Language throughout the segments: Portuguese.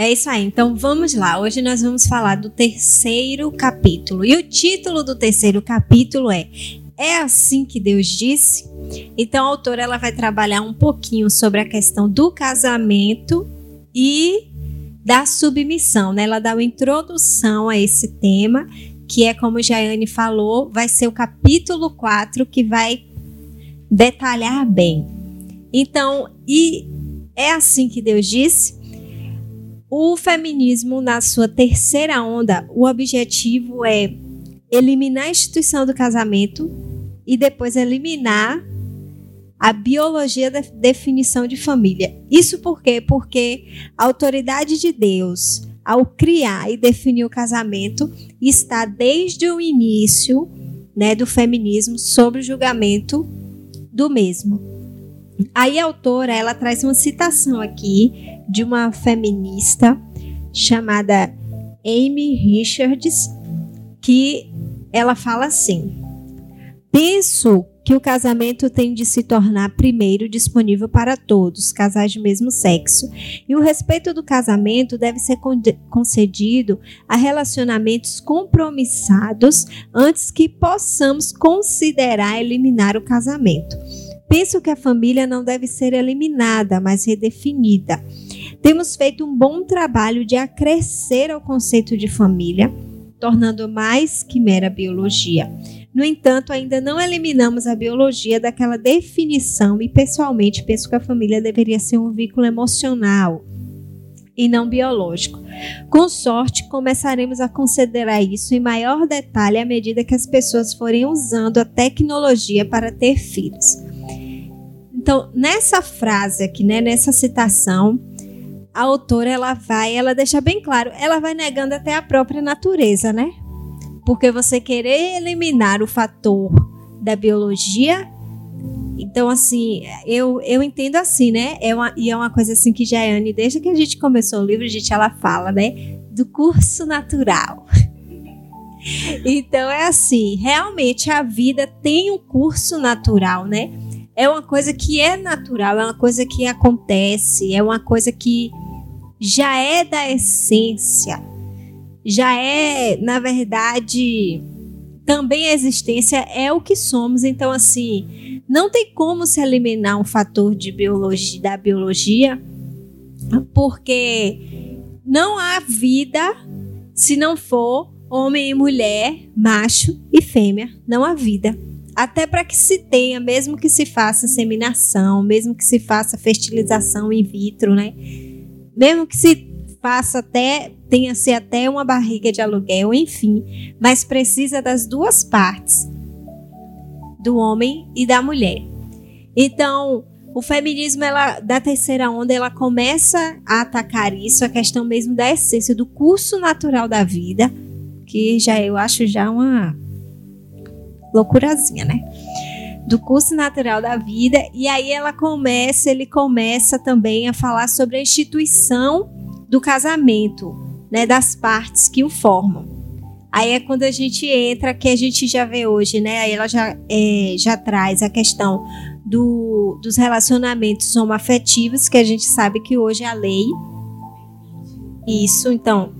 É isso aí. Então vamos lá. Hoje nós vamos falar do terceiro capítulo. E o título do terceiro capítulo é É assim que Deus disse? Então a autora ela vai trabalhar um pouquinho sobre a questão do casamento e da submissão, né? Ela dá uma introdução a esse tema, que é como Jaiane falou, vai ser o capítulo 4 que vai detalhar bem. Então, e é assim que Deus disse? O feminismo, na sua terceira onda, o objetivo é eliminar a instituição do casamento e depois eliminar a biologia da definição de família. Isso por quê? Porque a autoridade de Deus, ao criar e definir o casamento, está desde o início né, do feminismo sobre o julgamento do mesmo. Aí a autora ela traz uma citação aqui de uma feminista chamada Amy Richards, que ela fala assim: Penso que o casamento tem de se tornar primeiro disponível para todos, casais de mesmo sexo, e o respeito do casamento deve ser concedido a relacionamentos compromissados antes que possamos considerar eliminar o casamento. Penso que a família não deve ser eliminada, mas redefinida. Temos feito um bom trabalho de acrescer ao conceito de família, tornando mais que mera biologia. No entanto, ainda não eliminamos a biologia daquela definição e, pessoalmente, penso que a família deveria ser um vínculo emocional e não biológico. Com sorte, começaremos a considerar isso em maior detalhe à medida que as pessoas forem usando a tecnologia para ter filhos. Então, nessa frase aqui, né, nessa citação, a autora ela vai, ela deixa bem claro, ela vai negando até a própria natureza, né? Porque você querer eliminar o fator da biologia, então assim, eu, eu entendo assim, né? É uma, e é uma coisa assim que Jaiane, desde que a gente começou o livro, a gente ela fala, né, do curso natural. Então é assim, realmente a vida tem um curso natural, né? É uma coisa que é natural, é uma coisa que acontece, é uma coisa que já é da essência, já é, na verdade, também a existência é o que somos. Então, assim, não tem como se eliminar um fator de biologia, da biologia, porque não há vida se não for homem e mulher, macho e fêmea. Não há vida até para que se tenha, mesmo que se faça inseminação, mesmo que se faça fertilização in vitro, né? Mesmo que se faça até tenha-se até uma barriga de aluguel, enfim, mas precisa das duas partes, do homem e da mulher. Então, o feminismo ela, da terceira onda ela começa a atacar isso, a questão mesmo da essência do curso natural da vida, que já eu acho já uma loucurazinha, né? Do curso natural da vida. E aí ela começa, ele começa também a falar sobre a instituição do casamento, né? Das partes que o formam. Aí é quando a gente entra, que a gente já vê hoje, né? Aí ela já, é, já traz a questão do, dos relacionamentos homoafetivos, que a gente sabe que hoje é a lei. Isso, então,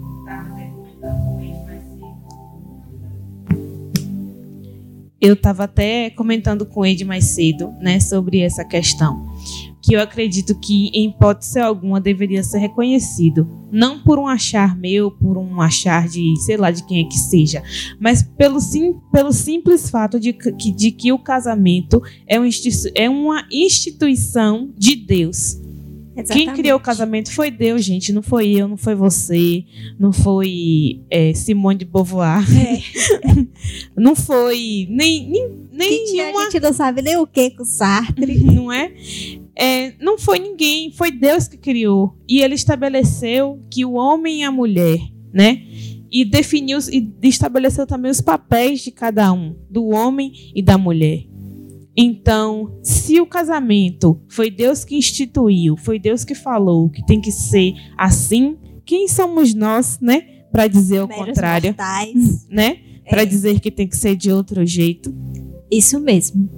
eu estava até comentando com ele mais cedo, né, sobre essa questão, que eu acredito que em hipótese alguma deveria ser reconhecido, não por um achar meu, por um achar de, sei lá, de quem é que seja, mas pelo, sim, pelo simples fato de que, de que o casamento é, um, é uma instituição de Deus. Exatamente. Quem criou o casamento foi Deus, gente. Não foi eu, não foi você, não foi é, Simone de Beauvoir. É. não foi nem, nem, nem que nenhuma... A gente não sabe nem o que com Sartre. Não é? é? Não foi ninguém, foi Deus que criou. E ele estabeleceu que o homem e a mulher, né? E definiu e estabeleceu também os papéis de cada um, do homem e da mulher. Então, se o casamento foi Deus que instituiu, foi Deus que falou que tem que ser assim, quem somos nós, né, para dizer o contrário, mortais. né? É. Para dizer que tem que ser de outro jeito. Isso mesmo.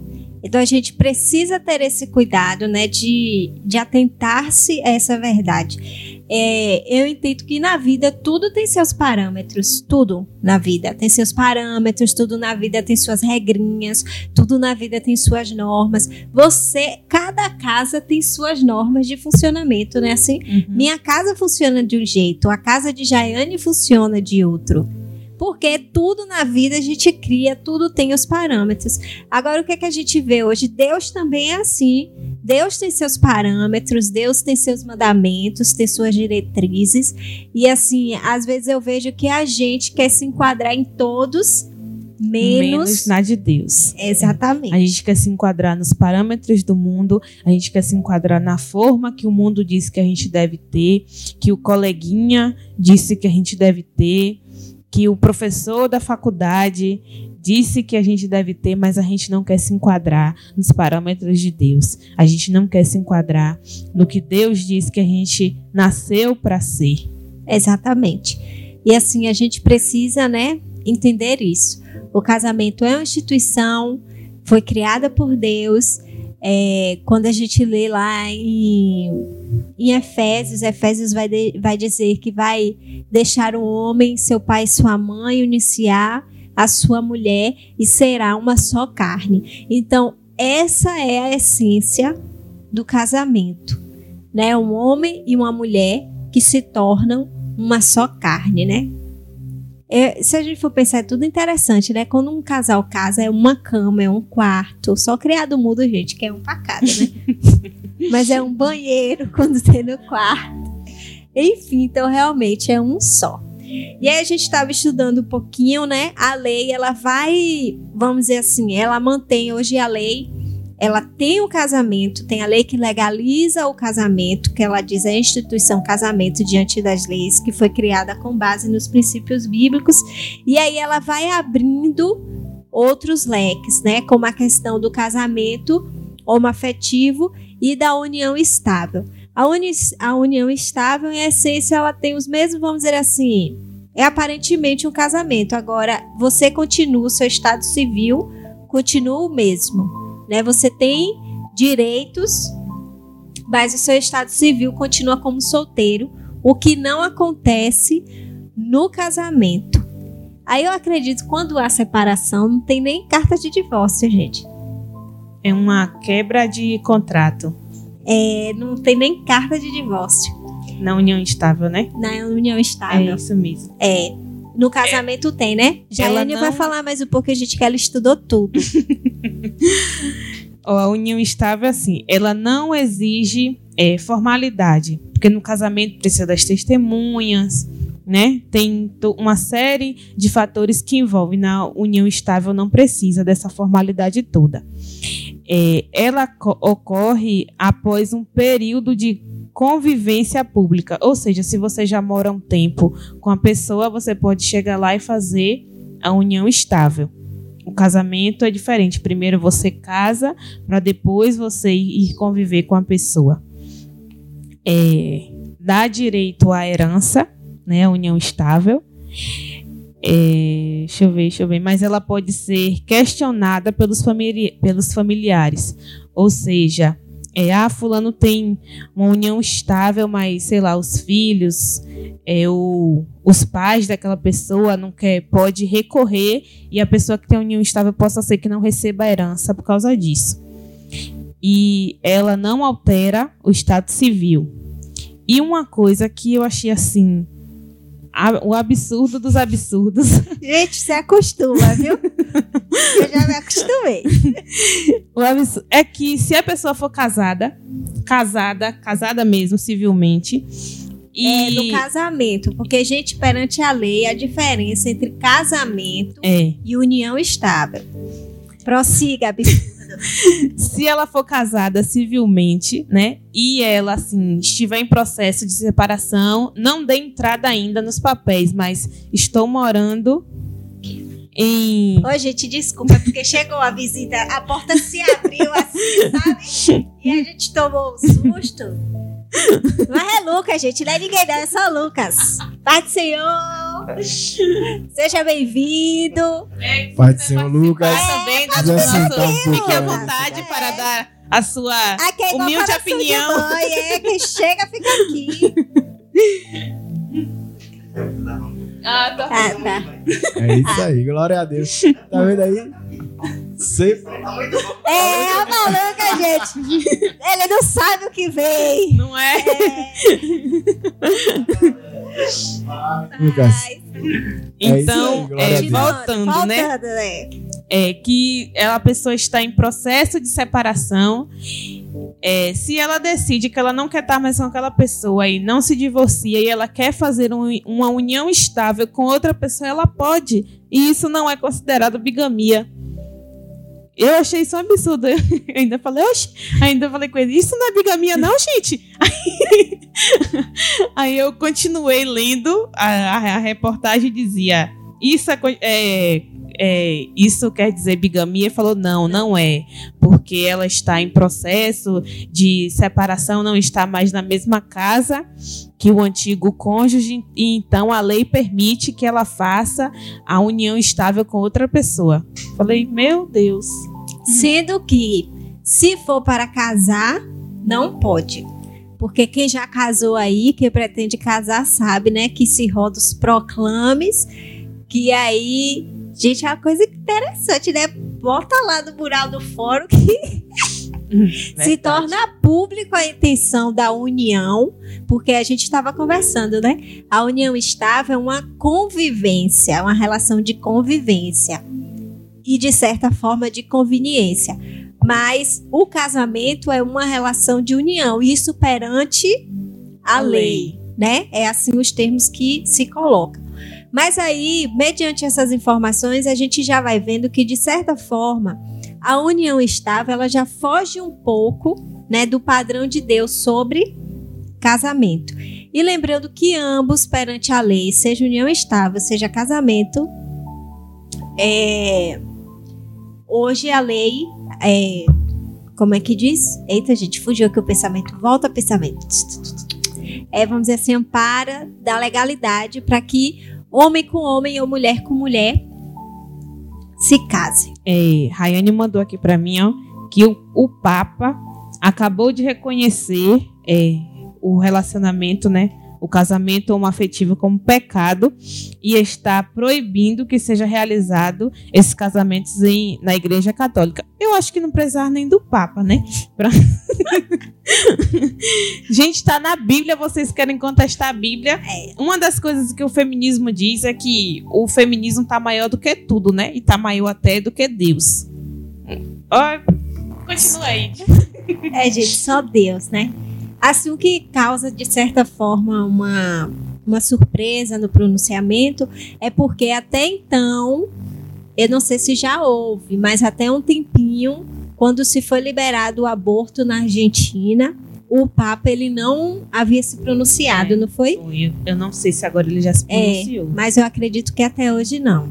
Então a gente precisa ter esse cuidado, né, de, de atentar-se a essa verdade. é, eu entendo que na vida tudo tem seus parâmetros, tudo na vida tem seus parâmetros, tudo na vida tem suas regrinhas, tudo na vida tem suas normas. Você, cada casa tem suas normas de funcionamento, né? Assim, uhum. minha casa funciona de um jeito, a casa de Jaiane funciona de outro. Porque tudo na vida a gente cria, tudo tem os parâmetros. Agora, o que, é que a gente vê hoje? Deus também é assim. Deus tem seus parâmetros, Deus tem seus mandamentos, tem suas diretrizes. E assim, às vezes eu vejo que a gente quer se enquadrar em todos, menos, menos na de Deus. Exatamente. A gente quer se enquadrar nos parâmetros do mundo, a gente quer se enquadrar na forma que o mundo diz que a gente deve ter, que o coleguinha disse que a gente deve ter que o professor da faculdade disse que a gente deve ter, mas a gente não quer se enquadrar nos parâmetros de Deus. A gente não quer se enquadrar no que Deus diz que a gente nasceu para ser. Exatamente. E assim a gente precisa, né, entender isso. O casamento é uma instituição, foi criada por Deus. É, quando a gente lê lá em em Efésios, Efésios vai, de, vai dizer que vai deixar o homem, seu pai e sua mãe, iniciar a sua mulher e será uma só carne. Então, essa é a essência do casamento, né? Um homem e uma mulher que se tornam uma só carne, né? É, se a gente for pensar, é tudo interessante, né? Quando um casal casa, é uma cama, é um quarto. Só criado mudo, gente, que é um pra cada, né? Mas é um banheiro quando tem no quarto. Enfim, então realmente é um só. E aí a gente estava estudando um pouquinho, né? A lei, ela vai, vamos dizer assim, ela mantém hoje a lei, ela tem o casamento, tem a lei que legaliza o casamento, que ela diz a instituição casamento diante das leis, que foi criada com base nos princípios bíblicos, e aí ela vai abrindo outros leques, né? Como a questão do casamento homoafetivo e da união estável. A, uni a união estável, em essência, ela tem os mesmos, vamos dizer assim, é aparentemente um casamento. Agora, você continua, o seu estado civil continua o mesmo. Né? Você tem direitos, mas o seu estado civil continua como solteiro, o que não acontece no casamento. Aí eu acredito que quando há separação, não tem nem carta de divórcio, gente. É uma quebra de contrato. É, não tem nem carta de divórcio. Na união estável, né? Na união estável. É isso mesmo. É. No casamento é. tem, né? Jaiane não... vai falar mais um pouco, a gente que ela estudou tudo. a união estável, assim, ela não exige é, formalidade. Porque no casamento precisa das testemunhas, né? Tem uma série de fatores que envolvem. Na união estável não precisa dessa formalidade toda é, ela ocorre após um período de convivência pública. Ou seja, se você já mora um tempo com a pessoa, você pode chegar lá e fazer a união estável. O casamento é diferente. Primeiro você casa para depois você ir conviver com a pessoa. É, dá direito à herança, né, a união estável. É, deixa eu ver, deixa eu ver. Mas ela pode ser questionada pelos, famili pelos familiares. Ou seja, é, ah, fulano tem uma união estável, mas, sei lá, os filhos, é, o, os pais daquela pessoa não quer, pode recorrer e a pessoa que tem união estável possa ser que não receba herança por causa disso. E ela não altera o estado civil. E uma coisa que eu achei assim o absurdo dos absurdos. Gente, você acostuma, viu? Eu já me acostumei. O absurdo é que se a pessoa for casada, casada, casada mesmo, civilmente. E... É, no casamento, porque, gente, perante a lei, a diferença entre casamento é. e união estável. Prossiga, absurdo. Se ela for casada civilmente, né, e ela assim estiver em processo de separação, não dê entrada ainda nos papéis, mas estou morando em. Ô, gente, desculpa, porque chegou a visita, a porta se abriu assim, sabe? E a gente tomou um susto. Mas é Lucas, gente, não é ninguém não, é só Lucas. Pai do Senhor, seja bem-vindo. Pai do Senhor, Lucas. também, é, Fique à vontade é. para dar a sua humilde opinião. Mãe, é, quem chega fica aqui. Ah, tá. Ah, tá. É isso aí, glória a Deus. Tá vendo aí? Você É, a maluca, gente. Ele não sabe o que vem. Não é? Lucas. Ai, Então, aí, glória é, Deus. voltando, né? Voltando, né? é que ela- a pessoa está em processo de separação. É, se ela decide que ela não quer estar mais com aquela pessoa e não se divorcia e ela quer fazer um- uma união estável com outra pessoa, ela pode. E isso não é considerado bigamia. Eu achei isso um absurdo. Eu ainda falei, oxe, ainda falei com ele, isso não é bigamia, não, gente. Aí, aí eu continuei lendo a, a- a reportagem dizia: Isso é, é, é, isso quer dizer bigamia? Ele falou: não, não é. Porque ela está em processo de separação, não está mais na mesma casa que o antigo cônjuge, e então a lei permite que ela faça a união estável com outra pessoa. Falei: meu Deus. Sendo que, se for para casar, não pode. Porque quem já casou aí, quem pretende casar, sabe, né? Que se roda os proclames, que aí. Gente, é uma coisa interessante, né? Bota lá no mural do fórum que se torna público a intenção da união, porque a gente estava conversando, né? A união estável é uma convivência, uma relação de convivência e de certa forma de conveniência. Mas o casamento é uma relação de união, isso perante a, A lei, lei. né? É assim os termos que se colocam. Mas aí, mediante essas informações, a gente já vai vendo que de certa forma a união estável ela já foge um pouco, né, do padrão de Deus sobre casamento. E lembrando que ambos perante a lei, seja união estável, seja casamento, é, hoje a lei é, como é que diz? Eita, gente, fugiu aqui o pensamento. Volta ao pensamento. É, vamos dizer assim, ampara da legalidade para que homem com homem ou mulher com mulher se case. É, Rayane mandou aqui pra mim ó, que o, o Papa acabou de reconhecer é, o relacionamento, né? O casamento homoafetivo como pecado e está proibindo que seja realizado esses casamentos em, na Igreja Católica. Eu acho que não precisava nem do Papa, né? Pra- Gente, tá na Bíblia, vocês querem contestar a Bíblia? É. Uma das coisas que o feminismo diz é que o feminismo tá maior do que tudo, né? E tá maior até do que Deus. Ó, continua aí. É, gente, só Deus, né? Assim, o que causa, de certa forma, uma, uma surpresa no pronunciamento é porque até então, eu não sei se já houve, mas até um tempinho, quando se foi liberado o aborto na Argentina, o Papa ele não havia se pronunciado, É. não foi? Eu, não sei se agora ele já se É, pronunciou. mas eu acredito que até hoje não.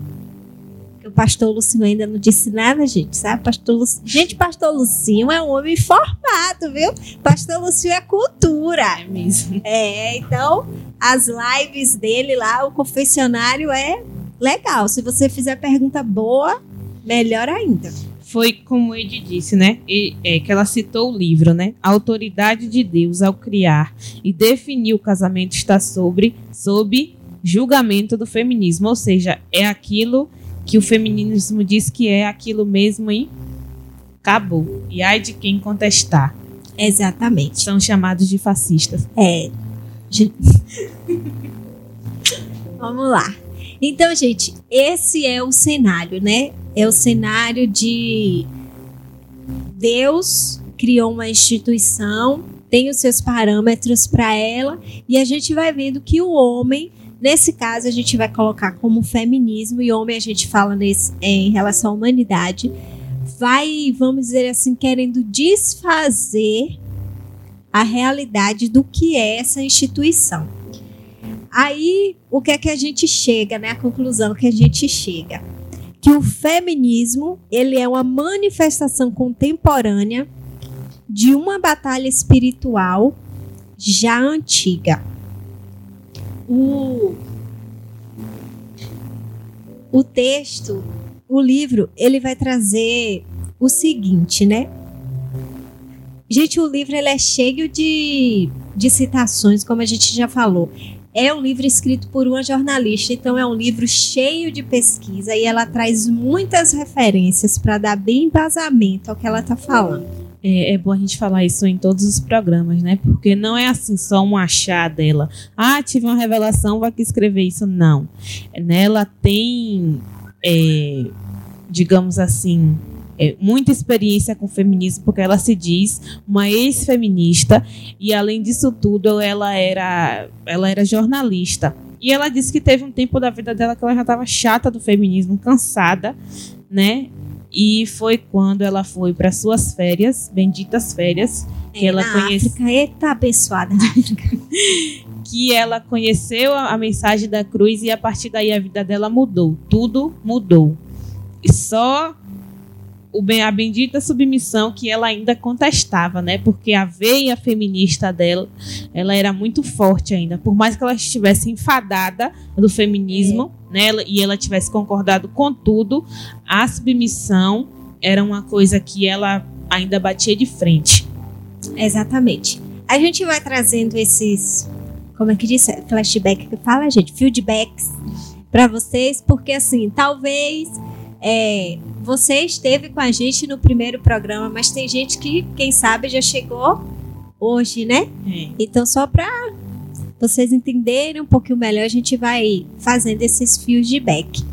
O pastor Lucinho ainda não disse nada, gente, sabe? Pastor Lucinho... Gente, pastor Lucinho é um homem formado, viu? Pastor Lucinho é cultura. É mesmo. É, então as lives dele lá, o confessionário é legal. Se você fizer pergunta boa, melhor ainda. Foi como Ed disse, né? E, é, que ela citou o livro, né? A autoridade de Deus ao criar e definir o casamento está sobre, sob julgamento do feminismo. Ou seja, é aquilo que o feminismo diz que é aquilo mesmo e acabou. E ai de quem contestar. Exatamente. São chamados de fascistas. É. Vamos lá. Então, gente, esse é o cenário, né? É o cenário de Deus criou uma instituição, tem os seus parâmetros para ela, e a gente vai vendo que o homem, nesse caso, a gente vai colocar como feminismo, e homem a gente fala nesse, em relação à humanidade, vai, vamos dizer assim, querendo desfazer a realidade do que é essa instituição. Aí, o que é que a gente chega, né? A conclusão que a gente chega. Que o feminismo, ele é uma manifestação contemporânea de uma batalha espiritual já antiga. O, o texto, o livro, ele vai trazer o seguinte, né? Gente, o livro ele é cheio de, de citações, como a gente já falou. É um livro escrito por uma jornalista, então é um livro cheio de pesquisa e ela traz muitas referências para dar bem embasamento ao que ela está falando. É, é, bom a gente falar isso em todos os programas, né? Porque não é assim só um achar dela. Ah, tive uma revelação, vou aqui escrever isso. Não. Nela tem, é, digamos assim, é, muita experiência com feminismo, porque ela se diz uma ex-feminista e, além disso tudo, ela era, ela era jornalista. E ela disse que teve um tempo da vida dela que ela já estava chata do feminismo, cansada, né? E foi quando ela foi para suas férias, benditas férias, que é, ela conheceu. Eita, abençoada. que ela conheceu a, a mensagem da cruz e a partir daí a vida dela mudou. Tudo mudou. E só o bem, a bendita submissão que ela ainda contestava, né? Porque a veia feminista dela, ela era muito forte ainda. Por mais que ela estivesse enfadada do feminismo, é. né? E ela tivesse concordado com tudo, a submissão era uma coisa que ela ainda batia de frente. Exatamente. A gente vai trazendo esses, como é que diz, flashback que fala, gente, feedbacks para vocês, porque assim, talvez é, você esteve com a gente no primeiro programa, mas tem gente que, quem sabe, já chegou hoje, né? É. Então, só para vocês entenderem um pouquinho melhor, a gente vai fazendo esses fios de back.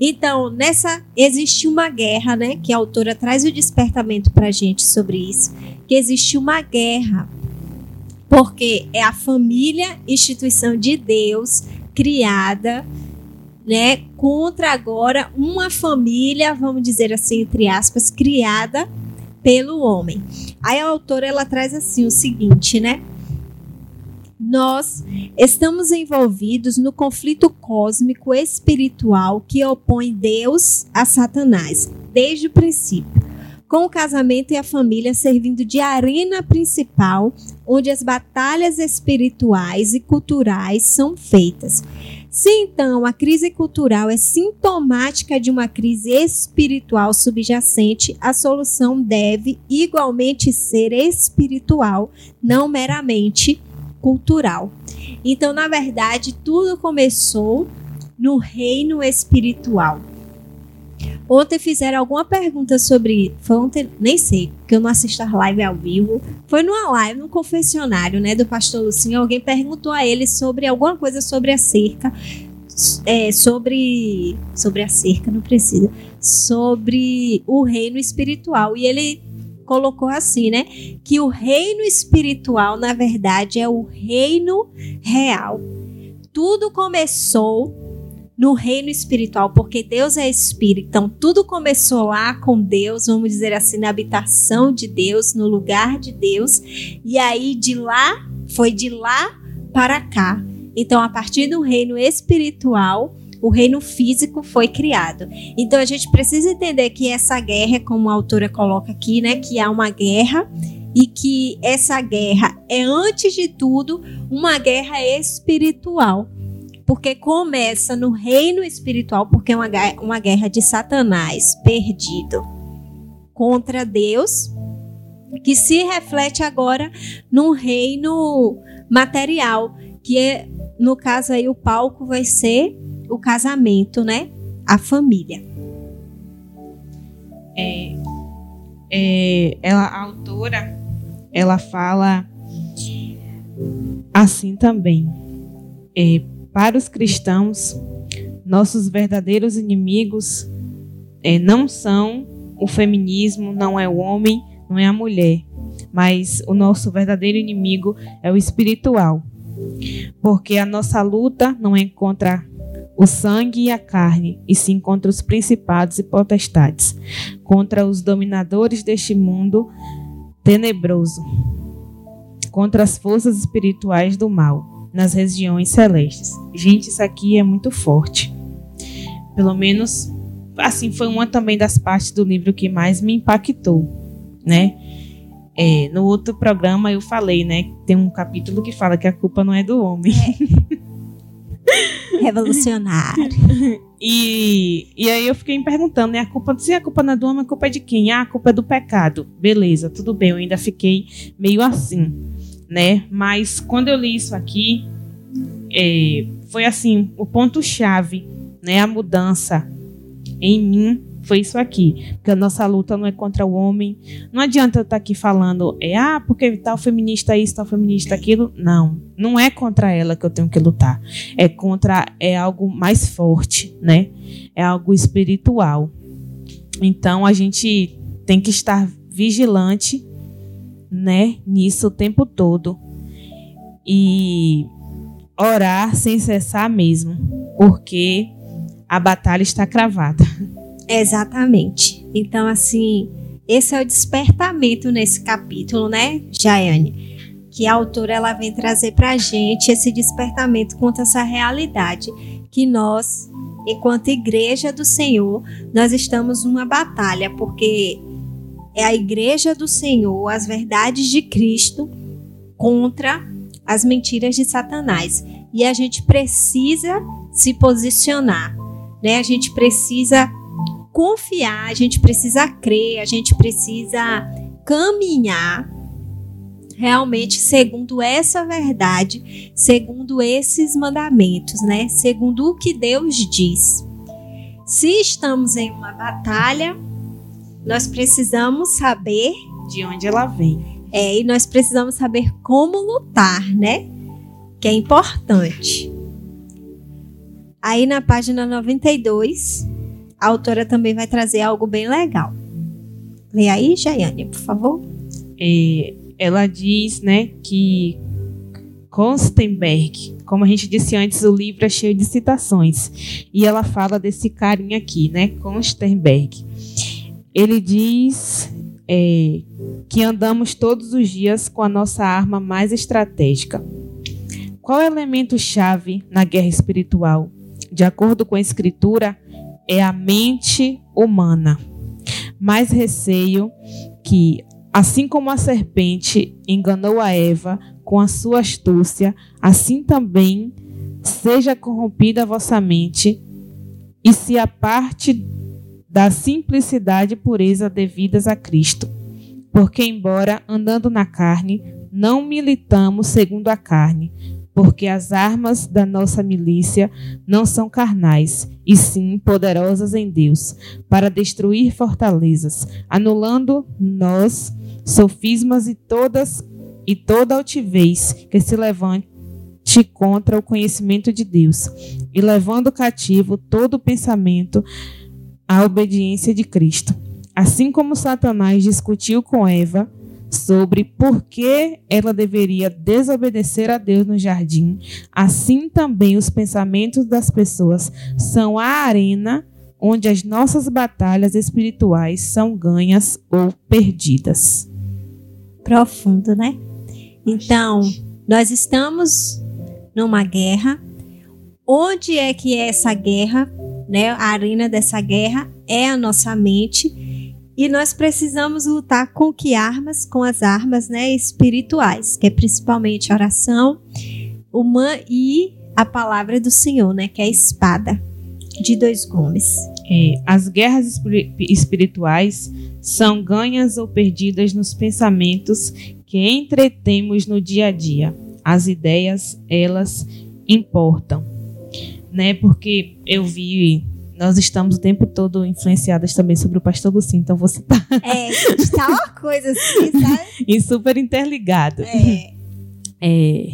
Então, nessa existe uma guerra, né? Que a autora traz o despertamento para a gente sobre isso, que existe uma guerra, porque é a família, instituição de Deus criada né, contra agora uma família, vamos dizer assim, entre aspas, criada pelo homem. Aí a autora ela traz assim o seguinte, né? Nós estamos envolvidos no conflito cósmico espiritual que opõe Deus a Satanás, desde o princípio com o casamento e a família servindo de arena principal, onde as batalhas espirituais e culturais são feitas. Se então a crise cultural é sintomática de uma crise espiritual subjacente, a solução deve igualmente ser espiritual, não meramente cultural. Então, na verdade, tudo começou no reino espiritual. Ontem fizeram alguma pergunta sobre. Foi ontem, nem sei, porque eu não assisto a live ao vivo. Foi numa live, no confessionário, né, do pastor Lucinho. Alguém perguntou a ele sobre alguma coisa sobre a cerca. É, sobre. Sobre a cerca, não precisa. Sobre o reino espiritual. E ele colocou assim, né? Que o reino espiritual, na verdade, é o reino real. Tudo começou no reino espiritual, porque Deus é espírito. Então, tudo começou lá com Deus, vamos dizer assim, na habitação de Deus, no lugar de Deus, e aí de lá, foi de lá para cá. Então, a partir do reino espiritual, o reino físico foi criado. Então a gente precisa entender que essa guerra, como a autora coloca aqui, né, que há uma guerra e que essa guerra é antes de tudo uma guerra espiritual porque começa no reino espiritual, porque é uma, uma guerra de Satanás perdido contra Deus, que se reflete agora no reino material, que é, no caso aí o palco vai ser o casamento, né? A família. É, é, ela, a autora, ela fala assim também. É, para os cristãos, nossos verdadeiros inimigos é, não são o feminismo, não é o homem, não é a mulher, mas o nosso verdadeiro inimigo é o espiritual. Porque a nossa luta não é contra o sangue e a carne, e sim contra os principados e potestades, contra os dominadores deste mundo tenebroso, contra as forças espirituais do mal nas regiões celestes. Gente, isso aqui é muito forte. Pelo menos, assim, foi uma também das partes do livro que mais me impactou, né? É, no outro programa eu falei, né? Tem um capítulo que fala que a culpa não é do homem. É. Revolucionário. e, e aí eu fiquei me perguntando, né? A culpa, se a culpa não é do homem, a culpa é de quem? Ah, a culpa é do pecado. Beleza, tudo bem, eu ainda fiquei meio assim né? Mas quando eu li isso aqui, é, foi assim o ponto chave, né? A mudança em mim foi isso aqui. Porque a nossa luta não é contra o homem. Não adianta eu estar aqui falando, é, ah, porque tal feminista isso, tal feminista aquilo. Não. Não é contra ela que eu tenho que lutar. É contra, é algo mais forte, né? É algo espiritual. Então a gente tem que estar vigilante, né, nisso o tempo todo. E orar sem cessar mesmo, porque a batalha está cravada. Exatamente. Então, assim, esse é o despertamento nesse capítulo, né, Jaiane? Que a autora ela vem trazer para a gente esse despertamento contra essa realidade que nós, enquanto igreja do Senhor, nós estamos numa batalha, porque é a igreja do Senhor, as verdades de Cristo contra as mentiras de Satanás. E a gente precisa se posicionar, né? A gente precisa confiar, a gente precisa crer, a gente precisa caminhar realmente segundo essa verdade, segundo esses mandamentos, né? Segundo o que Deus diz. Se estamos em uma batalha, nós precisamos saber de onde ela vem. É, e nós precisamos saber como lutar, né? Que é importante. Aí na página 92, a autora também vai trazer algo bem legal. Lê aí, Jaiane, por favor. É, ela diz, né, que Konstenberg, como a gente disse antes, o livro é cheio de citações. E ela fala desse carinha aqui, né, Konstenberg. Ele diz é, que andamos todos os dias com a nossa arma mais estratégica. Qual é o elemento-chave na guerra espiritual? De acordo com a Escritura, é a mente humana. Mais receio que, assim como a serpente enganou a Eva com a sua astúcia, assim também seja corrompida a vossa mente e se a parte da simplicidade e pureza devidas a Cristo. Porque, embora andando na carne, não militamos segundo a carne, porque as armas da nossa milícia não são carnais, e sim poderosas em Deus, para destruir fortalezas, anulando nós sofismas e todas e toda altivez que se levante contra o conhecimento de Deus, e levando cativo todo pensamento à obediência de Cristo. Assim como Satanás discutiu com Eva, sobre por que ela deveria desobedecer a Deus no jardim, assim também os pensamentos das pessoas são a arena onde as nossas batalhas espirituais são ganhas ou perdidas. Profundo, né? Então, nós estamos numa guerra. Onde é que é essa guerra, né? A arena dessa guerra é a nossa mente e nós precisamos lutar com que armas? Com as armas né, espirituais, que é principalmente oração uma e a palavra do Senhor, né, que é a espada de dois gumes. É, as guerras espirituais são ganhas ou perdidas nos pensamentos que entretemos no dia a dia. As ideias, elas importam, né? Porque eu vi nós estamos o tempo todo influenciadas também sobre o pastor Lucinho, então você tá. É, está uma coisa assim, sabe? e super interligado. É. é.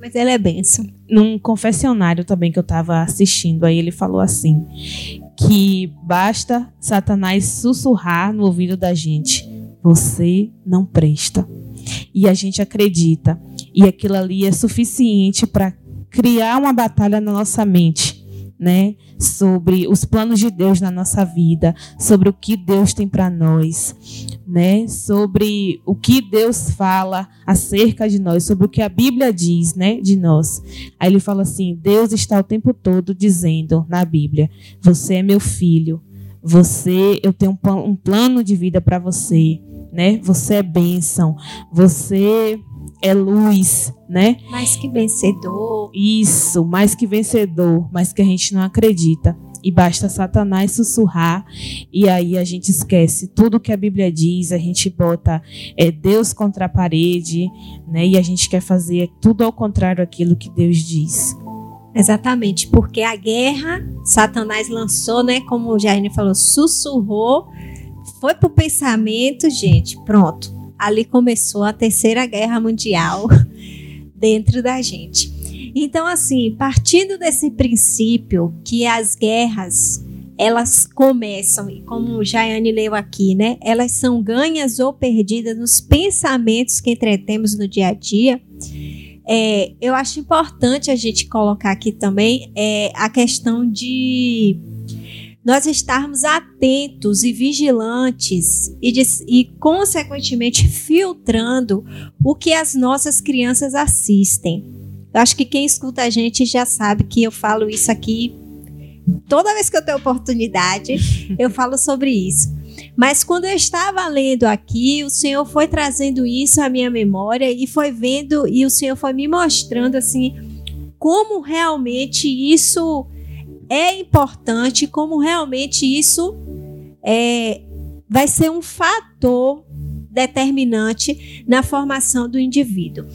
Mas ele é benção. Num confessionário também que eu estava assistindo, aí ele falou assim: que basta Satanás sussurrar no ouvido da gente: você não presta. E a gente acredita. E aquilo ali é suficiente para criar uma batalha na nossa mente né, sobre os planos de Deus na nossa vida, sobre o que Deus tem para nós, né, sobre o que Deus fala acerca de nós, sobre o que a Bíblia diz, né, de nós. Aí ele fala assim: Deus está o tempo todo dizendo na Bíblia: Você é meu filho, você, eu tenho um, plano de vida para você, né? Você é bênção, você é luz, né? Mais que vencedor. Isso, mais que vencedor, mas que a gente não acredita. E basta Satanás sussurrar e aí a gente esquece tudo que a Bíblia diz, a gente bota é, Deus contra a parede, né? E a gente quer fazer tudo ao contrário daquilo que Deus diz. Exatamente, porque a guerra Satanás lançou, né? Como o Jair falou, sussurrou, foi pro pensamento, gente, pronto. Ali começou a terceira guerra mundial dentro da gente. Então, assim, partindo desse princípio que as guerras elas começam, e como Jaiane leu aqui, né? Elas são ganhas ou perdidas nos pensamentos que entretemos no dia a dia. É, eu acho importante a gente colocar aqui também é, a questão de nós estarmos atentos e vigilantes e, e, consequentemente, filtrando o que as nossas crianças assistem. Eu acho que quem escuta a gente já sabe que eu falo isso aqui toda vez que eu tenho oportunidade, eu falo sobre isso. Mas quando eu estava lendo aqui, o Senhor foi trazendo isso à minha memória e foi vendo e o Senhor foi me mostrando assim como realmente isso é importante, como realmente isso é, vai ser um fator determinante na formação do indivíduo.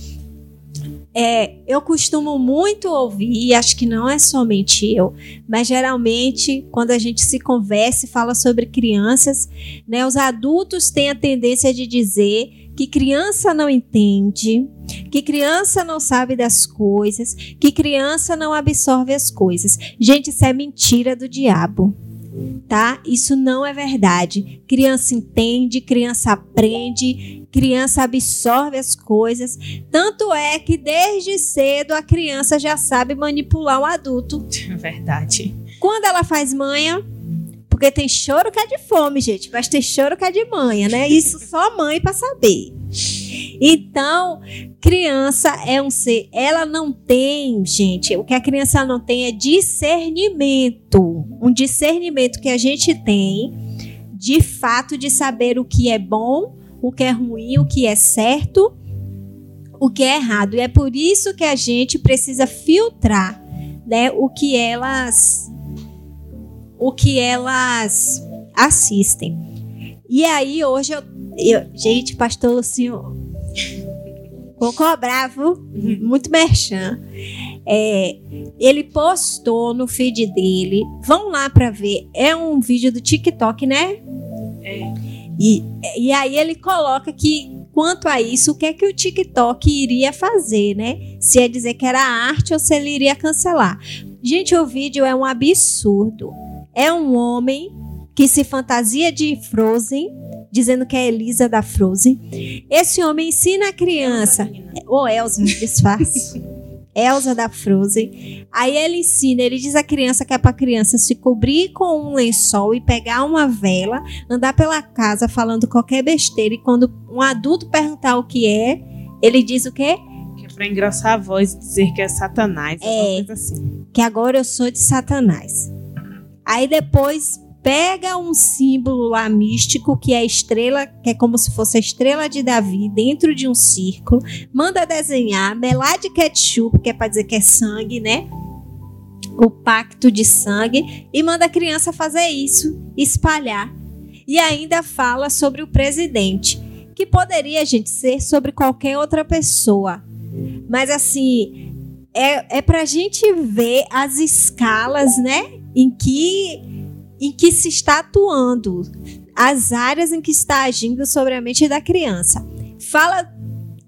É, eu costumo muito ouvir, e acho que não é somente eu, mas geralmente quando a gente se conversa e fala sobre crianças, né, os adultos têm a tendência de dizer que criança não entende, que criança não sabe das coisas, que criança não absorve as coisas. Gente, isso é mentira do diabo tá? Isso não é verdade. Criança entende, criança aprende, criança absorve as coisas. Tanto é que desde cedo a criança já sabe manipular um adulto. Verdade. Quando ela faz manha, porque tem choro que é de fome, gente, mas tem choro que é de manha, né? Isso só mãe para saber. Então, criança é um ser, ela não tem, gente, o que a criança não tem é discernimento. Um discernimento que a gente tem, de fato, de saber o que é bom, o que é ruim, o que é certo, o que é errado. E é por isso que a gente precisa filtrar, né, o que elas o que elas assistem. E aí hoje eu, eu gente, pastor Lucinho Vou cobrar, viu? Muito merchan. É, ele postou no feed dele. Vão lá para ver. É um vídeo do TikTok, né? É. E, e aí ele coloca que quanto a isso, o que é que o TikTok iria fazer, né? Se ia dizer que era arte ou se ele iria cancelar. Gente, o vídeo é um absurdo. É um homem que se fantasia de Frozen dizendo que é Elisa da Frozen. Esse homem ensina a criança, ou Elsa, disfarce. Elsa da Frozen. Aí ele ensina, ele diz à criança que é para criança se cobrir com um lençol e pegar uma vela, andar pela casa falando qualquer besteira e quando um adulto perguntar o que é, ele diz o quê? Que é para engrossar a voz e dizer que é Satanás, é, assim. Que agora eu sou de Satanás. Aí depois pega um símbolo lá místico que é a estrela, que é como se fosse a estrela de Davi dentro de um círculo, manda desenhar, melar de ketchup, que é para dizer que é sangue, né? O pacto de sangue e manda a criança fazer isso, espalhar. E ainda fala sobre o presidente, que poderia, gente, ser sobre qualquer outra pessoa. Mas assim, é, é pra gente ver as escalas, né? Em que em que se está atuando, as áreas em que está agindo sobre a mente da criança. Fala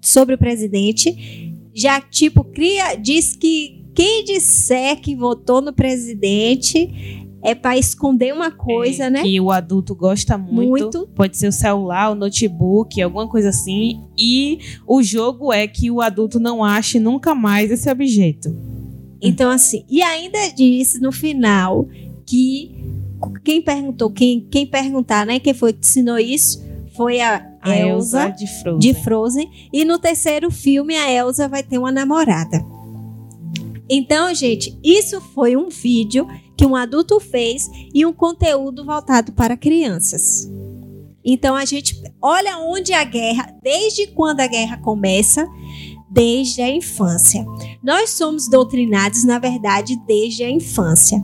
sobre o presidente, já tipo cria, diz que quem disser que votou no presidente é para esconder uma coisa, é, né? Que o adulto gosta muito, muito. Pode ser o celular, o notebook, alguma coisa assim. E o jogo é que o adulto não ache nunca mais esse objeto. Então, assim, e ainda diz no final que quem perguntou, quem, quem perguntar, né? Quem foi que ensinou isso foi a, a Elsa, Elsa de, Frozen. de Frozen. E no terceiro filme, a Elsa vai ter uma namorada. Então, gente, isso foi um vídeo que um adulto fez e um conteúdo voltado para crianças. Então a gente olha onde a guerra, desde quando a guerra começa, desde a infância. Nós somos doutrinados, na verdade, desde a infância.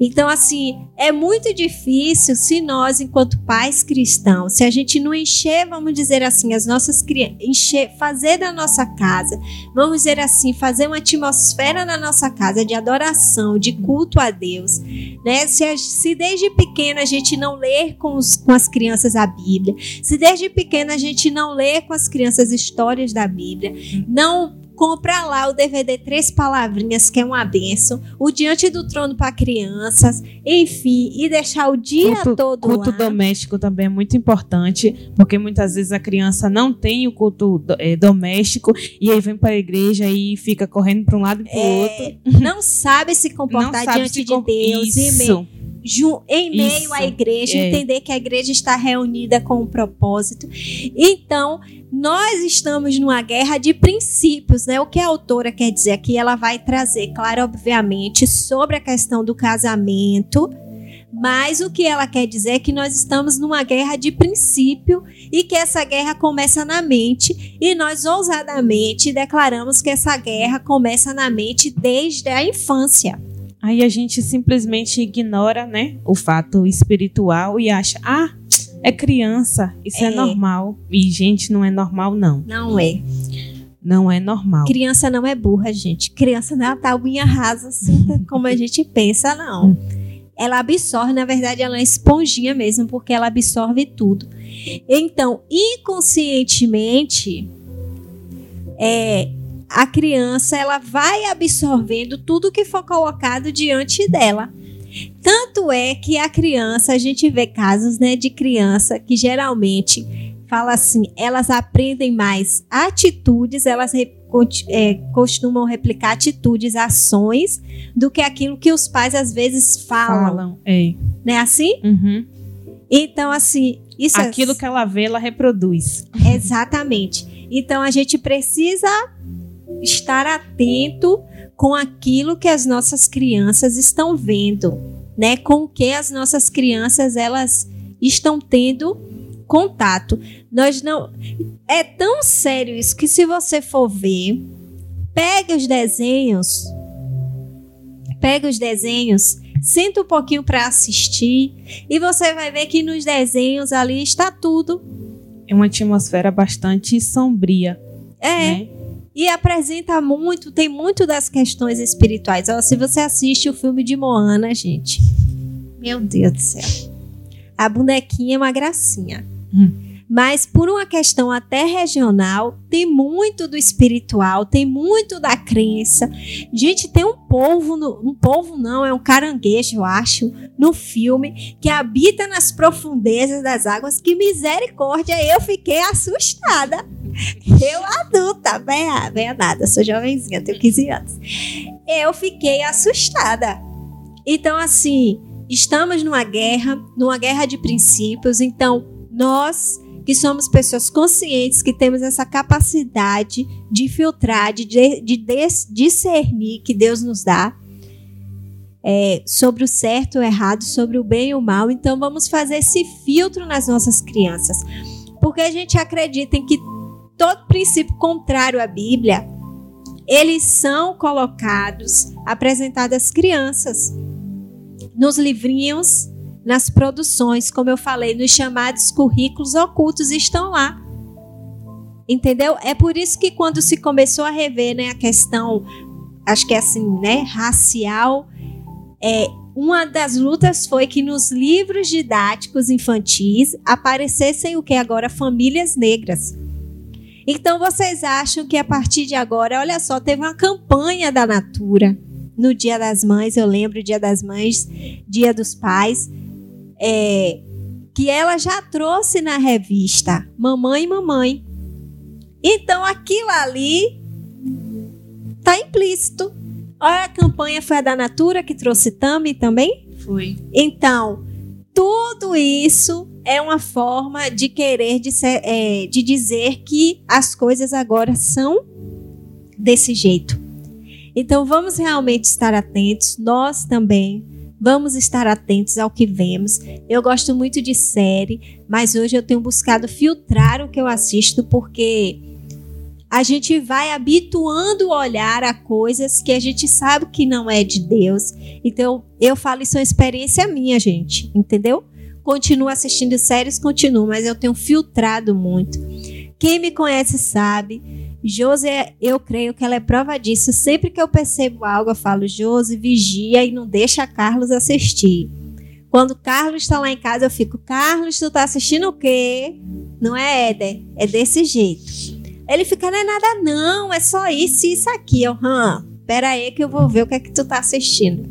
Então, assim, é muito difícil se nós, enquanto pais cristãos, se a gente não encher, vamos dizer assim, as nossas crianças, encher, fazer da nossa casa, vamos dizer assim, fazer uma atmosfera na nossa casa de adoração, de culto a Deus, né? Se, a, se desde pequena a gente não ler com, os, com as crianças a Bíblia, se desde pequena a gente não ler com as crianças histórias da Bíblia, não compra lá o DVD Três Palavrinhas, que é uma benção, o Diante do Trono para crianças, enfim, e deixar o dia culto, todo culto lá. doméstico também é muito importante, porque muitas vezes a criança não tem o culto é, doméstico e aí vem para a igreja e fica correndo para um lado e para o É, outro. não sabe se comportar sabe diante se de com- Deus, Isso. ju- em meio Isso, à igreja, é. entender que a igreja está reunida com um propósito. Então, nós estamos numa guerra de princípios, né? O que a autora quer dizer aqui, ela vai trazer, claro, obviamente, sobre a questão do casamento. Mas o que ela quer dizer é que nós estamos numa guerra de princípio e que essa guerra começa na mente e nós ousadamente declaramos que essa guerra começa na mente desde a infância. Aí a gente simplesmente ignora, né, o fato espiritual e acha, ah, é criança, isso é, É. normal. E gente, não é normal não. Não é. Não é normal. Criança não é burra, gente. Criança não é tabuinha rasa, assim, como a gente pensa, não. Ela absorve, na verdade, ela é uma esponjinha mesmo, porque ela absorve tudo. Então, inconscientemente, é, a criança ela vai absorvendo tudo que for colocado diante dela. Tanto é que a criança, a gente vê casos né, de criança que geralmente fala assim, elas aprendem mais atitudes, elas re- é, costumam replicar atitudes, ações, do que aquilo que os pais às vezes falam, Falam, é. não é assim? Uhum. Então, assim, isso é- Aquilo que ela vê, ela reproduz. Exatamente. Então a gente precisa estar atento com aquilo que as nossas crianças estão vendo, né? Com o que as nossas crianças elas estão tendo contato. Nós não é tão sério isso que se você for ver, pega os desenhos, pega os desenhos, senta um pouquinho para assistir e você vai ver que nos desenhos ali está tudo É uma atmosfera bastante sombria. É. Né? E apresenta muito, tem muito das questões espirituais. Ó, se você assiste o filme de Moana, gente. Meu Deus do céu. A bonequinha é uma gracinha. Hum. Mas por uma questão até regional, tem muito do espiritual, tem muito da crença. Gente, tem um povo, no- um povo não, é um caranguejo, eu acho, no filme, que habita nas profundezas das águas. Que misericórdia, eu fiquei assustada. Eu adulta, bem, bem nada, sou jovenzinha, tenho 15 anos. Eu fiquei assustada. Então, assim, estamos numa guerra, numa guerra de princípios. Então, nós que somos pessoas conscientes, que temos essa capacidade de filtrar, de, de des- discernir que Deus nos dá é, sobre o certo e o errado, sobre o bem e o mal. Então, vamos fazer esse filtro nas nossas crianças. Porque a gente acredita em que todo princípio contrário à Bíblia, eles são colocados, apresentados às crianças. Nos livrinhos, nas produções, como eu falei, nos chamados currículos ocultos estão lá. Entendeu? É por isso que quando se começou a rever né, a questão, acho que é assim, né, racial, é, uma das lutas foi que nos livros didáticos infantis aparecessem o que agora famílias negras. Então vocês acham que a partir de agora, olha só, teve uma campanha da Natura no Dia das Mães, eu lembro Dia das Mães, Dia dos Pais, é, que ela já trouxe na revista Mamãe e Mamãe. Então aquilo ali tá implícito. Olha, a campanha foi a da Natura que trouxe Tami também. Foi. Então, tudo isso é uma forma de querer de, ser- é, de dizer que as coisas agora são desse jeito. Então, vamos realmente estar atentos, nós também. Vamos estar atentos ao que vemos. Eu gosto muito de série, mas hoje eu tenho buscado filtrar o que eu assisto porque a gente vai habituando o olhar a coisas que a gente sabe que não é de Deus. Então, eu falo isso é uma experiência minha, gente, entendeu? Continuo assistindo séries, continuo, mas eu tenho filtrado muito. Quem me conhece sabe. Josi, eu creio que ela é prova disso. Sempre que eu percebo algo, eu falo, Josi, vigia e não deixa Carlos assistir. Quando Carlos está lá em casa, eu fico, Carlos, tu tá assistindo o quê? Não é, Éder? É desse jeito. Ele fica, não é nada não, é só isso e isso aqui. Eu, hã, pera aí que eu vou ver o que é que tu tá assistindo.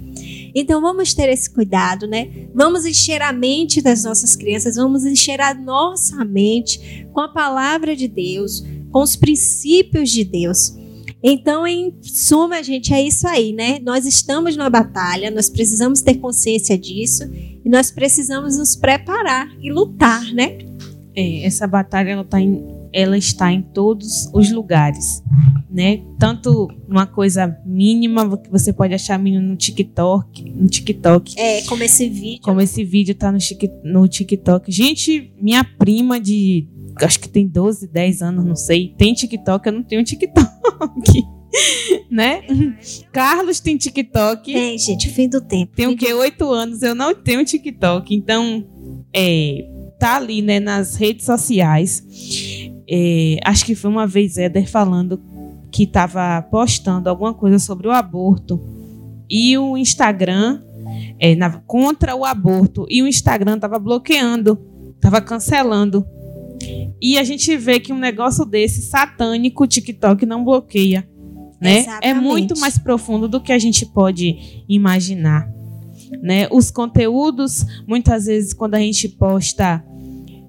Então vamos ter esse cuidado, né? Vamos encher a mente das nossas crianças, vamos encher a nossa mente com a palavra de Deus, com os princípios de Deus. Então, em suma, gente, é isso aí, né? Nós estamos numa batalha, nós precisamos ter consciência disso e nós precisamos nos preparar e lutar, né? É, essa batalha ela tá em ela está em todos os lugares, né? Tanto uma coisa mínima que você pode achar mínimo no TikTok, no TikTok. É, como esse vídeo. Como esse vídeo tá no, no TikTok. Gente, minha prima de acho que tem 12, 10 anos, não sei, tem TikTok, eu não tenho TikTok. né? Carlos tem TikTok. Tem, gente, fim do tempo. Tem o quê? Oito anos, eu não tenho TikTok. Então, é, tá ali, né, nas redes sociais. É, acho que foi uma vez Éder falando que estava postando alguma coisa sobre o aborto e o Instagram é, na, contra o aborto e o Instagram estava bloqueando, estava cancelando. E a gente vê que um negócio desse satânico, o TikTok não bloqueia. Né? É muito mais profundo do que a gente pode imaginar. Né? Os conteúdos, muitas vezes, quando a gente posta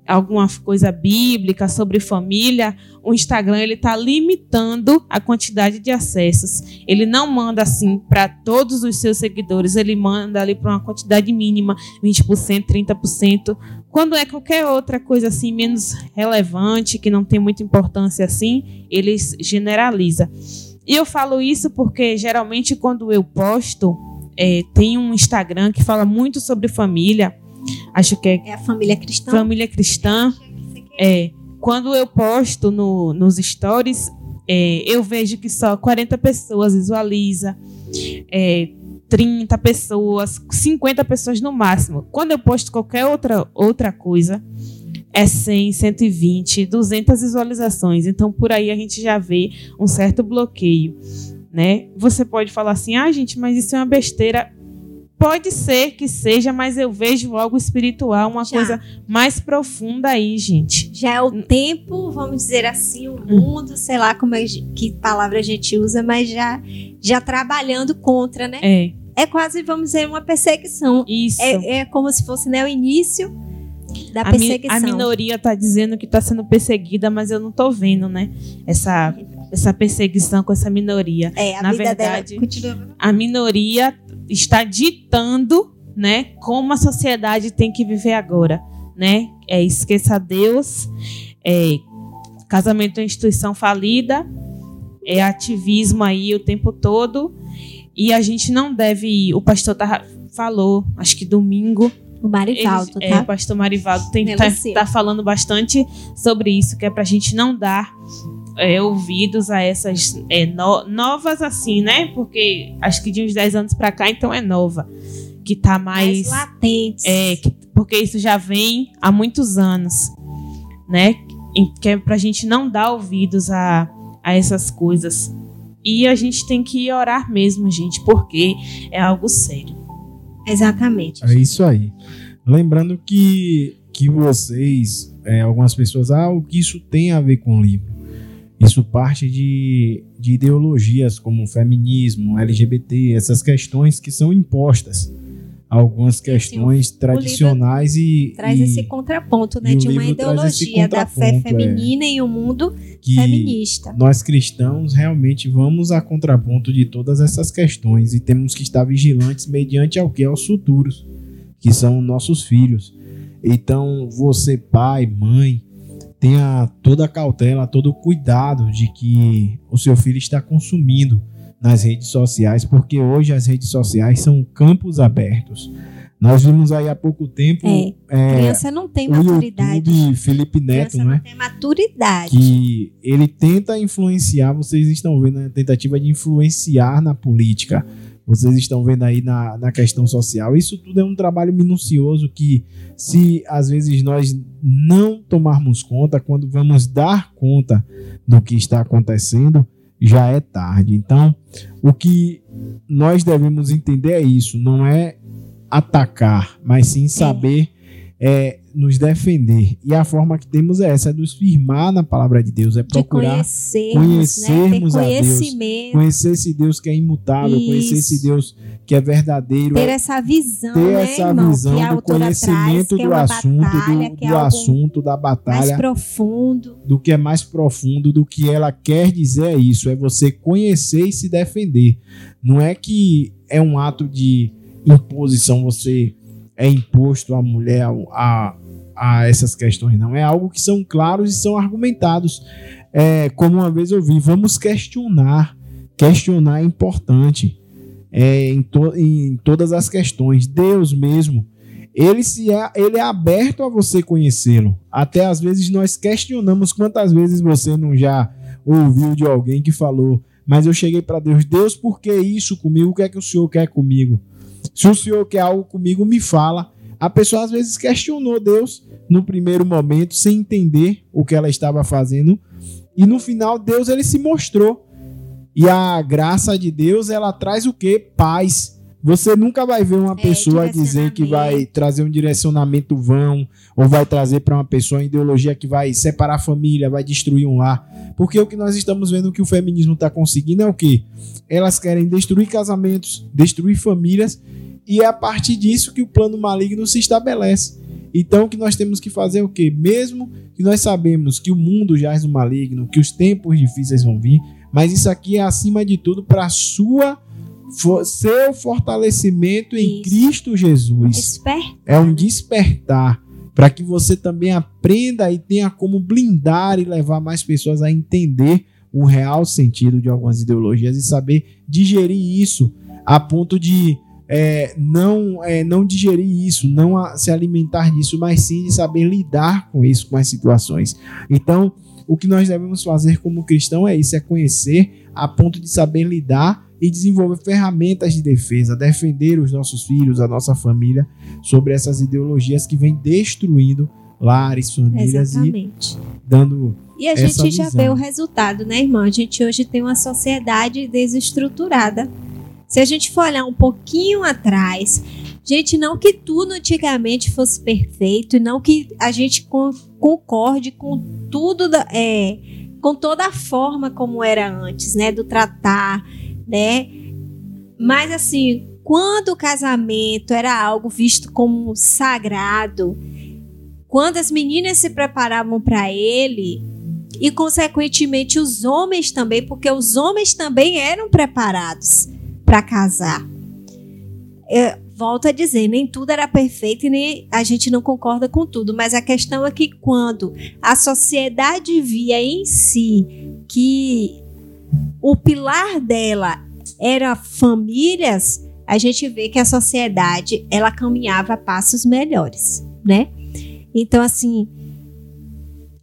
alguma coisa bíblica sobre família, o Instagram ele está limitando a quantidade de acessos. Ele não manda assim para todos os seus seguidores, ele manda ali para uma quantidade mínima, 20%, 30%. Quando é qualquer outra coisa assim menos relevante, que não tem muita importância assim, ele generaliza. E eu falo isso porque geralmente quando eu posto, é, tem um Instagram que fala muito sobre família Acho que é, é a família cristã. Família cristã. É. Quando eu posto no, nos stories, é, eu vejo que só 40 pessoas visualiza, é, 30 pessoas, 50 pessoas no máximo. Quando eu posto qualquer outra, outra coisa, é 100, 120, 200 visualizações. Então, por aí a gente já vê um certo bloqueio. Né? Você pode falar assim, ah, gente, mas isso é uma besteira. Pode ser que seja, mas eu vejo algo espiritual, uma Já. coisa mais profunda aí, gente. Já é o tempo, vamos dizer assim, o hum. mundo, sei lá como é, que palavra a gente usa, mas já, já trabalhando contra, né? É. É quase, vamos dizer, uma perseguição. Isso. É, é como se fosse né, o início da a perseguição. Mi, a minoria está dizendo que está sendo perseguida, mas eu não estou vendo, né? Essa, essa perseguição com essa minoria. É, a Na verdade, dela continua. A minoria está ditando, né, como a sociedade tem que viver agora, né? É esqueça Deus, é casamento é instituição falida, é ativismo aí o tempo todo e a gente não deve. O pastor tá, falou, acho que domingo. O Marivaldo, ele, tá? É, o pastor Marivaldo tem tá, tá falando bastante sobre isso, que é para a gente não dar é, ouvidos a essas é, no, novas assim, né? Porque acho que de uns 10 anos para cá, então é nova. Que tá mais. mais latente. É, que, porque isso já vem há muitos anos, né? Que é pra gente não dar ouvidos a, a essas coisas. E a gente tem que orar mesmo, gente, porque é algo sério. Exatamente. É isso aí. Lembrando que, que vocês, é, algumas pessoas, ah, o que isso tem a ver com o livro? Isso parte de, de ideologias como feminismo, LGBT, essas questões que são impostas. Algumas questões Sim, tradicionais e. Traz e, esse contraponto, né? De uma ideologia da fé é. feminina é, e o mundo feminista. Nós cristãos realmente vamos a contraponto de todas essas questões e temos que estar vigilantes mediante ao que? Aos futuros, que são nossos filhos. Então, você, pai, mãe, tenha toda a cautela, todo o cuidado de que o seu filho está consumindo nas redes sociais, porque hoje as redes sociais são campos abertos. Nós vimos aí há pouco tempo É. é, Criança não tem o maturidade. YouTube Felipe Neto, Criança né? não tem maturidade. que ele tenta influenciar, vocês estão vendo a tentativa de influenciar na política, vocês estão vendo aí na, na questão social. Isso tudo é um trabalho minucioso que, se às vezes nós não tomarmos conta, quando vamos dar conta do que está acontecendo, já é tarde. Então, o que nós devemos entender é isso, não é atacar, mas sim saber é, nos defender. E a forma que temos é essa, é nos firmar na palavra de Deus, é de procurar conhecermos, conhecermos né? a Deus, conhecer esse Deus que é imutável, conhecer esse Isso. Deus que é verdadeiro, ter é essa visão, ter né, essa irmão? visão que a do traz, conhecimento é do uma assunto, batalha, do, é do algo assunto, da mais batalha, profundo. do que é mais profundo, do que ela quer dizer é isso, é você conhecer e se defender. Não é que é um ato de imposição, você é imposto à mulher a, a essas questões, não. É algo que são claros e são argumentados. É, como uma vez eu vi, vamos questionar. Questionar é importante é, em, to- em todas as questões. Deus mesmo, ele, se é, ele é aberto a você conhecê-lo. Até às vezes nós questionamos quantas vezes você não já ouviu de alguém que falou, mas eu cheguei para Deus, Deus, por que isso comigo? O que é que o Senhor quer comigo? Se o Senhor quer algo comigo, me fala. A pessoa às vezes questionou Deus no primeiro momento, sem entender o que ela estava fazendo, e no final Deus ele se mostrou. E a graça de Deus, ela traz o quê? Paz. Você nunca vai ver uma É, pessoa dizer que vai trazer um direcionamento vão, ou vai trazer para uma pessoa uma ideologia que vai separar a família, vai destruir um lar. Porque o que nós estamos vendo que o feminismo está conseguindo é o quê? Elas querem destruir casamentos, destruir famílias, e é a partir disso que o plano maligno se estabelece. Então o que nós temos que fazer é o quê? Mesmo que nós sabemos que o mundo jaz no maligno, que os tempos difíceis vão vir, mas isso aqui é acima de tudo para sua seu fortalecimento em Isso. Cristo Jesus. Esperto. É um despertar para que você também aprenda e tenha como blindar e levar mais pessoas a entender o real sentido de algumas ideologias e saber digerir isso a ponto de é, não, é, não digerir isso, não a- se alimentar disso, mas sim de saber lidar com isso, com as situações. Então, o que nós devemos fazer como cristão é isso, é conhecer a ponto de saber lidar e desenvolver ferramentas de defesa, defender os nossos filhos, a nossa família sobre essas ideologias que vêm destruindo lares, famílias e Exatamente. dando E a gente já visão. vê o resultado, né, irmão? A gente hoje tem uma sociedade desestruturada. Se a gente for olhar um pouquinho atrás, gente, não que tudo antigamente fosse perfeito, não que a gente con- concorde com tudo, da- é, com toda a forma como era antes, né, do tratar, né? Mas assim, quando o casamento era algo visto como sagrado, quando as meninas se preparavam para ele, e consequentemente os homens também, porque os homens também eram preparados para casar. Volto a dizer, nem tudo era perfeito e nem a gente não concorda com tudo, mas a questão é que quando a sociedade via em si que o pilar dela era famílias, a gente vê que a sociedade ela caminhava a passos melhores, né? Então assim,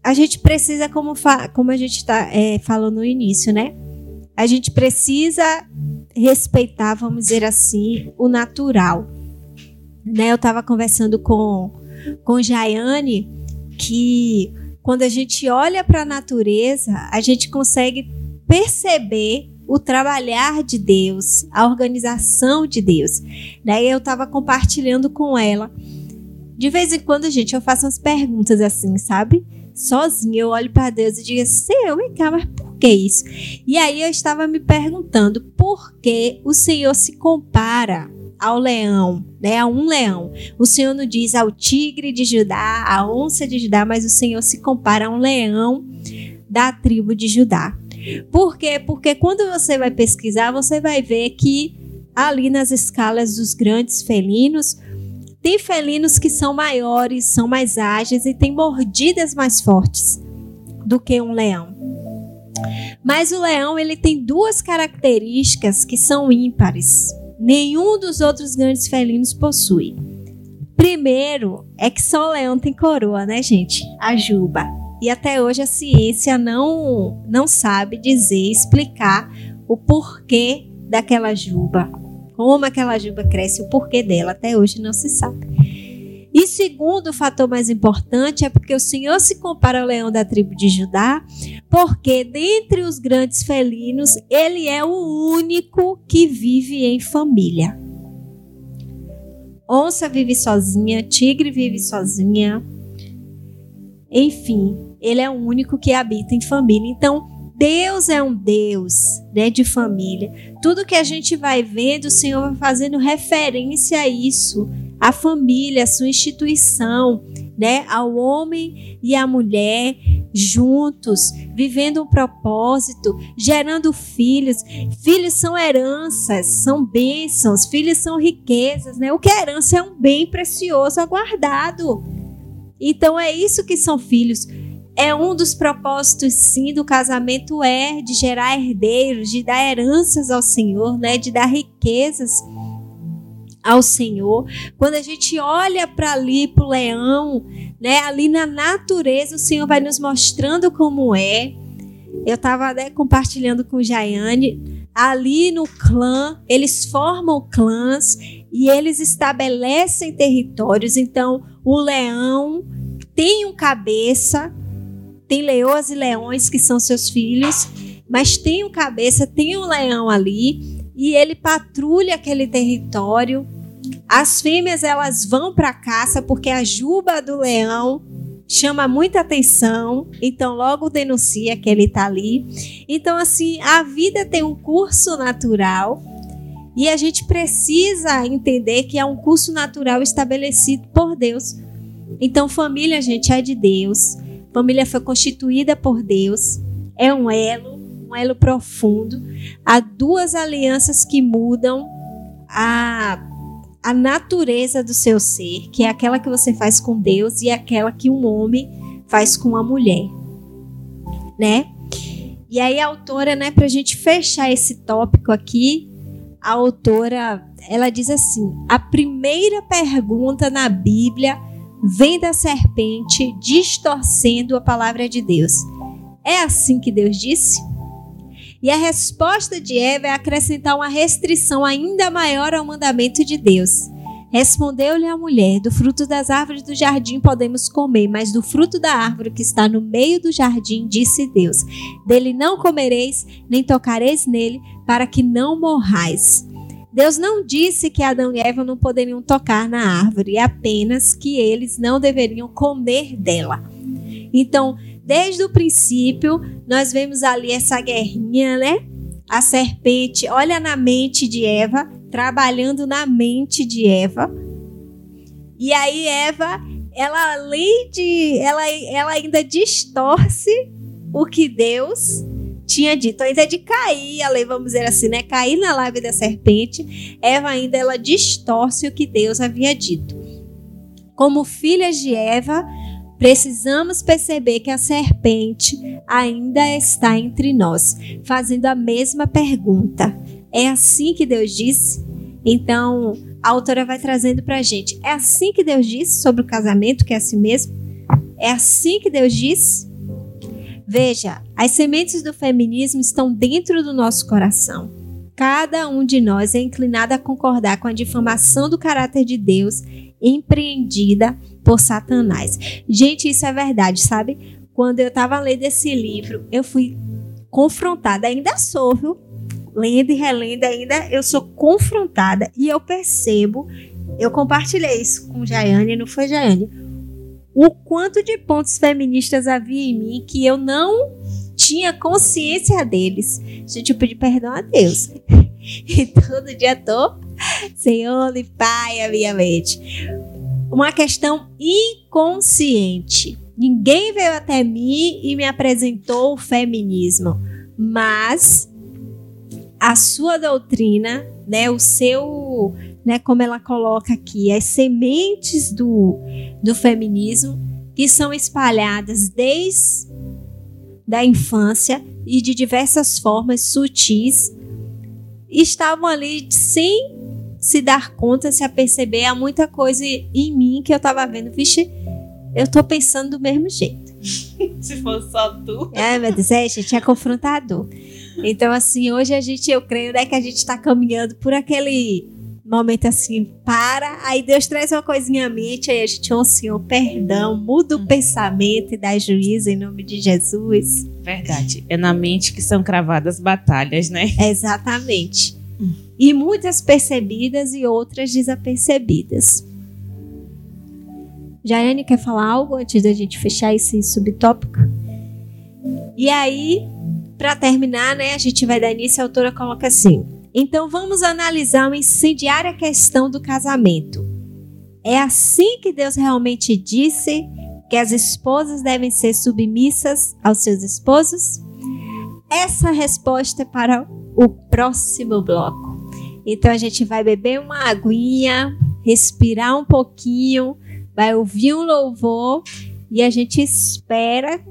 a gente precisa, como, como a gente tá, é, falou no início, né? A gente precisa respeitar, vamos dizer assim, o natural. Né? Eu estava conversando com, com Jaiane que quando a gente olha para a natureza, a gente consegue perceber o trabalhar de Deus, a organização de Deus. Daí eu estava compartilhando com ela. De vez em quando, gente, eu faço umas perguntas assim, sabe? sozinha, eu olho para Deus e digo assim, Senhor, vem cá, mas por isso? E aí eu estava me perguntando por que o Senhor se compara ao leão, né, a um leão. O Senhor não diz ao tigre de Judá, à onça de Judá, mas o Senhor se compara a um leão da tribo de Judá. Por quê? Porque quando você vai pesquisar, você vai ver que ali nas escalas dos grandes felinos, tem felinos que são maiores, são mais ágeis e têm mordidas mais fortes do que um leão. Mas o leão ele tem duas características que são ímpares. Nenhum dos outros grandes felinos possui. Primeiro, é que só o leão tem coroa, né, gente? A juba. E até hoje a ciência não, não sabe dizer, explicar o porquê daquela juba. Como aquela juba cresce, o porquê dela. Até hoje não se sabe. E segundo o fator mais importante é porque o Senhor se compara ao leão da tribo de Judá, porque dentre os grandes felinos, ele é o único que vive em família. Onça vive sozinha, tigre vive sozinha. Enfim, ele é o único que habita em família. Então, Deus é um Deus né, de família. Tudo que a gente vai vendo, o Senhor vai fazendo referência a isso, a família, a sua instituição, né, ao homem e à mulher juntos, vivendo um propósito, gerando filhos. Filhos são heranças, são bênçãos, filhos são riquezas, né? O que é herança é um bem precioso aguardado. Então é isso que são filhos. É um dos propósitos, sim, do casamento é de gerar herdeiros, de dar heranças ao Senhor, né? De dar riquezas ao Senhor. Quando a gente olha para ali, para o leão, né, ali na natureza, o Senhor vai nos mostrando como é. Eu estava né, compartilhando com Jaiane, ali no clã, eles formam clãs e eles estabelecem territórios. Então, o leão tem um cabeça, tem leões e leões que são seus filhos, mas tem um cabeça, tem um leão ali e ele patrulha aquele território. As fêmeas elas vão para caça porque a juba do leão chama muita atenção, então logo denuncia que ele está ali. Então assim, a vida tem um curso natural e a gente precisa entender que é um curso natural estabelecido por Deus. Então família, gente, é de Deus. Família foi constituída por Deus. É um elo um elo profundo. Há duas alianças que mudam a, a natureza do seu ser, que é aquela que você faz com Deus e aquela que um homem faz com a mulher, né? E aí a autora, né, para a gente fechar esse tópico aqui, a autora, ela diz assim: a primeira pergunta na Bíblia vem da serpente distorcendo a palavra de Deus. É assim que Deus disse? E a resposta de Eva é acrescentar uma restrição ainda maior ao mandamento de Deus. Respondeu-lhe a mulher: Do fruto das árvores do jardim podemos comer, mas do fruto da árvore que está no meio do jardim, disse Deus: Dele não comereis, nem tocareis nele, para que não morrais. Deus não disse que Adão e Eva não poderiam tocar na árvore, apenas que eles não deveriam comer dela. Então, Desde o princípio, nós vemos ali essa guerrinha, né? A serpente olha na mente de Eva, trabalhando na mente de Eva. E aí Eva, ela além de, ela, ela ainda distorce o que Deus tinha dito. Ainda de cair, a lei, vamos dizer assim, né? Cair na lábia da serpente, Eva ainda ela distorce o que Deus havia dito. Como filhas de Eva, Precisamos perceber que a serpente ainda está entre nós, fazendo a mesma pergunta. É assim que Deus disse? Então, a autora vai trazendo para a gente. É assim que Deus disse sobre o casamento, que é assim mesmo? É assim que Deus disse? Veja, as sementes do feminismo estão dentro do nosso coração. Cada um de nós é inclinado a concordar com a difamação do caráter de Deus empreendida por Satanás. Gente, isso é verdade, sabe? Quando eu estava lendo esse livro, eu fui confrontada, ainda sou, viu? Lendo e relendo ainda, eu sou confrontada e eu percebo, eu compartilhei isso com Jaiane, não foi Jaiane? O quanto de pontos feministas havia em mim que eu não tinha consciência deles. Gente, eu pedi perdão a Deus. E todo dia tô, Senhor, pai a minha mente uma questão inconsciente. Ninguém veio até mim e me apresentou o feminismo, mas a sua doutrina, né, o seu, né, como ela coloca aqui, as sementes do, do feminismo que são espalhadas desde da infância e de diversas formas sutis estavam ali sem se dar conta, se aperceber há muita coisa em mim que eu tava vendo, vixe, eu tô pensando do mesmo jeito. Se fosse só tu. É, meu Deus, é, gente, é confrontador. Então, assim, hoje a gente, eu creio, né, que a gente tá caminhando por aquele momento assim, para, aí Deus traz uma coisinha à mente, aí a gente, oh Senhor, perdão, muda o pensamento e dá juízo em nome de Jesus. Verdade. É na mente que são cravadas batalhas, né? Exatamente. E muitas percebidas e outras desapercebidas. Jaiane quer falar algo antes da gente fechar esse subtópico? E aí, para terminar, né, a gente vai dar início, a autora coloca assim: Então vamos analisar uma incendiária questão do casamento. É assim que Deus realmente disse que as esposas devem ser submissas aos seus esposos? Essa resposta é para o próximo bloco. Então a gente vai beber uma aguinha, respirar um pouquinho, vai ouvir um louvor e a gente espera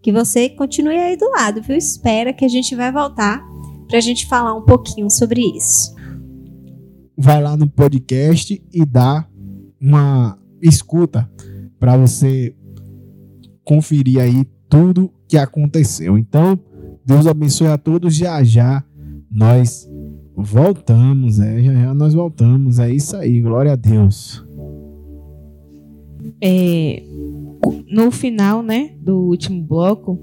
que você continue aí do lado, viu? Espera que a gente vai voltar para a gente falar um pouquinho sobre isso. Vai lá no podcast e dá uma escuta para você conferir aí tudo que aconteceu. Então, Deus abençoe a todos. Já já nós voltamos, é, já já nós voltamos. É isso aí, glória a Deus. É, no final, né, do último bloco,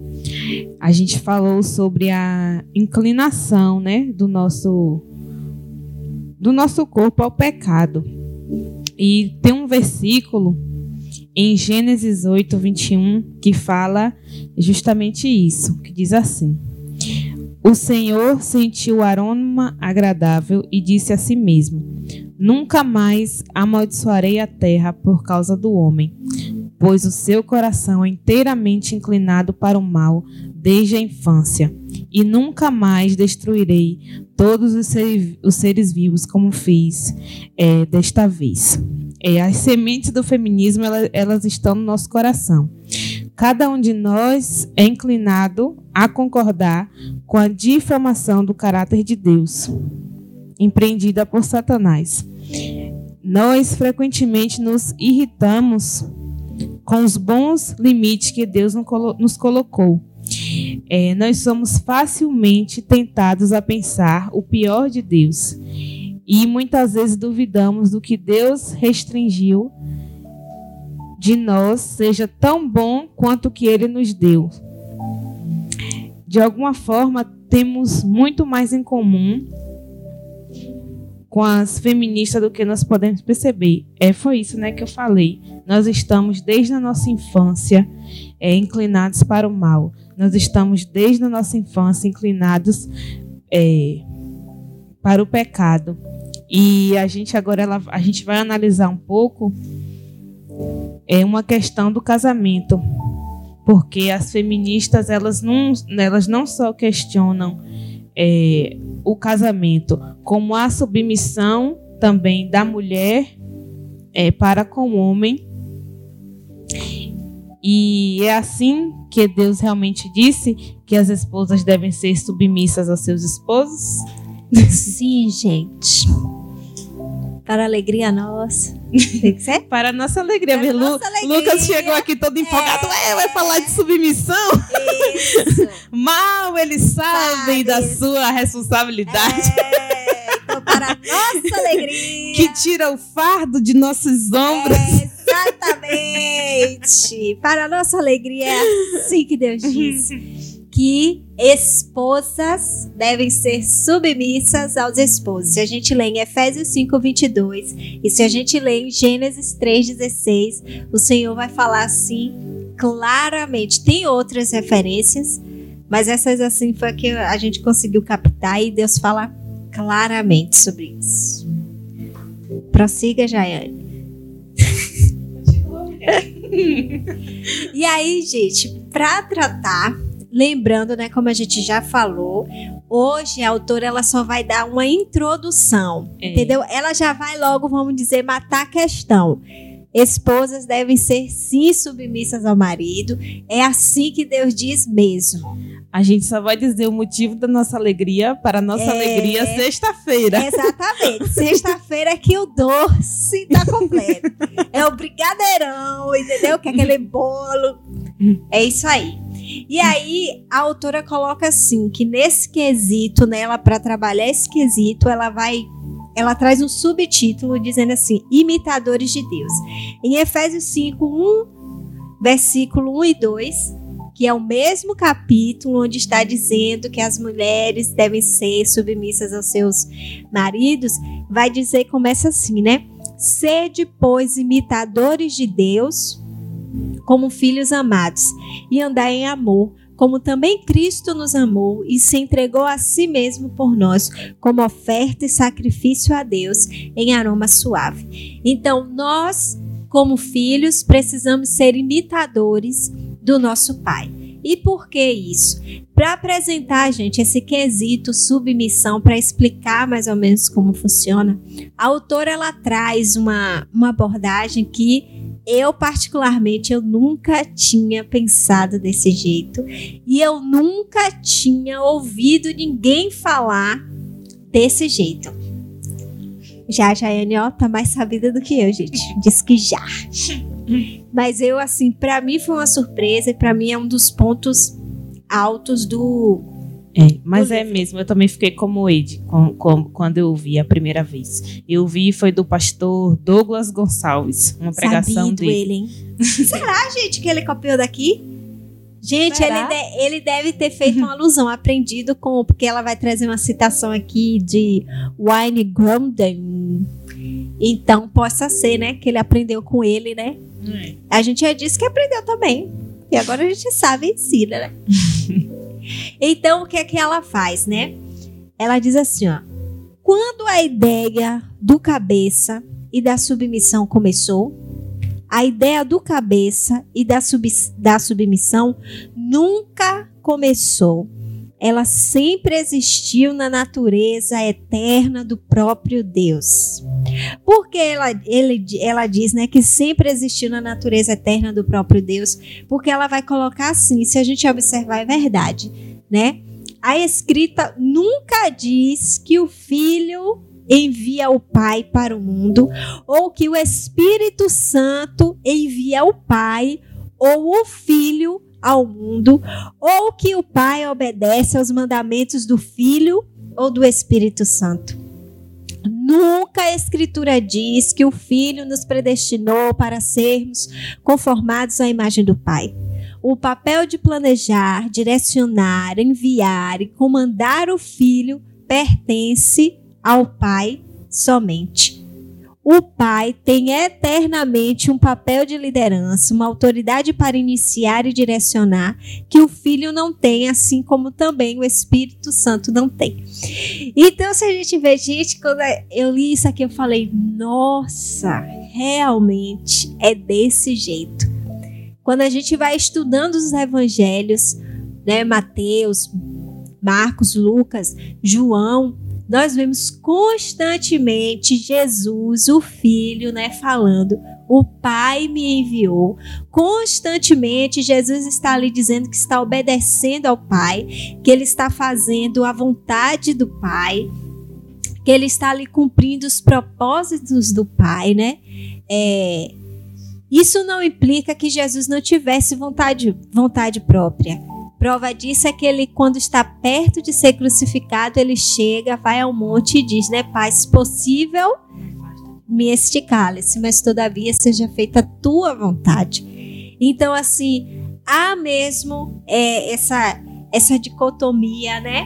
a gente falou sobre a inclinação, né, do nosso do nosso corpo ao pecado. E tem um versículo em Gênesis 8, 21 que fala justamente isso, que diz assim: O Senhor sentiu o aroma agradável e disse a si mesmo: Nunca mais amaldiçoarei a terra por causa do homem, pois o seu coração é inteiramente inclinado para o mal desde a infância, e nunca mais destruirei todos os, os seres vivos como fiz é, desta vez. É, as sementes do feminismo elas, elas estão no nosso coração. Cada um de nós é inclinado a concordar com a difamação do caráter de Deus, empreendida por Satanás. Nós frequentemente nos irritamos com os bons limites que Deus nos colocou. É, nós somos facilmente tentados a pensar o pior de Deus e muitas vezes duvidamos do que Deus restringiu de nós seja tão bom quanto o que Ele nos deu. De alguma forma, temos muito mais em comum com as feministas do que nós podemos perceber. É, foi isso né, que eu falei. Nós estamos desde a nossa infância é, inclinados para o mal. Nós estamos desde a nossa infância inclinados é, para o pecado. E a gente agora ela, a gente vai analisar um pouco é uma questão do casamento, porque as feministas elas não, elas não só questionam é, o casamento, como a submissão também da mulher é, para com o homem. E é assim que Deus realmente disse que as esposas devem ser submissas aos seus esposos? Sim, gente. Para a alegria nossa. Tem que ser? Para a nossa alegria. Para Lu- nossa alegria. Lucas chegou aqui todo empolgado. É. É, vai falar de submissão? Isso. Mal eles sabem Sabe. da sua responsabilidade. É, então, para a nossa alegria. Que tira o fardo de nossos ombros. É, exatamente. Para nossa alegria, é assim que Deus disse. Que esposas devem ser submissas aos esposos. Se a gente lê em Efésios 5, 22 e se a gente lê em Gênesis 3, 16, o Senhor vai falar assim claramente. Tem outras referências, mas essas assim foi que a gente conseguiu captar e Deus fala claramente sobre isso. Prossiga, Jaiane. E aí, gente, para tratar, lembrando, né, como a gente já falou, hoje a autora ela só vai dar uma introdução, É. entendeu? Ela já vai logo, vamos dizer, matar a questão. Esposas devem ser sim submissas ao marido. É assim que Deus diz mesmo. A gente só vai dizer o motivo da nossa alegria para a nossa É. alegria sexta-feira. Exatamente. Sexta-feira é que o doce tá completo. É o brigadeirão, entendeu? Que é aquele bolo. É isso aí. E aí, a autora coloca assim: que nesse quesito, nela, para trabalhar esse quesito, ela vai. Ela traz um subtítulo dizendo assim: Imitadores de Deus. Em Efésios 5, 1, versículo 1 e 2, que é o mesmo capítulo onde está dizendo que as mulheres devem ser submissas aos seus maridos, vai dizer, começa assim, né? Sede, pois, imitadores de Deus, como filhos amados, e andai em amor, como também Cristo nos amou e se entregou a si mesmo por nós, como oferta e sacrifício a Deus em aroma suave. Então, nós, como filhos, precisamos ser imitadores do nosso Pai. E por que isso? Para apresentar, gente, esse quesito submissão, para explicar mais ou menos como funciona, a autora ela traz uma, uma abordagem que eu particularmente eu nunca tinha pensado desse jeito e eu nunca tinha ouvido ninguém falar desse jeito. Já a Jaiane, ó, tá mais sabida do que eu, gente. Diz que já. Mas eu, assim, pra mim foi uma surpresa e pra mim é um dos pontos altos do. É, mas é mesmo, eu também fiquei como Ed com- com- quando eu vi a primeira vez. Eu vi foi do pastor Douglas Gonçalves, uma pregação Sabido dele. ele, hein? Será, gente, que ele copiou daqui? Gente, ele, de- ele deve ter feito uma alusão, aprendido com. Porque ela vai trazer uma citação aqui de Wayne Grudem. Então, possa ser, né? Que ele aprendeu com ele, né? A gente já disse que aprendeu também. E agora a gente sabe ensina, né? então, o que é que ela faz, né? Ela diz assim, ó. Quando a ideia do cabeça e da submissão começou, a ideia do cabeça e da, sub, da submissão nunca começou. Ela sempre existiu na natureza eterna do próprio Deus. Porque ela, ele, ela diz né, que sempre existiu na natureza eterna do próprio Deus, porque ela vai colocar assim, se a gente observar, é verdade, né? A escrita nunca diz que o filho envia o pai para o mundo, ou que o Espírito Santo envia o pai ou o filho ao mundo, ou que o pai obedece aos mandamentos do filho ou do Espírito Santo. Nunca a Escritura diz que o Filho nos predestinou para sermos conformados à imagem do Pai. O papel de planejar, direcionar, enviar e comandar o Filho pertence ao Pai somente. O pai tem eternamente um papel de liderança, uma autoridade para iniciar e direcionar, que o filho não tem, assim como também o Espírito Santo não tem. Então, se a gente vê, gente, quando eu li isso aqui, eu falei, nossa, realmente é desse jeito. Quando a gente vai estudando os evangelhos, né, Mateus, Marcos, Lucas, João, nós vemos constantemente Jesus, o Filho, né, falando: O Pai me enviou. Constantemente Jesus está ali dizendo que está obedecendo ao Pai, que ele está fazendo a vontade do Pai, que ele está ali cumprindo os propósitos do Pai, né? É, isso não implica que Jesus não tivesse vontade, vontade própria. Prova disso é que ele, quando está perto de ser crucificado, ele chega, vai ao monte e diz, né, Pai, se possível, me este cálice, mas todavia seja feita a tua vontade. Então, assim, há mesmo é, essa, essa dicotomia, né,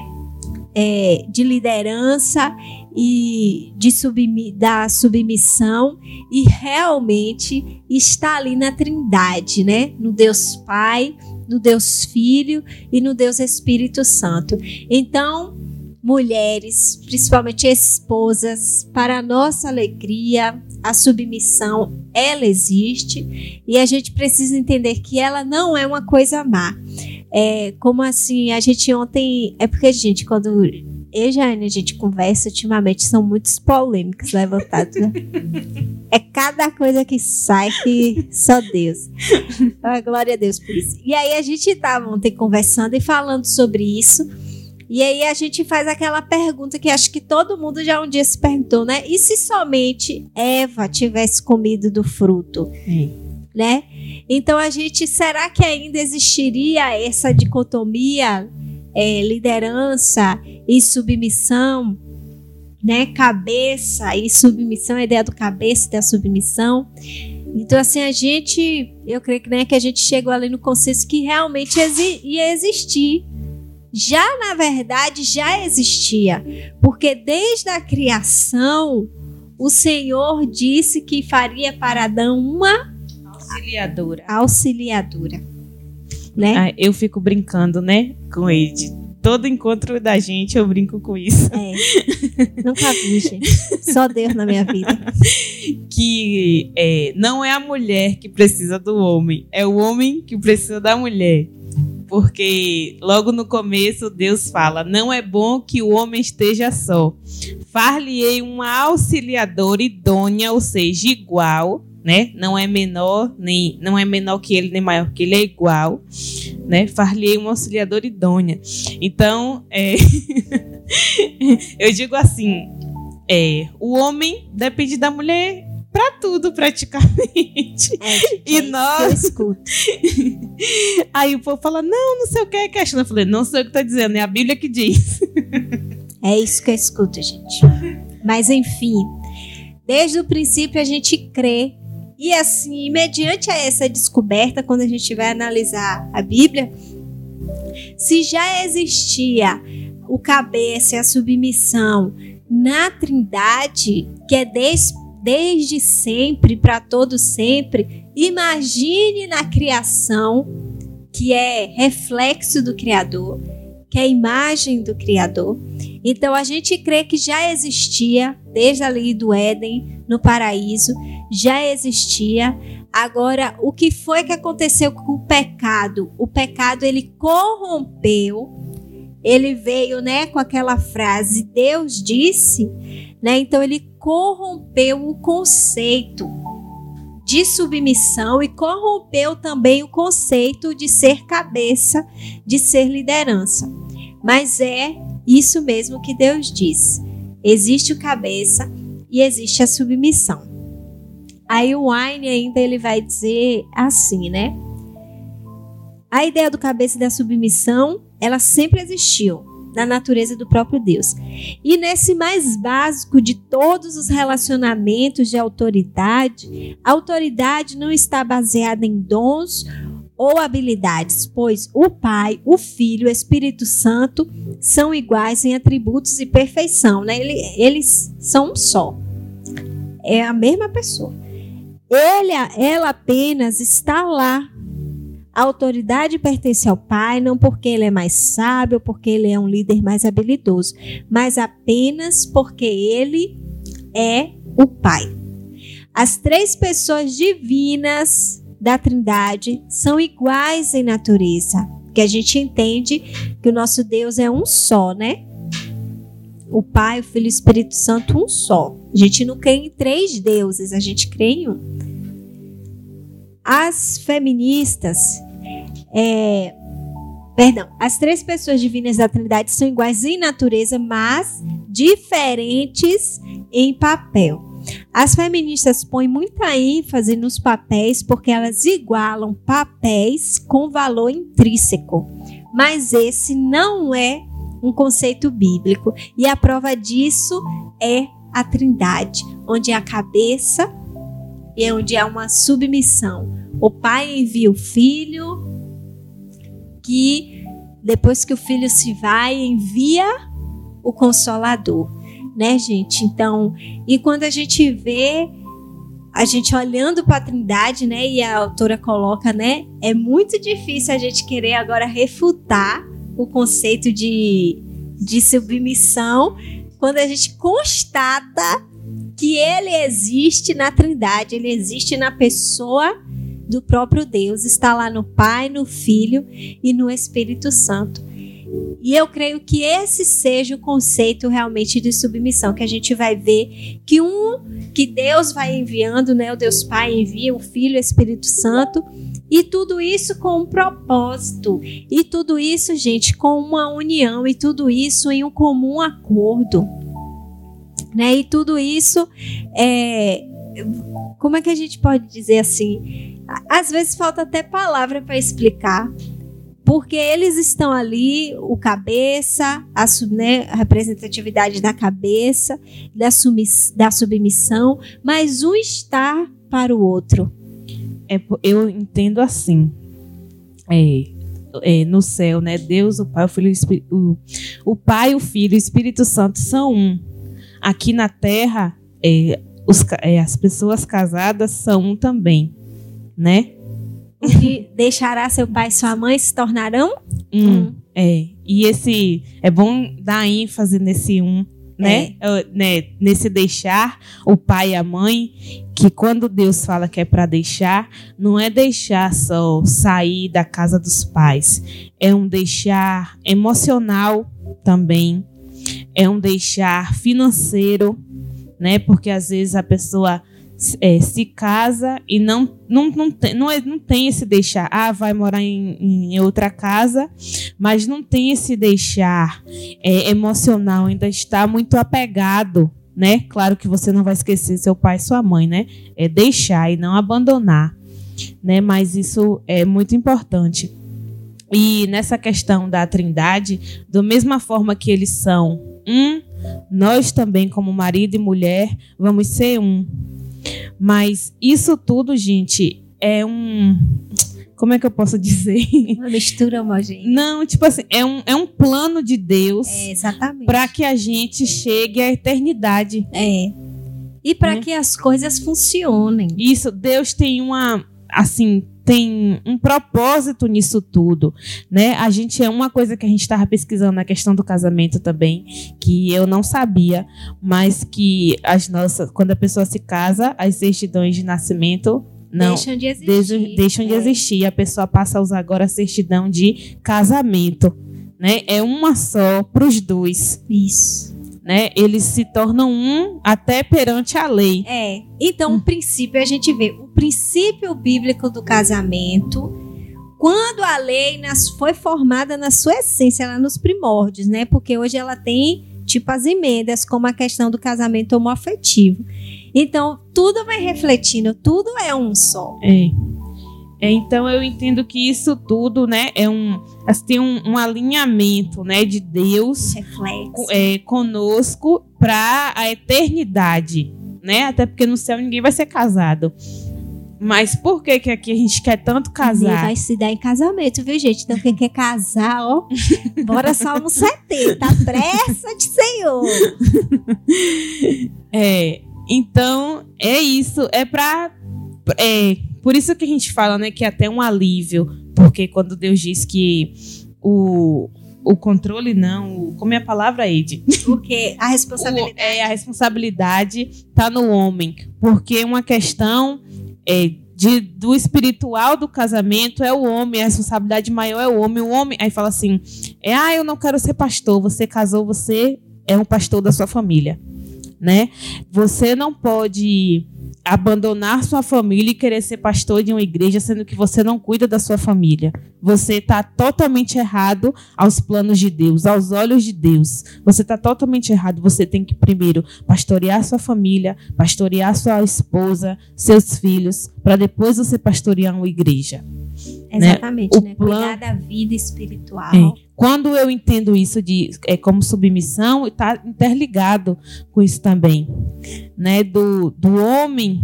é, de liderança e de submi da submissão e realmente está ali na trindade, né, no Deus Pai, no Deus Filho e no Deus Espírito Santo. Então, mulheres, principalmente esposas, para nossa alegria, a submissão, ela existe e a gente precisa entender que ela não é uma coisa má. É, como assim, a gente ontem. É porque, gente, quando e Jane, a gente conversa ultimamente, são muitas polêmicas levantadas, né? É cada cada coisa que sai que só Deus. Ah, glória a Deus por isso. E aí a gente estava ontem conversando e falando sobre isso. E aí a gente faz aquela pergunta que acho que todo mundo já um dia se perguntou, né? E se somente Eva tivesse comido do fruto? Né? Então a gente, será que ainda existiria essa dicotomia é, liderança e submissão? Né, cabeça e submissão, a ideia do cabeça e da submissão. Então, assim, a gente, eu creio que, né, que a gente chegou ali no consenso que realmente exi ia existir já na verdade já existia, porque desde a criação o Senhor disse que faria para Adão uma auxiliadora. Auxiliadora. Né? Ah, eu fico brincando, né, com ele. Todo encontro da gente eu brinco com isso. É. Nunca vi, gente. Só Deus na minha vida. Que é, não é a mulher que precisa do homem, é o homem que precisa da mulher porque logo no começo Deus fala: Não é bom que o homem esteja só. Far-lhe-ei uma auxiliadora idônea, ou seja, igual, né? Não é menor, nem não é menor que ele, nem maior que ele, é igual, né? Far-lhe-ei uma auxiliadora idônea. Então, é... eu digo assim: é, o homem depende da mulher para tudo praticamente. É, e é nós. Aí o povo fala: não, não sei o que é questão. Eu falei: não sei o que tá dizendo, é a Bíblia que diz. É isso que eu escuto, gente. Mas enfim, desde o princípio a gente crê. E assim, mediante a essa descoberta, quando a gente vai analisar a Bíblia, se já existia o cabeça e a submissão na Trindade, que é desde desde sempre, para todo sempre. Imagine na criação, que é reflexo do Criador, que é imagem do Criador. Então a gente crê que já existia desde a lei do Éden, no paraíso, já existia. Agora, o que foi que aconteceu com o pecado? O pecado ele corrompeu. Ele veio, né, com aquela frase: Deus disse, né? Então ele corrompeu o conceito de submissão e corrompeu também o conceito de ser cabeça, de ser liderança. Mas é isso mesmo que Deus diz. Existe o cabeça e existe a submissão. Aí o Wine ainda ele vai dizer assim, né? A ideia do cabeça e da submissão, ela sempre existiu da natureza do próprio Deus. E nesse mais básico de todos os relacionamentos de autoridade, a autoridade não está baseada em dons ou habilidades, pois o Pai, o Filho, o Espírito Santo são iguais em atributos e perfeição, né? Eles são um só. É a mesma pessoa. Ele, ela apenas está lá a autoridade pertence ao pai, não porque ele é mais sábio, porque ele é um líder mais habilidoso, mas apenas porque ele é o pai. As três pessoas divinas da Trindade são iguais em natureza, que a gente entende que o nosso Deus é um só, né? O Pai, o Filho e o Espírito Santo um só. A gente não crê em três deuses, a gente crê em um. As feministas é, perdão, as três pessoas divinas da Trindade são iguais em natureza, mas diferentes em papel. As feministas põem muita ênfase nos papéis porque elas igualam papéis com valor intrínseco. Mas esse não é um conceito bíblico e a prova disso é a Trindade, onde a cabeça e onde há uma submissão. O Pai envia o Filho, que depois que o filho se vai, envia o consolador, né, gente? Então, e quando a gente vê a gente olhando para a Trindade, né, e a autora coloca, né, é muito difícil a gente querer agora refutar o conceito de, de submissão quando a gente constata que ele existe na Trindade, ele existe na pessoa do próprio Deus, está lá no Pai, no Filho e no Espírito Santo. E eu creio que esse seja o conceito realmente de submissão, que a gente vai ver que um que Deus vai enviando, né, o Deus Pai envia o Filho, o Espírito Santo, e tudo isso com um propósito. E tudo isso, gente, com uma união e tudo isso em um comum acordo. Né? E tudo isso é como é que a gente pode dizer assim? Às vezes falta até palavra para explicar, porque eles estão ali, o cabeça, a, né, a representatividade da cabeça, da, da submissão, mas um está para o outro. É, eu entendo assim. É, é, no céu, né? Deus, o Pai, o Filho, o, o Pai, o Filho o Espírito Santo são um. Aqui na Terra, é, os, é, as pessoas casadas são um também, né? Que deixará seu pai e sua mãe se tornarão um. um. É. E esse é bom dar ênfase nesse um, né? É. né? Nesse deixar o pai e a mãe, que quando Deus fala que é para deixar, não é deixar só sair da casa dos pais, é um deixar emocional também, é um deixar financeiro, né? Porque às vezes a pessoa é, se casa e não não, não, tem, não, é, não tem esse deixar, ah, vai morar em, em outra casa, mas não tem esse deixar é, emocional, ainda está muito apegado, né? Claro que você não vai esquecer seu pai e sua mãe, né? É deixar e não abandonar, né? Mas isso é muito importante. E nessa questão da trindade, da mesma forma que eles são um, nós também, como marido e mulher, vamos ser um. Mas isso tudo, gente, é um. Como é que eu posso dizer? Uma mistura homogênea. Não, tipo assim, é um, é um plano de Deus é, para que a gente chegue à eternidade. É. E para né? que as coisas funcionem. Isso, Deus tem uma. Assim, tem um propósito nisso tudo, né? A gente é uma coisa que a gente estava pesquisando na questão do casamento também, que eu não sabia, mas que as nossas, quando a pessoa se casa, as certidões de nascimento não deixam de existir. Deixam, de é. existir. A pessoa passa a usar agora a certidão de casamento, né? É uma só para os dois. Isso né? Eles se tornam um até perante a lei. É. Então, o princípio a gente vê princípio bíblico do casamento quando a lei nas, foi formada na sua essência, lá nos primórdios, né? Porque hoje ela tem tipo as emendas, como a questão do casamento homoafetivo. Então, tudo vai refletindo, tudo é um só. É. É, então eu entendo que isso tudo, né, é um, assim, tem um, um alinhamento, né, de Deus é, conosco para a eternidade, né? Até porque no céu ninguém vai ser casado. Mas por que que aqui a gente quer tanto casar? vai se dar em casamento, viu, gente? Então quem quer casar, ó, bora Salmo 70, pressa de Senhor. É, então é isso, é para é, por isso que a gente fala, né, que é até um alívio, porque quando Deus diz que o, o controle não, como é a palavra, Ed? Porque a responsabilidade. O, é, a responsabilidade está no homem. Porque uma questão é, de, do espiritual do casamento é o homem, a responsabilidade maior é o homem. O homem, aí fala assim: é, ah, eu não quero ser pastor. Você casou, você é um pastor da sua família. Né? Você não pode abandonar sua família e querer ser pastor de uma igreja, sendo que você não cuida da sua família. Você está totalmente errado aos planos de Deus, aos olhos de Deus. Você está totalmente errado. Você tem que primeiro pastorear sua família, pastorear sua esposa, seus filhos, para depois você pastorear uma igreja. Né? Exatamente, né? né? Plan... Cuidar da vida espiritual. É. Quando eu entendo isso de é, como submissão, está interligado com isso também, né? Do, do homem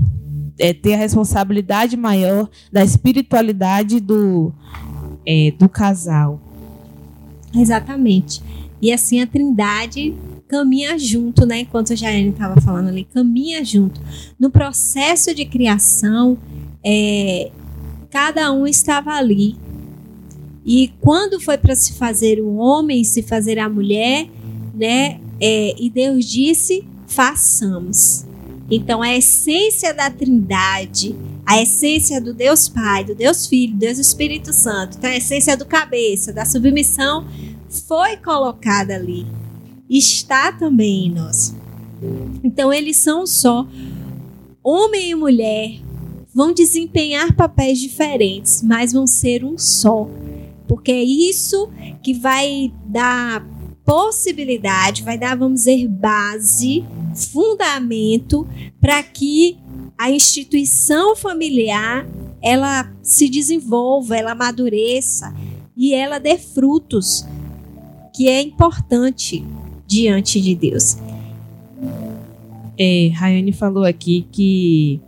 é, ter a responsabilidade maior da espiritualidade do, é, do casal. Exatamente. E assim a Trindade caminha junto, né? Enquanto a Jaiane estava falando ali, caminha junto. No processo de criação, é, cada um estava ali. E quando foi para se fazer o homem, se fazer a mulher, né? É, e Deus disse: façamos. Então, a essência da Trindade, a essência do Deus Pai, do Deus Filho, Deus Espírito Santo, então a essência do cabeça, da submissão, foi colocada ali, está também em nós. Então eles são só homem e mulher vão desempenhar papéis diferentes, mas vão ser um só. Porque é isso que vai dar possibilidade, vai dar, vamos dizer, base, fundamento para que a instituição familiar ela se desenvolva, ela amadureça e ela dê frutos, que é importante diante de Deus. É, Rayane falou aqui que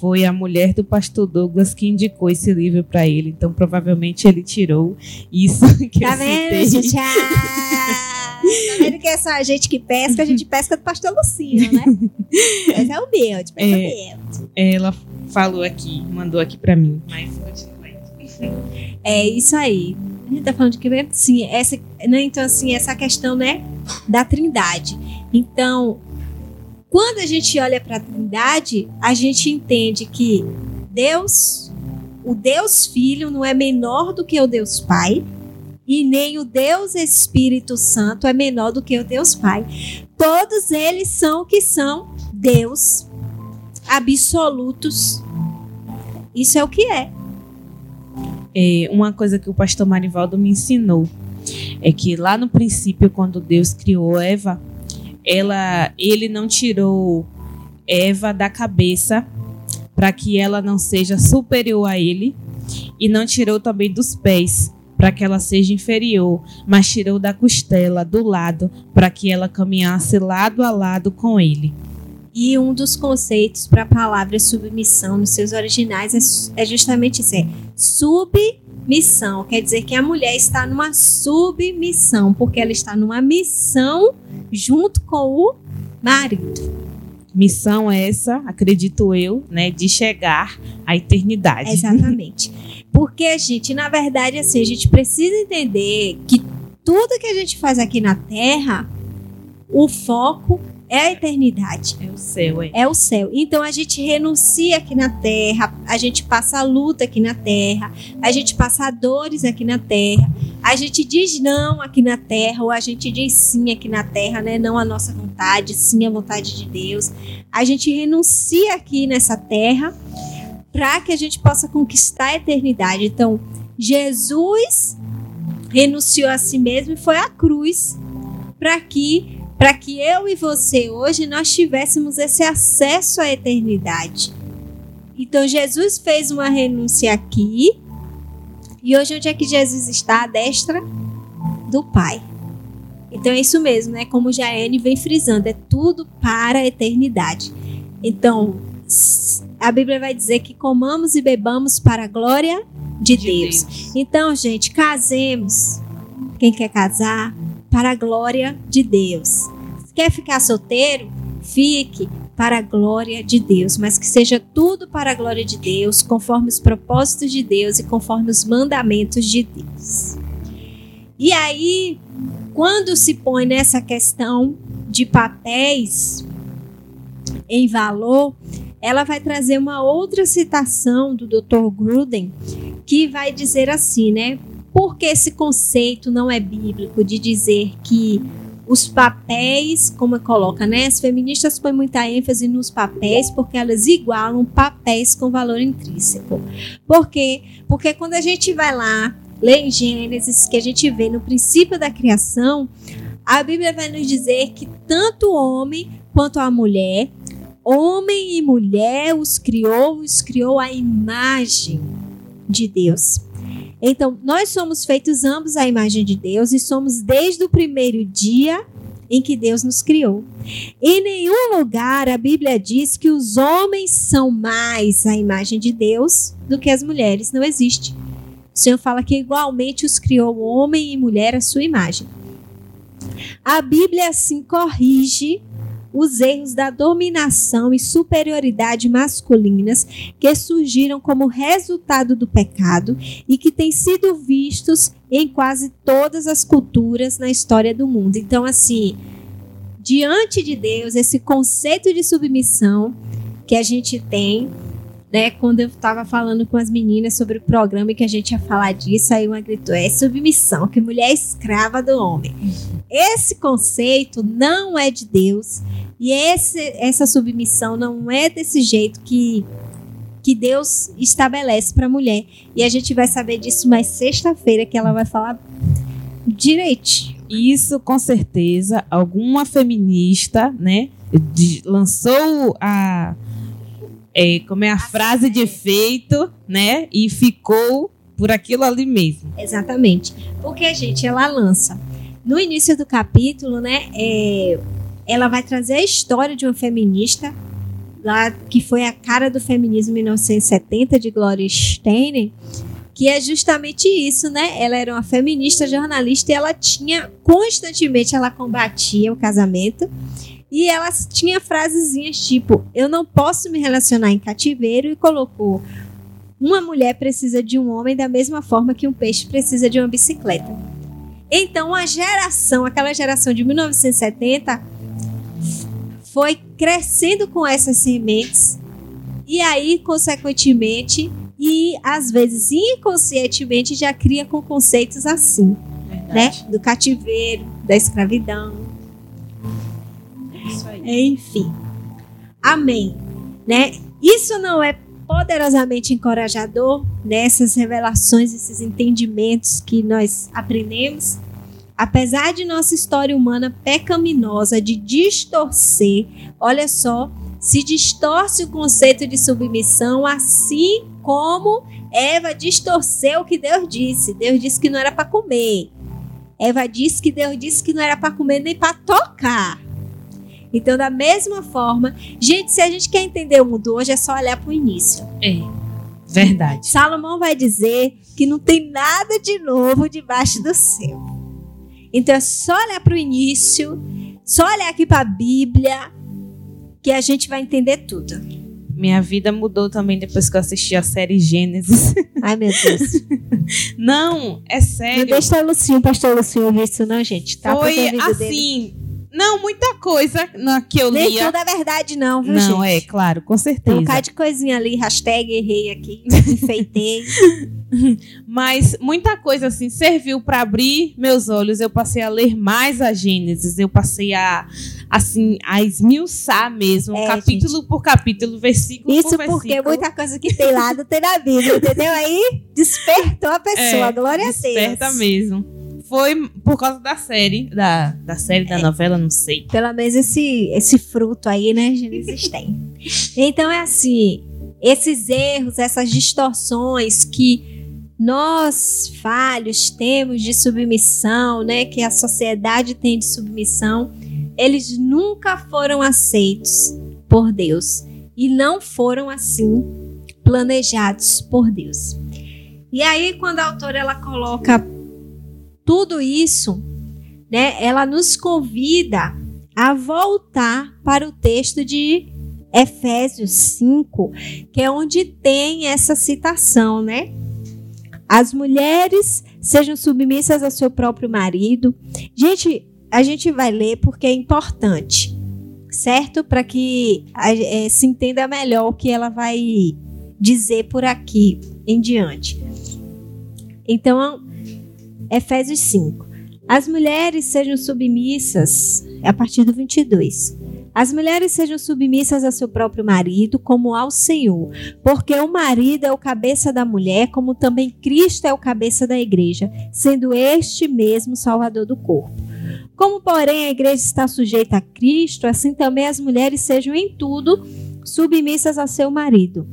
foi a mulher do pastor Douglas que indicou esse livro para ele, então provavelmente ele tirou isso que tá eu vendo, citei. gente? Ah, tá vendo que é só a gente que pesca, a gente pesca do pastor Lucinho, né? Esse é o meu, de pesca É. meu. Ela falou aqui, mandou aqui para mim, mas continue. É isso aí. A gente tá falando de que? Sim, essa, né? Então, assim, essa questão, né, da trindade. Então, quando a gente olha para a trindade, a gente entende que Deus, o Deus Filho, não é menor do que o Deus Pai, e nem o Deus Espírito Santo é menor do que o Deus Pai. Todos eles são o que são Deus absolutos. Isso é o que é. É, uma coisa que o pastor Marivaldo me ensinou é que lá no princípio, quando Deus criou Eva, ela, ele não tirou Eva da cabeça para que ela não seja superior a ele e não tirou também dos pés para que ela seja inferior, mas tirou da costela, do lado, para que ela caminhasse lado a lado com ele. E um dos conceitos para a palavra submissão nos seus originais é, é justamente isso: é submissão. Quer dizer que a mulher está numa submissão, porque ela está numa missão junto com o marido. Missão essa, acredito eu, né, de chegar à eternidade. Exatamente. Porque, gente, na verdade, assim, a gente precisa entender que tudo que a gente faz aqui na Terra, o foco é a eternidade. É o céu, é. é o céu. Então a gente renuncia aqui na terra, a gente passa a luta aqui na terra, a gente passa dores aqui na terra, a gente diz não aqui na terra, ou a gente diz sim aqui na terra, né? Não a nossa vontade, sim a vontade de Deus. A gente renuncia aqui nessa terra para que a gente possa conquistar a eternidade. Então, Jesus renunciou a si mesmo e foi à cruz para que para que eu e você hoje nós tivéssemos esse acesso à eternidade. Então Jesus fez uma renúncia aqui. E hoje onde é que Jesus está? À destra do Pai. Então é isso mesmo, né? Como Jaene vem frisando, é tudo para a eternidade. Então, a Bíblia vai dizer que comamos e bebamos para a glória de, De Deus. Deus. Então, gente, casemos. Quem quer casar, para a glória de Deus. Quer ficar solteiro? Fique para a glória de Deus, mas que seja tudo para a glória de Deus, conforme os propósitos de Deus e conforme os mandamentos de Deus. E aí, quando se põe nessa questão de papéis em valor, ela vai trazer uma outra citação do Dr. Gruden que vai dizer assim, né? Porque esse conceito não é bíblico de dizer que os papéis, como coloca, né? As feministas põem muita ênfase nos papéis porque elas igualam papéis com valor intrínseco. Por quê? Porque quando a gente vai lá, lê em Gênesis, que a gente vê no princípio da criação, a Bíblia vai nos dizer que tanto o homem quanto a mulher, homem e mulher, os criou, os criou à imagem de Deus. Então, nós somos feitos ambos à imagem de Deus e somos desde o primeiro dia em que Deus nos criou. Em nenhum lugar a Bíblia diz que os homens são mais à imagem de Deus do que as mulheres. Não existe. O Senhor fala que igualmente os criou homem e mulher à sua imagem. A Bíblia assim corrige os erros da dominação e superioridade masculinas que surgiram como resultado do pecado e que têm sido vistos em quase todas as culturas na história do mundo. Então, assim, diante de Deus, esse conceito de submissão que a gente tem né? Quando eu estava falando com as meninas sobre o programa e que a gente ia falar disso, aí uma gritou: é submissão, que mulher é escrava do homem. Esse conceito não é de Deus e esse, essa submissão não é desse jeito que que Deus estabelece para mulher. E a gente vai saber disso mais sexta-feira, que ela vai falar direitinho. Isso, com certeza, alguma feminista, né, de, lançou a é, como é a frase de efeito, né? E ficou por aquilo ali mesmo. Exatamente. Porque, gente, ela lança. No início do capítulo, né? É, ela vai trazer a história de uma feminista, lá, que foi a cara do feminismo em 1970, de Gloria Steinem, que é justamente isso, né? Ela era uma feminista jornalista e ela tinha constantemente ela combatia o casamento e ela tinha frasezinhas tipo: Eu não posso me relacionar em cativeiro, e colocou: Uma mulher precisa de um homem da mesma forma que um peixe precisa de uma bicicleta. Então, a geração, aquela geração de 1970, foi crescendo com essas sementes, e aí, consequentemente, e às vezes inconscientemente, já cria com conceitos assim, Verdade. né? Do cativeiro, da escravidão, enfim. Amém. Né? Isso não é poderosamente encorajador nessas revelações, esses entendimentos que nós aprendemos. Apesar de nossa história humana pecaminosa de distorcer, olha só, se distorce o conceito de submissão, assim como Eva distorceu o que Deus disse. Deus disse que não era para comer. Eva disse que Deus disse que não era para comer nem para tocar. Então, da mesma forma, gente, se a gente quer entender o mundo hoje, é só olhar para o início. É. Verdade. Salomão vai dizer que não tem nada de novo debaixo do céu. Então é só olhar para o início, só olhar aqui para a Bíblia, que a gente vai entender tudo. Minha vida mudou também depois que eu assisti a série Gênesis. Ai, meu Deus. não, é sério. Não deixa o Lucinho, o pastor Lucinho ouvir isso, não, gente. Tá Foi assim, dele. Não, muita coisa na que eu lia. Nem tudo é verdade, não, viu, Não, gente? é, claro, com certeza. um bocado de coisinha ali, hashtag errei aqui, enfeitei. Mas muita coisa, assim, serviu para abrir meus olhos. Eu passei a ler mais a Gênesis. Eu passei a, assim, a esmiuçar mesmo, é, capítulo gente. por capítulo, versículo Isso por versículo. Isso porque muita coisa que tem lá não tem na Bíblia, entendeu? Aí despertou a pessoa, é, glória a Deus. Desperta mesmo foi por causa da série, da, da série, da é, novela, não sei. Pelo menos esse, esse fruto aí, né, Gênesis tem. Então é assim, esses erros, essas distorções que nós falhos temos de submissão, né, que a sociedade tem de submissão, eles nunca foram aceitos por Deus e não foram assim planejados por Deus. E aí quando a autora ela coloca tudo isso, né, ela nos convida a voltar para o texto de Efésios 5, que é onde tem essa citação, né? As mulheres sejam submissas ao seu próprio marido. Gente, a gente vai ler porque é importante, certo? Para que é, se entenda melhor o que ela vai dizer por aqui em diante. Então, Efésios 5. As mulheres sejam submissas, a partir do 22. As mulheres sejam submissas a seu próprio marido, como ao Senhor, porque o marido é o cabeça da mulher, como também Cristo é o cabeça da igreja, sendo este mesmo Salvador do corpo. Como, porém, a igreja está sujeita a Cristo, assim também as mulheres sejam em tudo submissas a seu marido.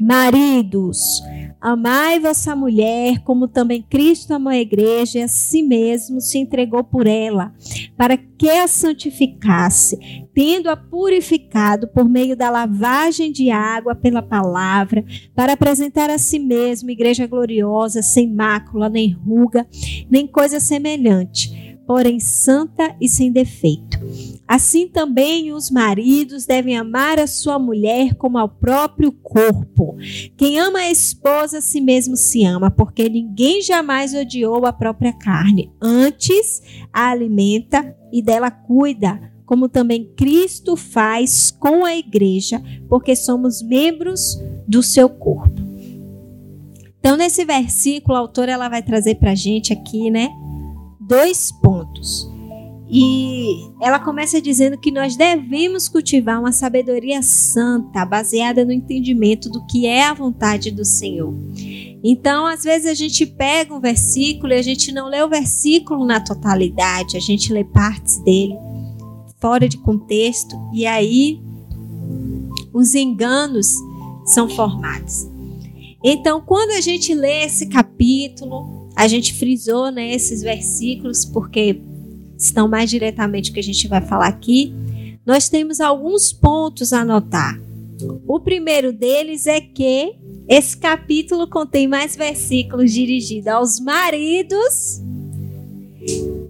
Maridos, Amai vossa mulher, como também Cristo amou a igreja e a si mesmo se entregou por ela, para que a santificasse, tendo-a purificado por meio da lavagem de água pela palavra, para apresentar a si mesmo igreja gloriosa, sem mácula, nem ruga, nem coisa semelhante, porém santa e sem defeito. Assim também os maridos devem amar a sua mulher como ao próprio corpo. Quem ama a esposa a si mesmo se ama, porque ninguém jamais odiou a própria carne. Antes a alimenta e dela cuida, como também Cristo faz com a igreja, porque somos membros do seu corpo. Então, nesse versículo, a autora ela vai trazer para gente aqui, né, dois pontos. E ela começa dizendo que nós devemos cultivar uma sabedoria santa, baseada no entendimento do que é a vontade do Senhor. Então, às vezes a gente pega um versículo e a gente não lê o versículo na totalidade, a gente lê partes dele fora de contexto e aí os enganos são formados. Então, quando a gente lê esse capítulo, a gente frisou né, esses versículos porque estão mais diretamente o que a gente vai falar aqui, nós temos alguns pontos a anotar. O primeiro deles é que esse capítulo contém mais versículos dirigidos aos maridos.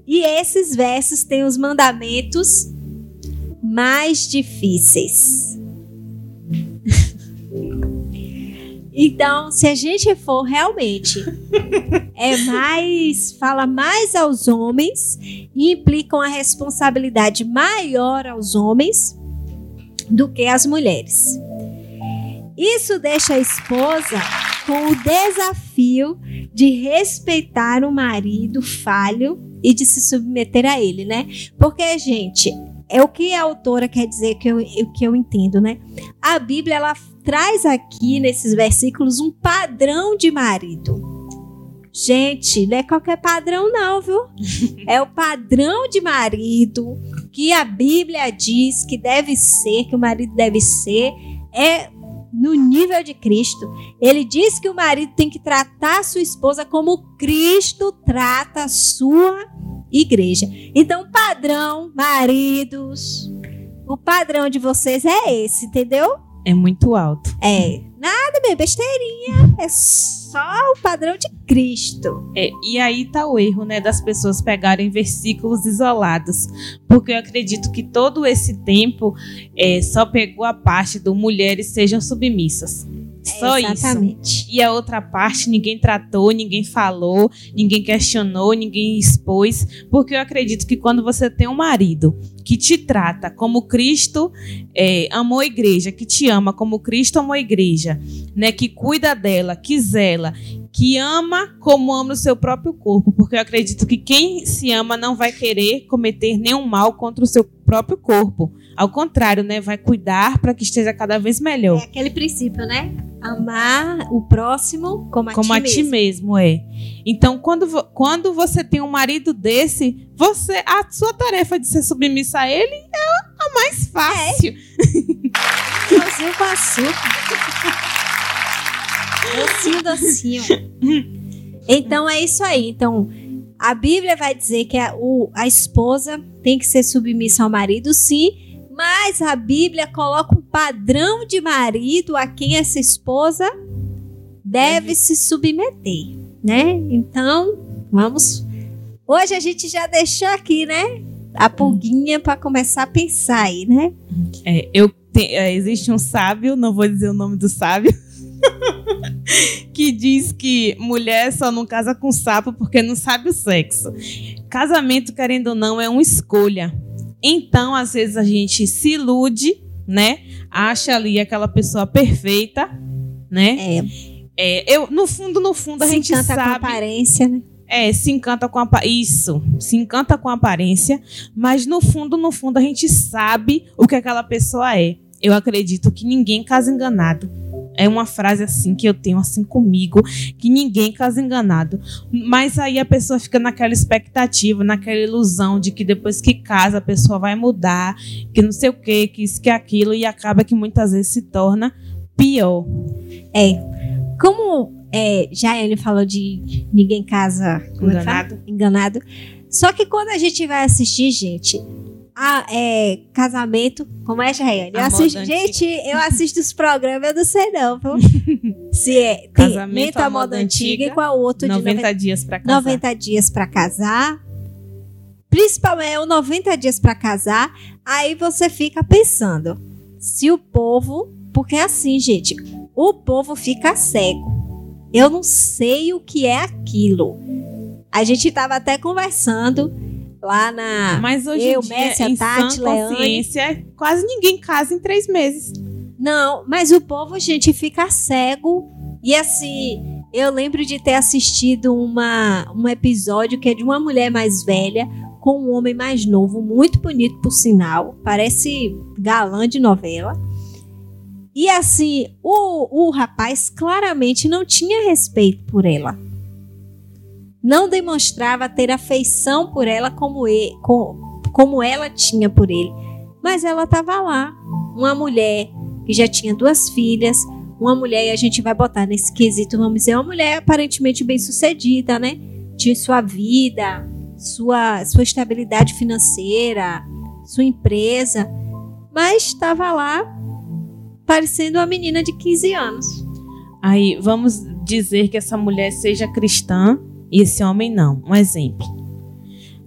E esses versos têm os mandamentos mais difíceis. Então, se a gente for realmente é mais fala mais aos homens e implica uma responsabilidade maior aos homens do que às mulheres. Isso deixa a esposa com o desafio de respeitar o marido falho e de se submeter a ele, né? Porque, gente, é o que a autora quer dizer que eu, que eu entendo, né? A Bíblia ela traz aqui nesses versículos um padrão de marido. Gente, não é qualquer padrão, não, viu? É o padrão de marido que a Bíblia diz que deve ser, que o marido deve ser, é no nível de Cristo. Ele diz que o marido tem que tratar a sua esposa como Cristo trata a sua igreja. Então, padrão, maridos, o padrão de vocês é esse, entendeu? É muito alto. É. Nada, bem, besteirinha. É só o padrão de Cristo. É, e aí tá o erro, né, das pessoas pegarem versículos isolados. Porque eu acredito que todo esse tempo é, só pegou a parte do mulheres sejam submissas. Só Exatamente. isso. E a outra parte ninguém tratou, ninguém falou, ninguém questionou, ninguém expôs. Porque eu acredito que quando você tem um marido que te trata como Cristo é, amou a igreja, que te ama como Cristo amou a igreja, né, que cuida dela, que zela, que ama como ama o seu próprio corpo, porque eu acredito que quem se ama não vai querer cometer nenhum mal contra o seu próprio corpo. Ao contrário, né, vai cuidar para que esteja cada vez melhor. É aquele princípio, né? Amar o próximo como a, como ti, a ti mesmo, é. Então, quando, quando você tem um marido desse, você a sua tarefa de ser submissa a ele é a mais fácil. É. Docinho com açúcar. docinho, docinho. Então é isso aí. Então, a Bíblia vai dizer que a, o, a esposa tem que ser submissa ao marido, sim, mas a Bíblia coloca um padrão de marido a quem essa esposa deve se submeter, né? Então, vamos. Hoje a gente já deixou aqui, né? A pulguinha para começar a pensar aí, né? É, eu te, é, existe um sábio, não vou dizer o nome do sábio, que diz que mulher só não casa com sapo porque não sabe o sexo. Casamento, querendo ou não, é uma escolha. Então, às vezes a gente se ilude, né? Acha ali aquela pessoa perfeita, né? É. é eu, no fundo, no fundo, a se gente encanta sabe. com a aparência, né? É, se encanta com a isso, se encanta com a aparência, mas no fundo, no fundo, a gente sabe o que aquela pessoa é. Eu acredito que ninguém casa enganado. É uma frase assim que eu tenho assim comigo, que ninguém casa enganado. Mas aí a pessoa fica naquela expectativa, naquela ilusão de que depois que casa a pessoa vai mudar, que não sei o que, que isso, que aquilo, e acaba que muitas vezes se torna pior. É. Como é, já ele falou de ninguém casa é? Enganado. enganado. Só que quando a gente vai assistir, gente, a, é, casamento, como é, Jaiane? Eu assisto, gente, eu assisto os programas, eu não sei não, viu? Se é Casamento Mento à moda moda antiga e antiga, qual outro 90 de 90, dias pra casar. 90 dias pra casar. Principalmente é o 90 dias pra casar. Aí você fica pensando, se o povo, porque é assim, gente, o povo fica cego. Eu não sei o que é aquilo. A gente tava até conversando lá na. Mas hoje Eu, em dia, Messi, a em Tati, sã consciência, quase ninguém casa em três meses. Não, mas o povo, gente, fica cego. E assim, eu lembro de ter assistido uma, um episódio que é de uma mulher mais velha com um homem mais novo, muito bonito por sinal, parece galã de novela. E assim, o, o rapaz claramente não tinha respeito por ela. Não demonstrava ter afeição por ela como, ele, como, como ela tinha por ele. Mas ela estava lá, uma mulher que já tinha duas filhas, uma mulher, e a gente vai botar nesse quesito, vamos dizer, uma mulher aparentemente bem sucedida, né? Tinha sua vida, sua, sua estabilidade financeira, sua empresa, mas estava lá parecendo uma menina de 15 anos. Aí vamos dizer que essa mulher seja cristã e esse homem não. Um exemplo.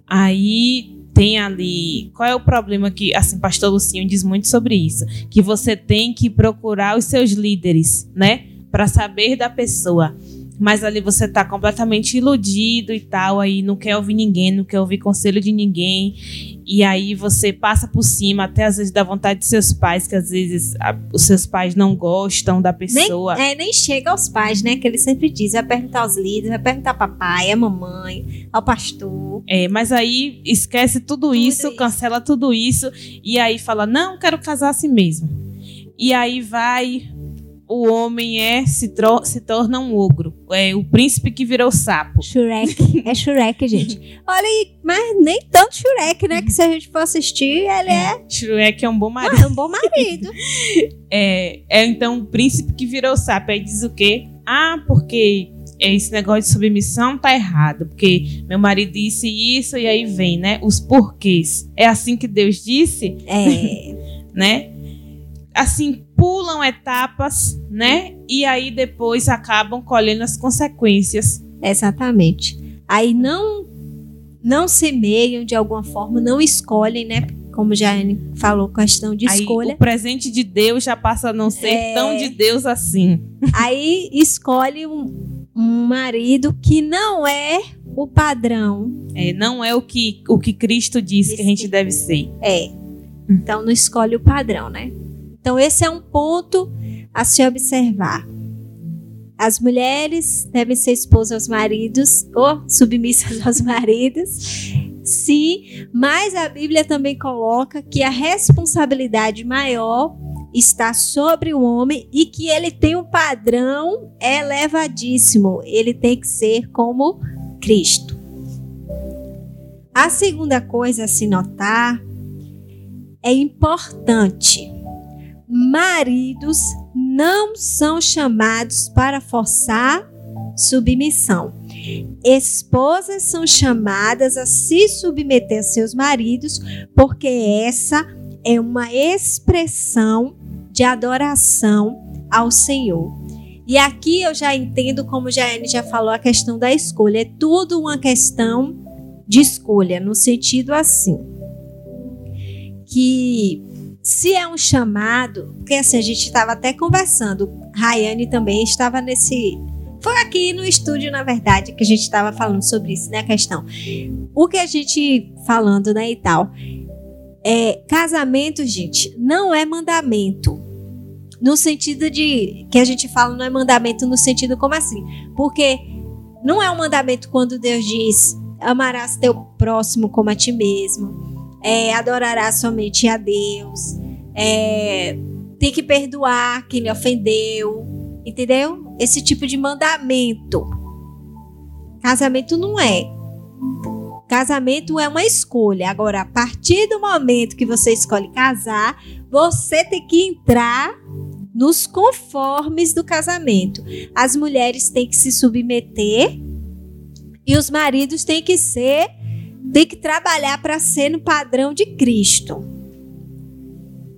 Aí tem ali. Qual é o problema que, assim, pastor Lucinho diz muito sobre isso? Que você tem que procurar os seus líderes, né? Para saber da pessoa. Mas ali você tá completamente iludido e tal, aí não quer ouvir ninguém, não quer ouvir conselho de ninguém. E aí você passa por cima, até às vezes da vontade de seus pais, que às vezes a- os seus pais não gostam da Nem, pessoa. é, nem chega aos pais, né? Que ele sempre diz: vai perguntar aos líderes, vai perguntar ao papai, à mamãe, ao pastor. É, mas aí esquece tudo, isso, isso. cancela tudo isso e aí fala: "Não, quero casar assim mesmo". E aí vai o homem é se, se torna um ogro, é o príncipe que virou sapo. Shrek. É Shrek, gente. Olha aí, mas nem tanto Shrek, né? Que se a gente for assistir, ele é Shrek é um bom marido. um bom marido. É, é então o príncipe que virou sapo. Aí diz o quê? Ah, porque esse negócio de submissão tá errado, porque meu marido disse isso e aí vem, né? Os porquês. É assim que Deus disse? É. né? Assim, pulam etapas, né? E aí depois acabam colhendo as consequências. Exatamente. Aí não não semeiam de alguma forma, não escolhem, né? Como já falou, questão de aí escolha. o presente de Deus já passa a não ser É. tão de Deus assim. Aí escolhe um, um marido que não é o padrão. É, não é o que, o que Cristo disse que a gente deve ser. É. Então não escolhe o padrão, né? Então esse é um ponto a se observar. As mulheres devem ser esposas aos maridos ou submissas aos maridos. Sim, mas a Bíblia também coloca que a responsabilidade maior está sobre o homem e que ele tem um padrão elevadíssimo. Ele tem que ser como Cristo. A segunda coisa a se notar é importante. Maridos não são chamados para forçar submissão. Esposas são chamadas a se submeter a seus maridos, porque essa é uma expressão de adoração ao Senhor. E aqui eu já entendo, como Jaene já falou, a questão da escolha. É tudo uma questão de escolha, no sentido assim. Que se é um chamado, porque assim, a gente estava até conversando, Rayane também estava nesse. Foi aqui no estúdio, na verdade, que a gente estava falando sobre isso, né? A questão. O que a gente falando, né, e tal. É, casamento, gente, não é mandamento. No sentido de. Que a gente fala, não é mandamento no sentido como assim? Porque não é um mandamento quando Deus diz: amarás teu próximo como a ti mesmo é, adorará somente a Deus, é, tem que perdoar quem lhe ofendeu, entendeu? Esse tipo de mandamento. Casamento não é. Casamento é uma escolha. Agora, a partir do momento que você escolhe casar, você tem que entrar nos conformes do casamento. As mulheres têm que se submeter e os maridos têm que ser tem que trabalhar para ser no padrão de Cristo.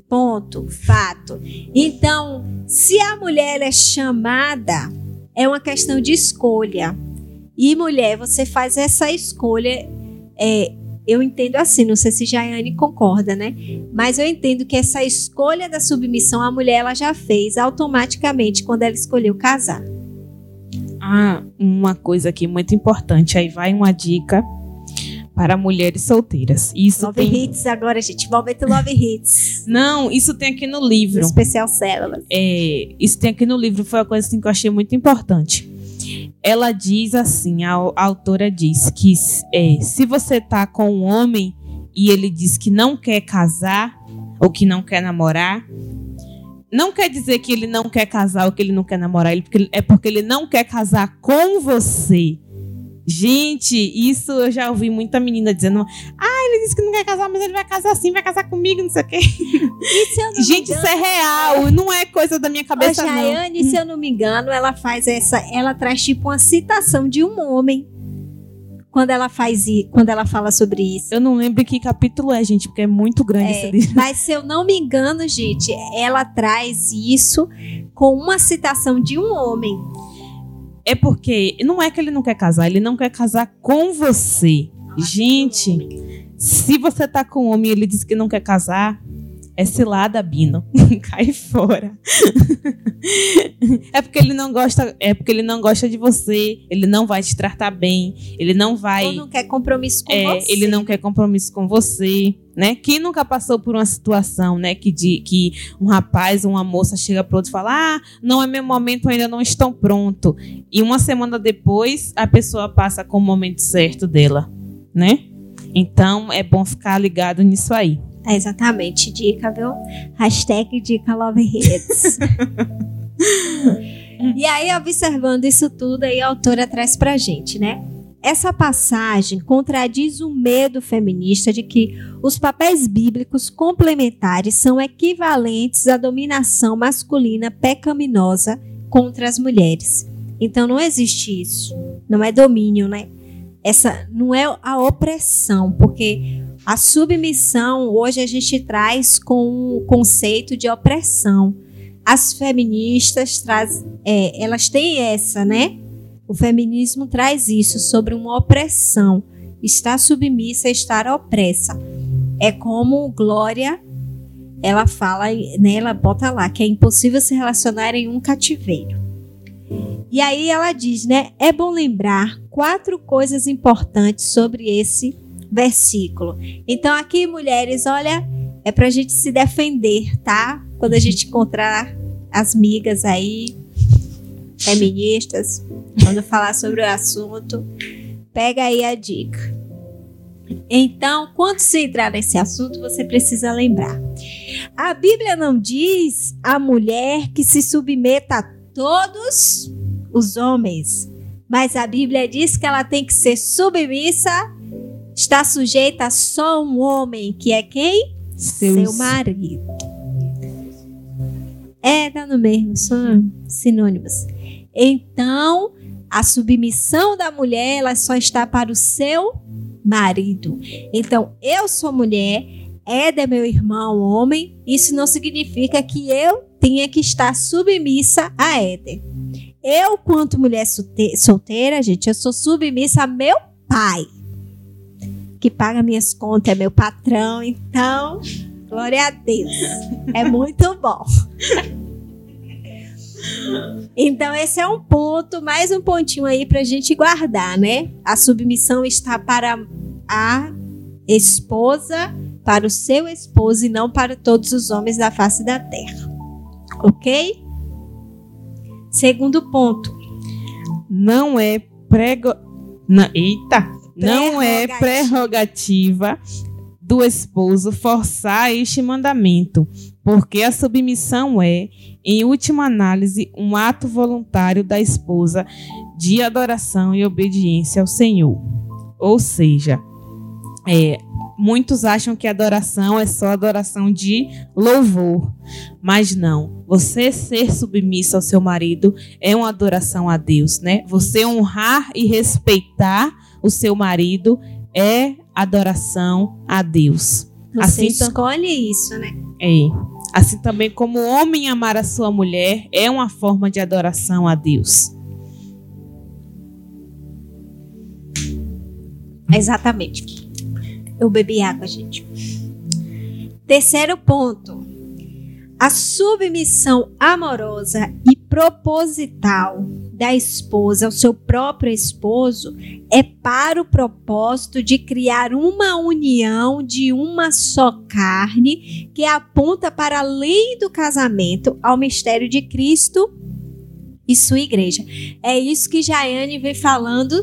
Ponto, fato. Então, se a mulher é chamada, é uma questão de escolha. E mulher, você faz essa escolha. É, eu entendo assim, não sei se Jaiane concorda, né? Mas eu entendo que essa escolha da submissão a mulher ela já fez automaticamente quando ela escolheu casar. Ah, uma coisa aqui muito importante. Aí vai uma dica para mulheres solteiras. Isso Love tem... Hits agora, gente. Momento Love Hits. Não, isso tem aqui no livro. Especial Células. É, isso tem aqui no livro, foi uma coisa assim, que eu achei muito importante. Ela diz assim, a, a autora diz que é, se você tá com um homem e ele diz que não quer casar ou que não quer namorar, não quer dizer que ele não quer casar ou que ele não quer namorar, ele, é porque ele não quer casar com você. Gente, isso eu já ouvi muita menina dizendo: Ah, ele disse que não quer casar, mas ele vai casar assim, vai casar comigo, não sei o quê. Gente, isso é real, não é coisa da minha cabeça, Ô, Jaiane, não. se eu não me engano, ela faz essa. Ela traz tipo uma citação de um homem quando ela faz quando ela fala sobre isso. Eu não lembro que capítulo é, gente, porque é muito grande é, esse livro. Mas se eu não me engano, gente, ela traz isso com uma citação de um homem. É porque não é que ele não quer casar, ele não quer casar com você. Gente, se você tá com um homem e ele diz que não quer casar, é cilada, Bino. Cai fora. é porque ele não gosta, é porque ele não gosta de você, ele não vai te tratar bem, ele não vai Ou não quer compromisso com é, você. ele não quer compromisso com você né? Quem nunca passou por uma situação, né, que, de, que um rapaz ou uma moça chega para outro e fala: "Ah, não é meu momento, ainda não estou pronto". E uma semana depois, a pessoa passa com o momento certo dela, né? Então, é bom ficar ligado nisso aí. É exatamente, dica, viu? Hashtag dica Love Hits. e aí, observando isso tudo, aí a autora traz pra gente, né? Essa passagem contradiz o medo feminista de que os papéis bíblicos complementares são equivalentes à dominação masculina pecaminosa contra as mulheres. Então não existe isso. Não é domínio, né? Essa não é a opressão, porque a submissão hoje a gente traz com o conceito de opressão. As feministas traz, é, elas têm essa, né? O feminismo traz isso sobre uma opressão. Estar submissa é estar opressa. É como Glória, ela fala, né, ela bota lá que é impossível se relacionar em um cativeiro. E aí ela diz, né, é bom lembrar quatro coisas importantes sobre esse versículo. Então aqui, mulheres, olha, é pra gente se defender, tá? Quando a gente encontrar as migas aí, feministas, quando falar sobre o assunto, pega aí a dica. Então, quando se entrar nesse assunto, você precisa lembrar. A Bíblia não diz a mulher que se submeta a todos os homens, mas a Bíblia diz que ela tem que ser submissa, está sujeita a só um homem, que é quem? Seus... Seu marido. É, tá no mesmo, são sinônimos. Então, a submissão da mulher ela só está para o seu marido. Então, eu sou mulher, Ed é meu irmão homem, isso não significa que eu tenha que estar submissa a Éder. Eu, quanto mulher solteira, gente, eu sou submissa a meu pai, que paga minhas contas, é meu patrão, então, glória a Deus. É muito bom. Então, esse é um ponto, mais um pontinho aí para a gente guardar, né? A submissão está para a esposa, para o seu esposo e não para todos os homens da face da terra. Ok? Segundo ponto. Não é prego... Não, eita! Não é prerrogativa do esposo forçar este mandamento, porque a submissão é, em última análise, um ato voluntário da esposa de adoração e obediência ao Senhor. Ou seja, é, muitos acham que adoração é só adoração de louvor, mas não. Você ser submisso ao seu marido é uma adoração a Deus, né? Você honrar e respeitar o seu marido é adoração a Deus. Você assim, escolhe isso, né? É. Assim também como o homem amar a sua mulher é uma forma de adoração a Deus. Exatamente. Eu bebi água, gente. Terceiro ponto. A submissão amorosa e proposital da esposa ao seu próprio esposo é para o propósito de criar uma união de uma só carne que aponta para além do casamento ao mistério de Cristo e sua igreja. É isso que Jaiane vem falando,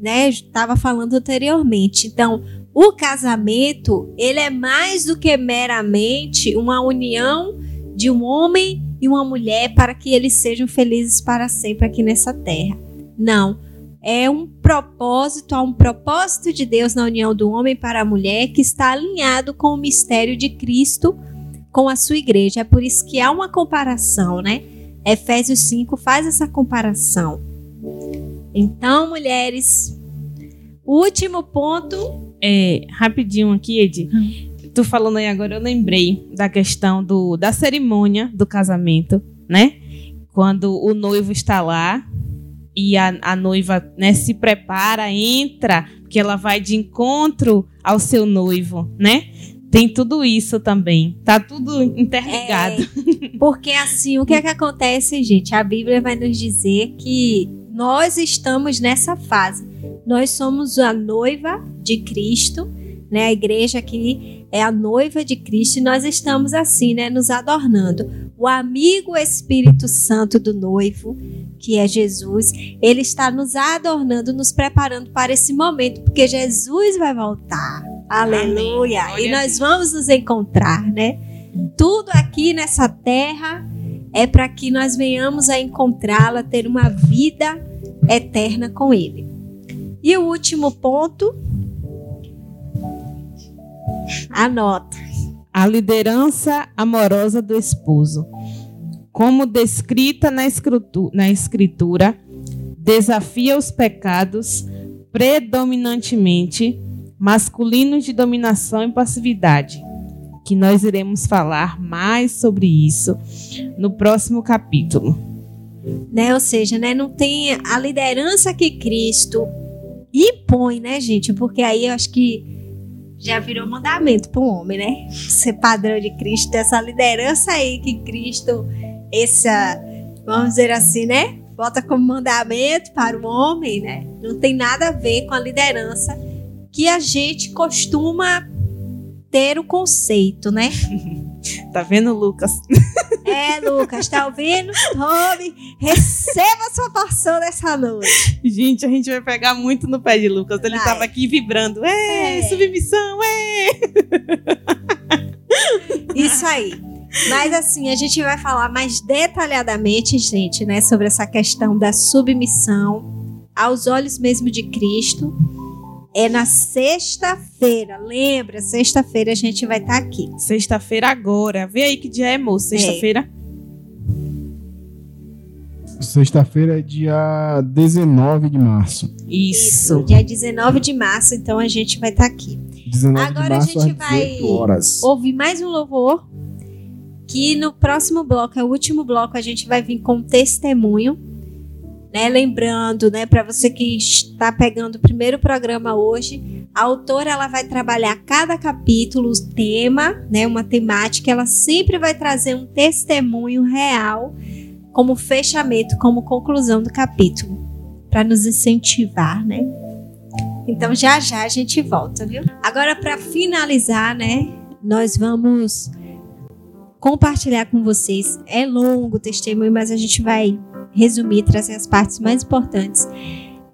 né? Estava falando anteriormente. Então, o casamento, ele é mais do que meramente uma união de um homem e uma mulher para que eles sejam felizes para sempre aqui nessa terra. Não. É um propósito, há um propósito de Deus na união do homem para a mulher que está alinhado com o mistério de Cristo com a sua igreja. É por isso que há uma comparação, né? Efésios 5 faz essa comparação. Então, mulheres, último ponto é, rapidinho aqui, Ed. Hum. Tu falando aí agora, eu lembrei da questão do, da cerimônia do casamento, né? Quando o noivo está lá e a, a noiva né, se prepara, entra, que ela vai de encontro ao seu noivo, né? Tem tudo isso também. Tá tudo interligado. É, porque assim, o que é que acontece, gente? A Bíblia vai nos dizer que nós estamos nessa fase. Nós somos a noiva de Cristo, né? A igreja aqui é a noiva de Cristo e nós estamos assim, né, nos adornando. O amigo Espírito Santo do noivo, que é Jesus, ele está nos adornando, nos preparando para esse momento, porque Jesus vai voltar. Aleluia! E nós vamos nos encontrar, né? Tudo aqui nessa terra é para que nós venhamos a encontrá-la, ter uma vida eterna com ele. E o último ponto Anota. A liderança amorosa do esposo. Como descrita na escritura, na escritura desafia os pecados predominantemente masculinos de dominação e passividade, que nós iremos falar mais sobre isso no próximo capítulo. Né, ou seja, né, não tem a liderança que Cristo impõe, né, gente? Porque aí eu acho que já virou mandamento para um homem, né? Ser padrão de Cristo, essa liderança aí que Cristo, essa, vamos dizer assim, né? Bota como mandamento para o homem, né? Não tem nada a ver com a liderança que a gente costuma ter o conceito, né? tá vendo, Lucas? É, Lucas, tá ouvindo? Tome, receba a sua porção dessa noite. Gente, a gente vai pegar muito no pé de Lucas. Ele vai. tava aqui vibrando. É, é. submissão, é. Isso aí. Mas assim, a gente vai falar mais detalhadamente, gente, né, sobre essa questão da submissão aos olhos mesmo de Cristo é na sexta-feira. Lembra? Sexta-feira a gente vai estar tá aqui. Sexta-feira agora. Vê aí que dia é, moço. Sexta-feira. É. Sexta-feira é dia 19 de março. Isso. Isso. Dia 19 de março, então a gente vai estar tá aqui. 19 Agora de março, a gente vai horas. ouvir mais um louvor. Que no próximo bloco, é o último bloco, a gente vai vir com testemunho né? Lembrando, né, para você que está pegando o primeiro programa hoje, a autora ela vai trabalhar cada capítulo, tema, né, uma temática, ela sempre vai trazer um testemunho real como fechamento, como conclusão do capítulo, para nos incentivar, né? Então já já a gente volta, viu? Agora para finalizar, né, nós vamos compartilhar com vocês. É longo o testemunho, mas a gente vai resumir, trazer as partes mais importantes.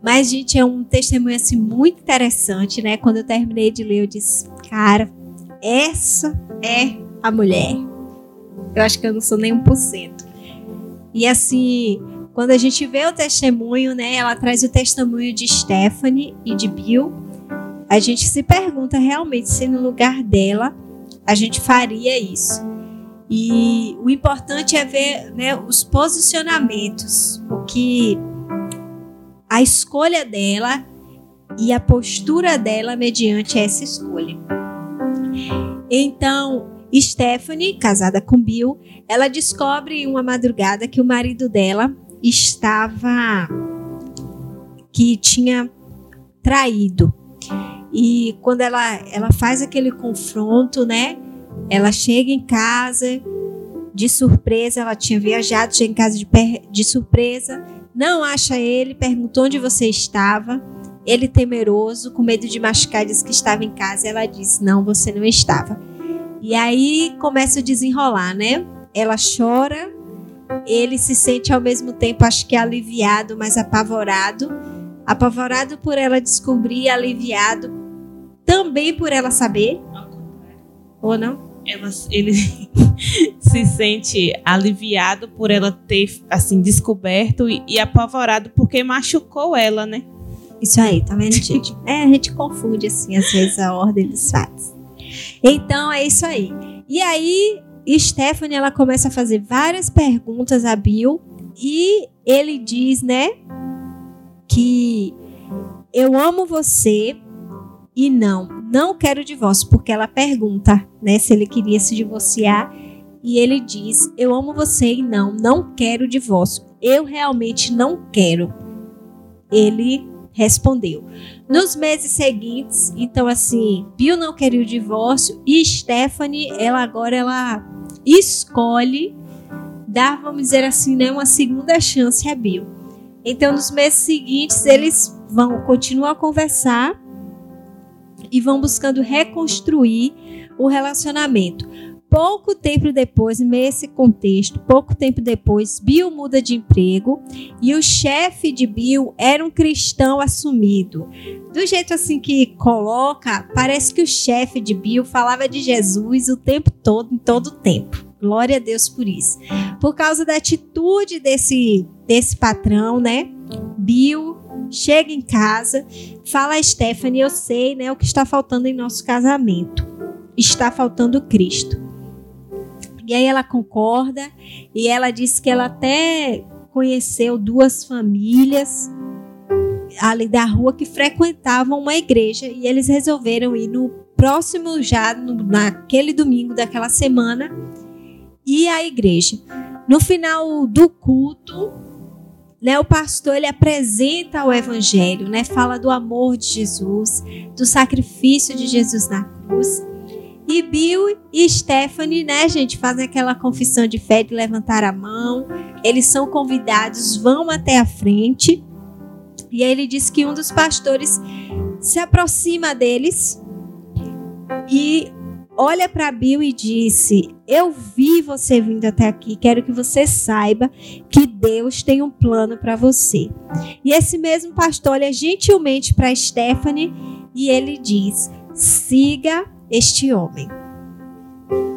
Mas, gente, é um testemunho assim muito interessante, né? Quando eu terminei de ler, eu disse, cara, essa é a mulher. Eu acho que eu não sou nem um por cento. E assim, quando a gente vê o testemunho, né? Ela traz o testemunho de Stephanie e de Bill. A gente se pergunta realmente se no lugar dela a gente faria isso. E o importante é ver né, os posicionamentos, o que a escolha dela e a postura dela mediante essa escolha. Então, Stephanie, casada com Bill, ela descobre uma madrugada que o marido dela estava que tinha traído. E quando ela ela faz aquele confronto, né? Ela chega em casa de surpresa, ela tinha viajado, chega em casa de, de surpresa, não acha ele, perguntou onde você estava. Ele temeroso, com medo de machucar, disse que estava em casa. Ela disse: Não, você não estava. E aí começa a desenrolar, né? Ela chora, ele se sente ao mesmo tempo, acho que aliviado, mas apavorado. Apavorado por ela descobrir, aliviado também por ela saber. Ou não? Ela, ele se sente aliviado por ela ter assim descoberto e, e apavorado porque machucou ela, né? Isso aí, tá vendo, gente? É, a gente confunde, assim, às vezes, a ordem dos fatos. Então, é isso aí. E aí, Stephanie, ela começa a fazer várias perguntas a Bill e ele diz, né, que eu amo você e não, não quero divórcio, porque ela pergunta, né, se ele queria se divorciar e ele diz: Eu amo você e não, não quero divórcio. Eu realmente não quero. Ele respondeu. Nos meses seguintes, então assim, Bill não queria o divórcio e Stephanie, ela agora ela escolhe dar, vamos dizer assim, né, uma segunda chance a Bill. Então, nos meses seguintes, eles vão continuar a conversar e vão buscando reconstruir o relacionamento. Pouco tempo depois, nesse contexto, pouco tempo depois, Bill muda de emprego e o chefe de Bill era um cristão assumido. Do jeito assim que coloca, parece que o chefe de Bill falava de Jesus o tempo todo, em todo o tempo. Glória a Deus por isso. Por causa da atitude desse, desse patrão, né? Bill chega em casa, fala a Stephanie, eu sei, né, o que está faltando em nosso casamento. Está faltando Cristo. E aí ela concorda e ela diz que ela até conheceu duas famílias ali da rua que frequentavam uma igreja e eles resolveram ir no próximo já no, naquele domingo daquela semana e a igreja. No final do culto, né, o pastor ele apresenta o evangelho, né, fala do amor de Jesus, do sacrifício de Jesus na cruz. E Bill e Stephanie, né, gente, fazem aquela confissão de fé de levantar a mão. Eles são convidados, vão até a frente. E aí ele diz que um dos pastores se aproxima deles e olha para Bill e disse: Eu vi você vindo até aqui, quero que você saiba que Deus tem um plano para você. E esse mesmo pastor olha gentilmente para Stephanie e ele diz: Siga este homem.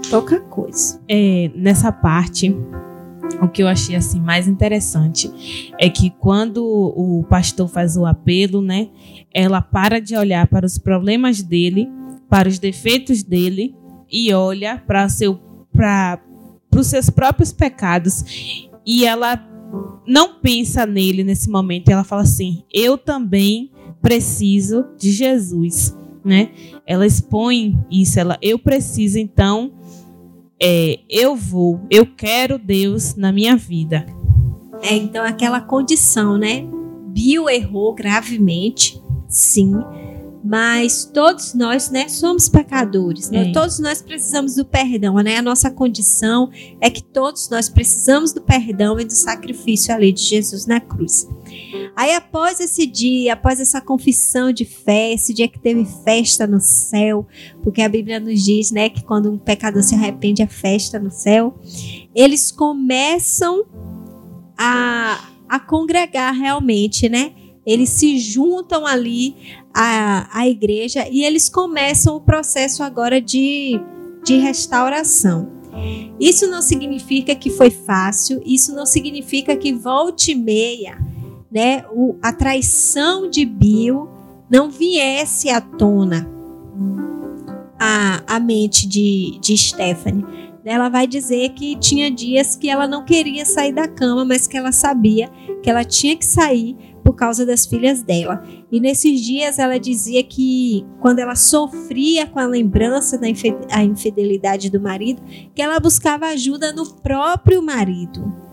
Pouca coisa. É, nessa parte, o que eu achei assim mais interessante é que quando o pastor faz o apelo, né, ela para de olhar para os problemas dele, para os defeitos dele e olha para seu para os seus próprios pecados e ela não pensa nele nesse momento. Ela fala assim: eu também preciso de Jesus né? Ela expõe isso, ela, eu preciso então, é, eu vou, eu quero Deus na minha vida. É, então aquela condição, né? Bill errou gravemente, sim, mas todos nós, né, somos pecadores, né? É. Todos nós precisamos do perdão, né? A nossa condição é que todos nós precisamos do perdão e do sacrifício ali de Jesus na cruz. Aí após esse dia, após essa confissão de fé, esse dia que teve festa no céu, porque a Bíblia nos diz, né, que quando um pecador se arrepende, é festa no céu, eles começam a, a congregar realmente, né? Eles se juntam ali à, à igreja e eles começam o processo agora de, de restauração. Isso não significa que foi fácil, isso não significa que volte meia né, o, a traição de Bill não viesse à tona a, a mente de, de Stephanie. Ela vai dizer que tinha dias que ela não queria sair da cama, mas que ela sabia que ela tinha que sair por causa das filhas dela. E nesses dias ela dizia que quando ela sofria com a lembrança da infidelidade do marido, que ela buscava ajuda no próprio marido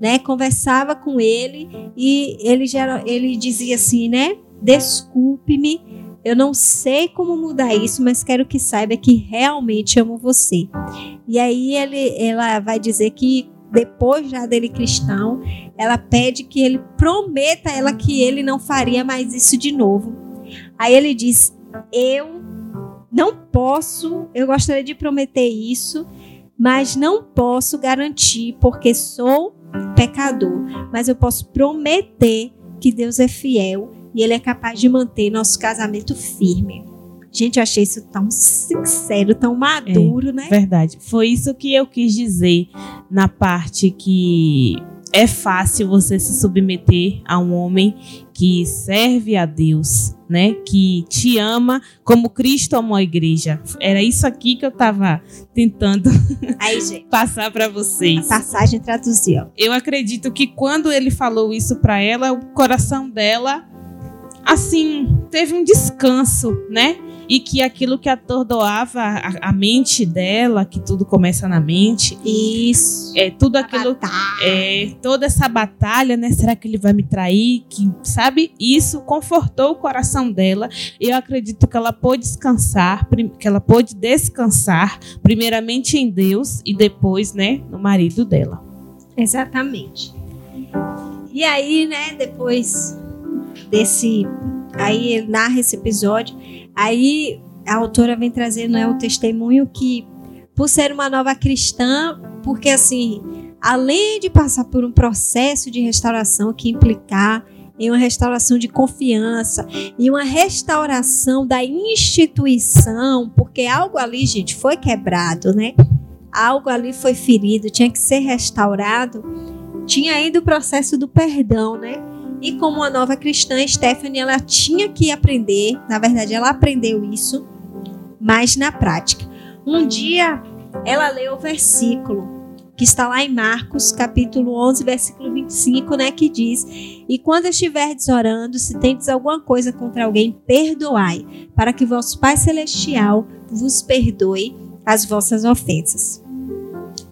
né? Conversava com ele e ele, ele dizia assim, né? Desculpe-me, eu não sei como mudar isso, mas quero que saiba que realmente amo você. E aí ele, ela vai dizer que depois já dele cristão, ela pede que ele prometa a ela que ele não faria mais isso de novo. Aí ele diz: Eu não posso, eu gostaria de prometer isso, mas não posso garantir porque sou pecador. Mas eu posso prometer que Deus é fiel e Ele é capaz de manter nosso casamento firme. Gente, eu achei isso tão sincero, tão maduro, é, né? Verdade. Foi isso que eu quis dizer na parte que é fácil você se submeter a um homem que serve a Deus, né? Que te ama como Cristo amou a igreja. Era isso aqui que eu estava tentando Aí, gente, passar para vocês. a passagem traduziu. Eu acredito que quando ele falou isso para ela, o coração dela assim, teve um descanso, né? E que aquilo que atordoava a, a mente dela, que tudo começa na mente, Isso. é tudo aquilo é, toda essa batalha, né? Será que ele vai me trair? Que, sabe? Isso confortou o coração dela. E eu acredito que ela pôde descansar, que ela pôde descansar, primeiramente em Deus e depois, né, no marido dela. Exatamente. E aí, né, depois desse. Aí ele narra esse episódio. Aí a autora vem trazendo né, o testemunho que, por ser uma nova cristã, porque assim, além de passar por um processo de restauração que implicar em uma restauração de confiança e uma restauração da instituição, porque algo ali, gente, foi quebrado, né? Algo ali foi ferido, tinha que ser restaurado. Tinha ainda o processo do perdão, né? E como uma nova cristã, Stephanie, ela tinha que aprender, na verdade, ela aprendeu isso, mas na prática. Um dia, ela leu o versículo que está lá em Marcos, capítulo 11, versículo 25, né, que diz: "E quando estiverdes orando, se tendes alguma coisa contra alguém, perdoai, para que vosso Pai celestial vos perdoe as vossas ofensas."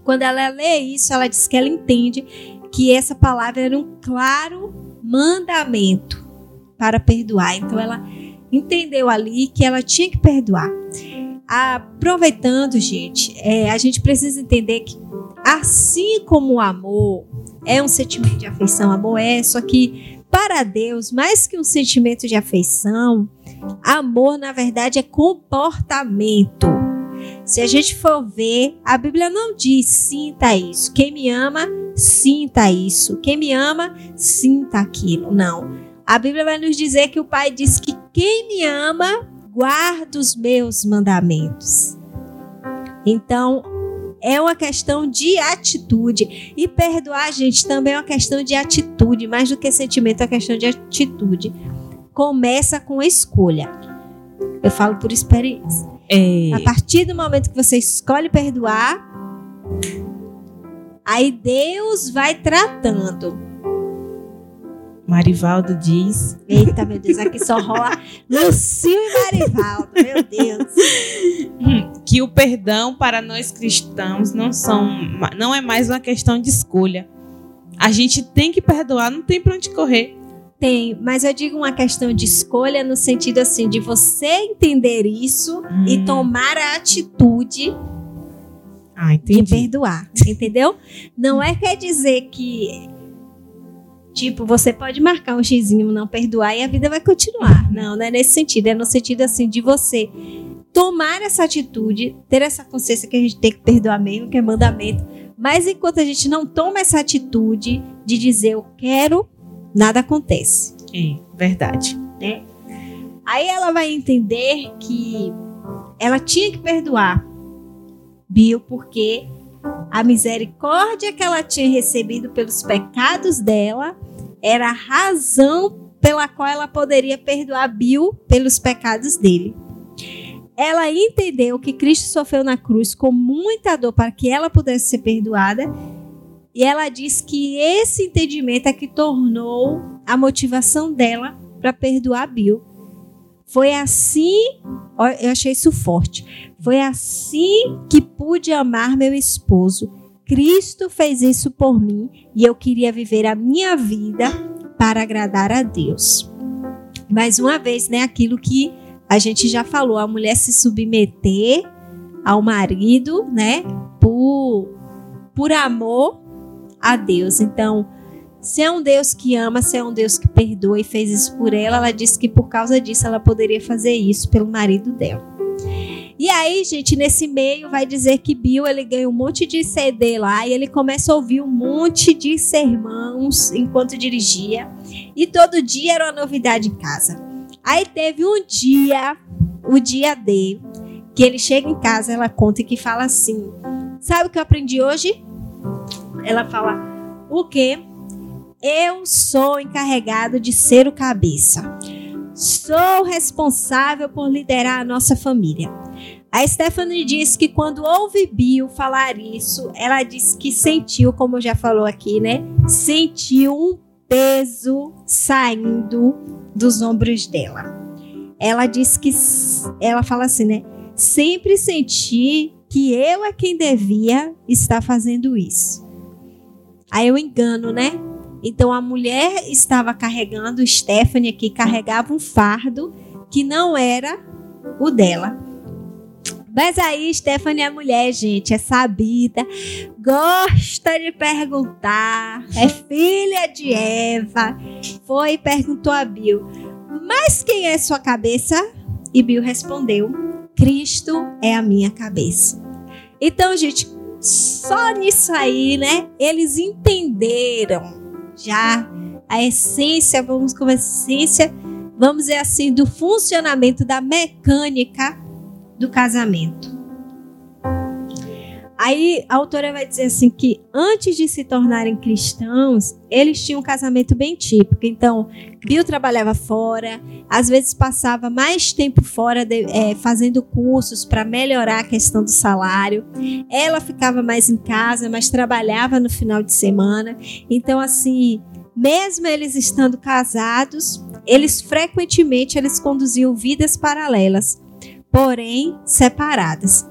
Quando ela lê isso, ela diz que ela entende que essa palavra era um claro mandamento para perdoar. Então ela entendeu ali que ela tinha que perdoar. Aproveitando, gente, é, a gente precisa entender que assim como o amor é um sentimento de afeição, amor é, só que para Deus, mais que um sentimento de afeição, amor na verdade é comportamento. Se a gente for ver, a Bíblia não diz sinta isso. Quem me ama, sinta isso. Quem me ama, sinta aquilo. Não. A Bíblia vai nos dizer que o Pai diz que quem me ama, guarda os meus mandamentos. Então, é uma questão de atitude. E perdoar, gente, também é uma questão de atitude. Mais do que sentimento, é uma questão de atitude. Começa com escolha. Eu falo por experiência. É, A partir do momento que você escolhe perdoar, aí Deus vai tratando. Marivaldo diz Eita, meu Deus, aqui só rola Lucio e Marivaldo, meu Deus. que o perdão para nós cristãos não são não é mais uma questão de escolha. A gente tem que perdoar, não tem para onde correr. Tem, mas eu digo uma questão de escolha no sentido assim, de você entender isso e Hum. tomar a atitude Ah, de perdoar, entendeu? Não é quer dizer que tipo, você pode marcar um xizinho, não perdoar e a vida vai continuar. Não, não é nesse sentido, é no sentido assim de você tomar essa atitude, ter essa consciência que a gente tem que perdoar mesmo, que é mandamento. Mas enquanto a gente não toma essa atitude de dizer eu quero, nada acontece. É, verdade. Aí ela vai entender que ela tinha que perdoar Bill porque a misericórdia que ela tinha recebido pelos pecados dela era a razão pela qual ela poderia perdoar Bill pelos pecados dele. Ela entendeu que Cristo sofreu na cruz com muita dor para que ela pudesse ser perdoada. E ela diz que esse entendimento é que tornou a motivação dela para perdoar Bill. Foi assim, eu achei isso forte. Foi assim que pude amar meu esposo. Cristo fez isso por mim e eu queria viver a minha vida para agradar a Deus. Mais uma vez, né, aquilo que a gente já falou, a mulher se submeter ao marido, né, por por amor a Deus. Então, se é um Deus que ama, se é um Deus que perdoa e fez isso por ela, ela disse que por causa disso ela poderia fazer isso pelo marido dela. E aí, gente, nesse meio vai dizer que Bill ele ganha um monte de CD lá e ele começa a ouvir um monte de sermãos enquanto dirigia. E todo dia era uma novidade em casa. Aí teve um dia, o dia D, que ele chega em casa, ela conta e que fala assim: Sabe o que eu aprendi hoje? Ela fala: O quê? Eu sou encarregado de ser o cabeça. Sou responsável por liderar a nossa família. A Stephanie diz que quando ouve Bill falar isso, ela diz que sentiu, como já falou aqui, né? Sentiu um peso saindo dos ombros dela. Ela diz que ela fala assim, né? Sempre senti que eu é quem devia estar fazendo isso. Aí eu engano, né? Então a mulher estava carregando, Stephanie aqui carregava um fardo que não era o dela. Mas aí, Stephanie é mulher, gente, é sabida, gosta de perguntar, é filha de Eva. Foi e perguntou a Bill: Mas quem é sua cabeça? E Bill respondeu: Cristo é a minha cabeça. Então, gente, só nisso aí, né? Eles entenderam já a essência, vamos com a essência, vamos dizer assim, do funcionamento da mecânica do casamento. Aí a autora vai dizer assim que antes de se tornarem cristãos, eles tinham um casamento bem típico. Então, Bill trabalhava fora, às vezes passava mais tempo fora de, é, fazendo cursos para melhorar a questão do salário. Ela ficava mais em casa, mas trabalhava no final de semana. Então, assim, mesmo eles estando casados, eles frequentemente eles conduziam vidas paralelas porém separadas.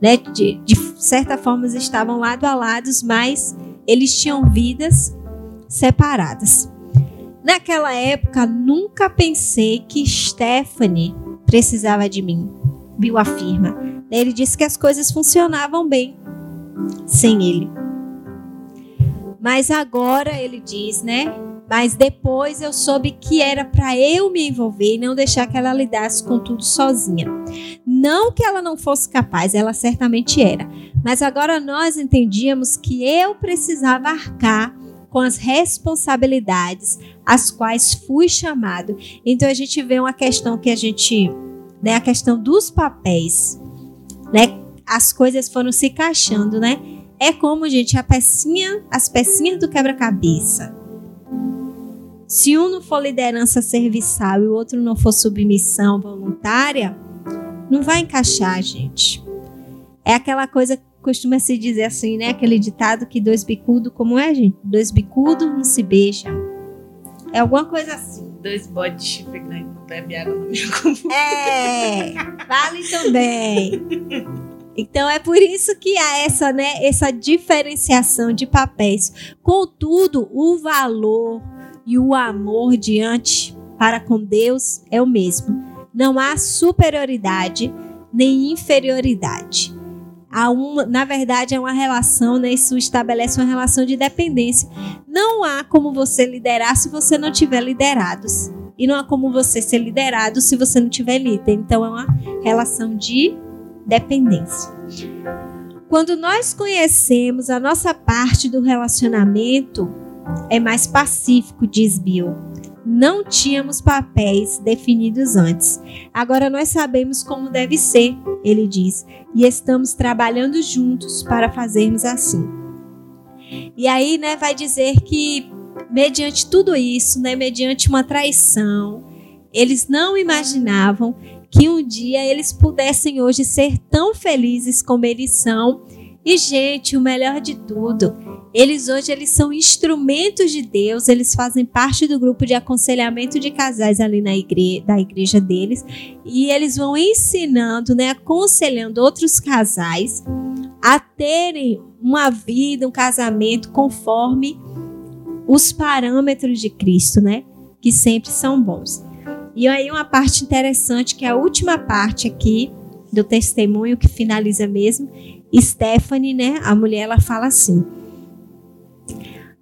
Né? De, de certa forma, estavam lado a lado, mas eles tinham vidas separadas. Naquela época, nunca pensei que Stephanie precisava de mim, Bill afirma. Ele disse que as coisas funcionavam bem sem ele. Mas agora ele diz, né? Mas depois eu soube que era para eu me envolver e não deixar que ela lidasse com tudo sozinha. Não que ela não fosse capaz, ela certamente era. Mas agora nós entendíamos que eu precisava arcar com as responsabilidades às quais fui chamado. Então a gente vê uma questão que a gente, né, a questão dos papéis, né? As coisas foram se encaixando, né? É como, gente, a pecinha, as pecinhas do quebra-cabeça. Se um não for liderança serviçal e o outro não for submissão voluntária, não vai encaixar, gente. É aquela coisa que costuma se dizer assim, né? Aquele ditado que dois bicudos, como é, gente? Dois bicudos não se beijam. É alguma coisa assim. Dois bodes de chifre grande não bebe água no meu É, vale também. Então é por isso que há essa, né, essa diferenciação de papéis. Contudo, o valor e o amor diante para com Deus é o mesmo. Não há superioridade nem inferioridade. Há uma, na verdade, é uma relação, né? Isso estabelece uma relação de dependência. Não há como você liderar se você não tiver liderados. E não há como você ser liderado se você não tiver líder. Então é uma relação de dependência. Quando nós conhecemos a nossa parte do relacionamento, é mais pacífico, diz Bill. Não tínhamos papéis definidos antes. Agora nós sabemos como deve ser, ele diz, e estamos trabalhando juntos para fazermos assim. E aí, né, vai dizer que mediante tudo isso, né, mediante uma traição, eles não imaginavam que um dia eles pudessem hoje ser tão felizes como eles são. E gente, o melhor de tudo, eles hoje eles são instrumentos de Deus, eles fazem parte do grupo de aconselhamento de casais ali na igreja, da igreja deles, e eles vão ensinando, né, aconselhando outros casais a terem uma vida, um casamento conforme os parâmetros de Cristo, né, que sempre são bons. E aí uma parte interessante que é a última parte aqui do testemunho que finaliza mesmo, Stephanie, né, a mulher, ela fala assim: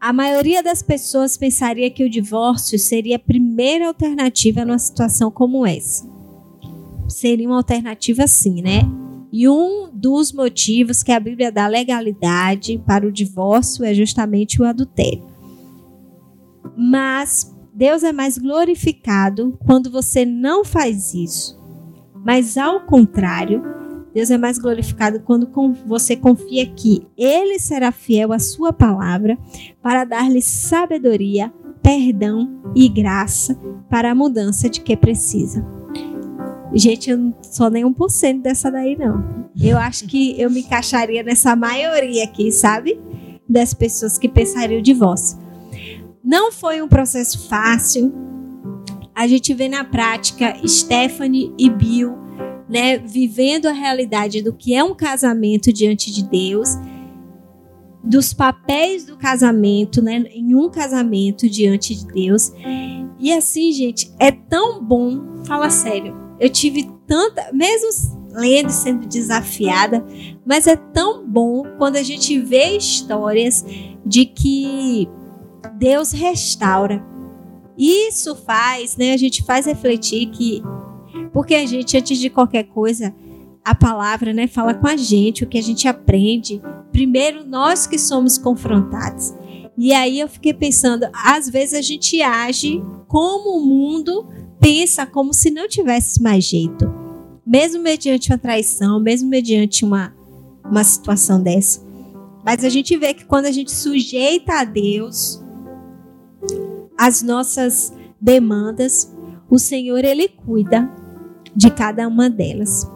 A maioria das pessoas pensaria que o divórcio seria a primeira alternativa numa situação como essa. Seria uma alternativa sim, né? E um dos motivos que a Bíblia dá legalidade para o divórcio é justamente o adultério. Mas Deus é mais glorificado quando você não faz isso. Mas ao contrário, Deus é mais glorificado quando você confia que Ele será fiel à Sua palavra para dar-lhe sabedoria, perdão e graça para a mudança de que precisa. Gente, eu não sou nem um por cento dessa daí, não. Eu acho que eu me encaixaria nessa maioria aqui, sabe? Das pessoas que pensariam o divórcio. Não foi um processo fácil. A gente vê na prática Stephanie e Bill né, vivendo a realidade do que é um casamento diante de Deus, dos papéis do casamento, né, em um casamento diante de Deus. E assim, gente, é tão bom, fala sério. Eu tive tanta, mesmo lendo e sendo desafiada, mas é tão bom quando a gente vê histórias de que Deus restaura. Isso faz, né, a gente faz refletir que porque a gente, antes de qualquer coisa, a palavra né, fala com a gente, o que a gente aprende. Primeiro, nós que somos confrontados. E aí eu fiquei pensando, às vezes a gente age como o mundo pensa, como se não tivesse mais jeito. Mesmo mediante uma traição, mesmo mediante uma, uma situação dessa. Mas a gente vê que quando a gente sujeita a Deus as nossas demandas, o Senhor ele cuida de cada uma delas.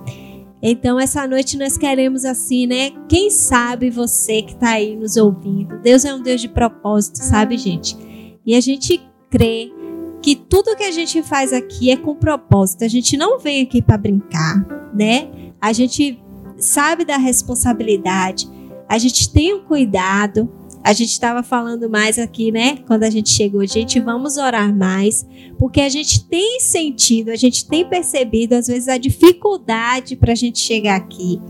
Então, essa noite nós queremos assim, né? Quem sabe você que está aí nos ouvindo. Deus é um Deus de propósito, sabe, gente? E a gente crê que tudo que a gente faz aqui é com propósito. A gente não vem aqui para brincar, né? A gente sabe da responsabilidade. A gente tem um cuidado a gente estava falando mais aqui, né? Quando a gente chegou, gente, vamos orar mais, porque a gente tem sentido, a gente tem percebido às vezes a dificuldade para a gente chegar aqui,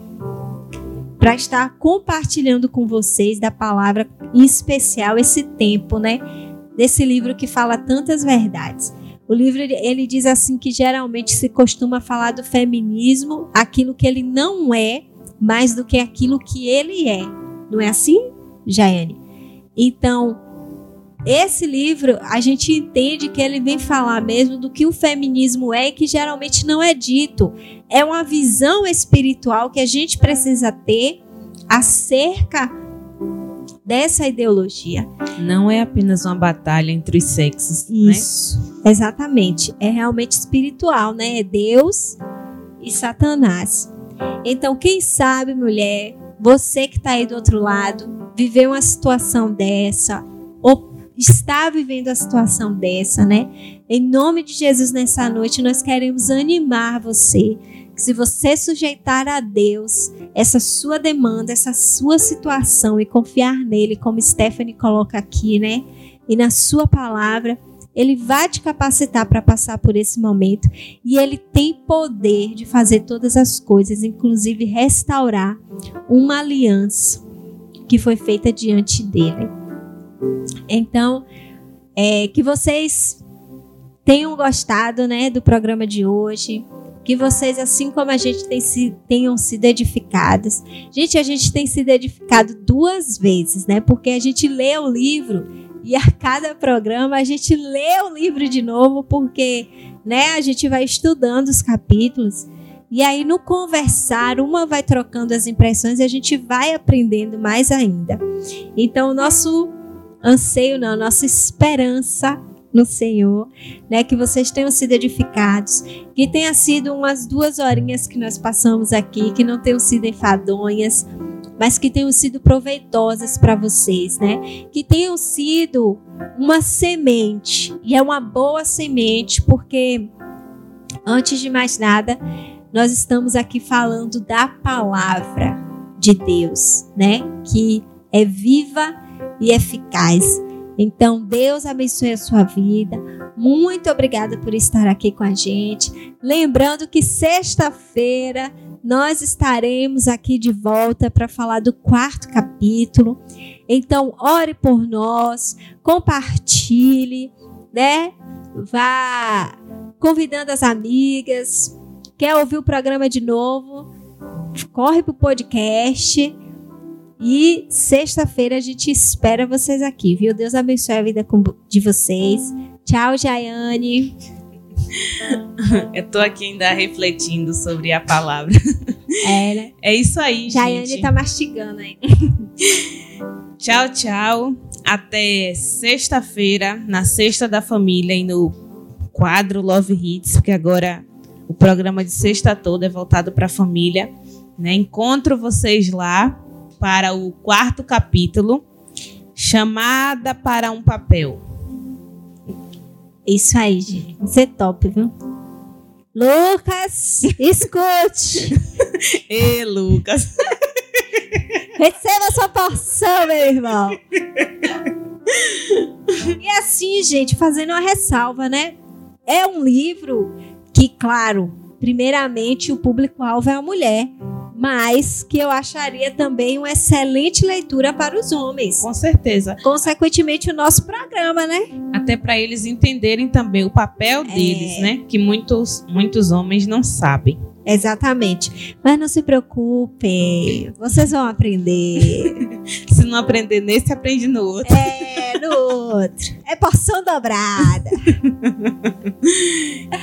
para estar compartilhando com vocês da palavra, em especial esse tempo, né? Desse livro que fala tantas verdades. O livro ele diz assim que geralmente se costuma falar do feminismo, aquilo que ele não é, mais do que aquilo que ele é. Não é assim? Jaiane. Então, esse livro, a gente entende que ele vem falar mesmo do que o feminismo é e que geralmente não é dito. É uma visão espiritual que a gente precisa ter acerca dessa ideologia. Não é apenas uma batalha entre os sexos, né? Isso, né? exatamente. É realmente espiritual, né? É Deus e Satanás. Então, quem sabe, mulher, você que está aí do outro lado, viveu uma situação dessa, ou está vivendo a situação dessa, né? Em nome de Jesus, nessa noite, nós queremos animar você. Que se você sujeitar a Deus essa sua demanda, essa sua situação e confiar nele, como Stephanie coloca aqui, né? E na sua palavra, ele vai te capacitar para passar por esse momento e ele tem poder de fazer todas as coisas, inclusive restaurar uma aliança que foi feita diante dele. Então, é, que vocês tenham gostado né, do programa de hoje. Que vocês, assim como a gente tem se, tenham sido edificados. Gente, a gente tem sido edificado duas vezes, né? Porque a gente lê o livro e a cada programa a gente lê o livro de novo, porque né, a gente vai estudando os capítulos. E aí, no conversar, uma vai trocando as impressões e a gente vai aprendendo mais ainda. Então, o nosso anseio, não, nossa esperança no Senhor, né? Que vocês tenham sido edificados, que tenha sido umas duas horinhas que nós passamos aqui, que não tenham sido enfadonhas, mas que tenham sido proveitosas para vocês, né? Que tenham sido uma semente, e é uma boa semente, porque antes de mais nada, nós estamos aqui falando da palavra de Deus, né? Que é viva e eficaz. Então, Deus abençoe a sua vida. Muito obrigada por estar aqui com a gente. Lembrando que sexta-feira nós estaremos aqui de volta para falar do quarto capítulo. Então, ore por nós, compartilhe, né? Vá convidando as amigas. Quer ouvir o programa de novo? Corre pro podcast. E sexta-feira a gente espera vocês aqui, viu? Deus abençoe a vida de vocês. Tchau, Jaiane. Eu tô aqui ainda refletindo sobre a palavra. É, né? É isso aí, Jaiane gente. tá mastigando aí. Tchau, tchau. Até sexta-feira, na Sexta da Família e no quadro Love Hits, porque agora o programa de sexta toda é voltado para a família. Né? Encontro vocês lá para o quarto capítulo, chamada para um papel. Isso aí, gente. Isso é top, viu? Lucas, escute. Ê, Lucas. Receba sua porção, meu irmão. E assim, gente, fazendo uma ressalva, né? É um livro que, claro, primeiramente o público-alvo é a mulher, mas que eu acharia também uma excelente leitura para os homens. Com certeza. Consequentemente, o nosso programa, né? Até para eles entenderem também o papel deles, É. né? Que muitos, muitos homens não sabem. Exatamente. Mas não se preocupe, vocês vão aprender. Se não aprender nesse, aprende no outro. É, no outro. É porção dobrada.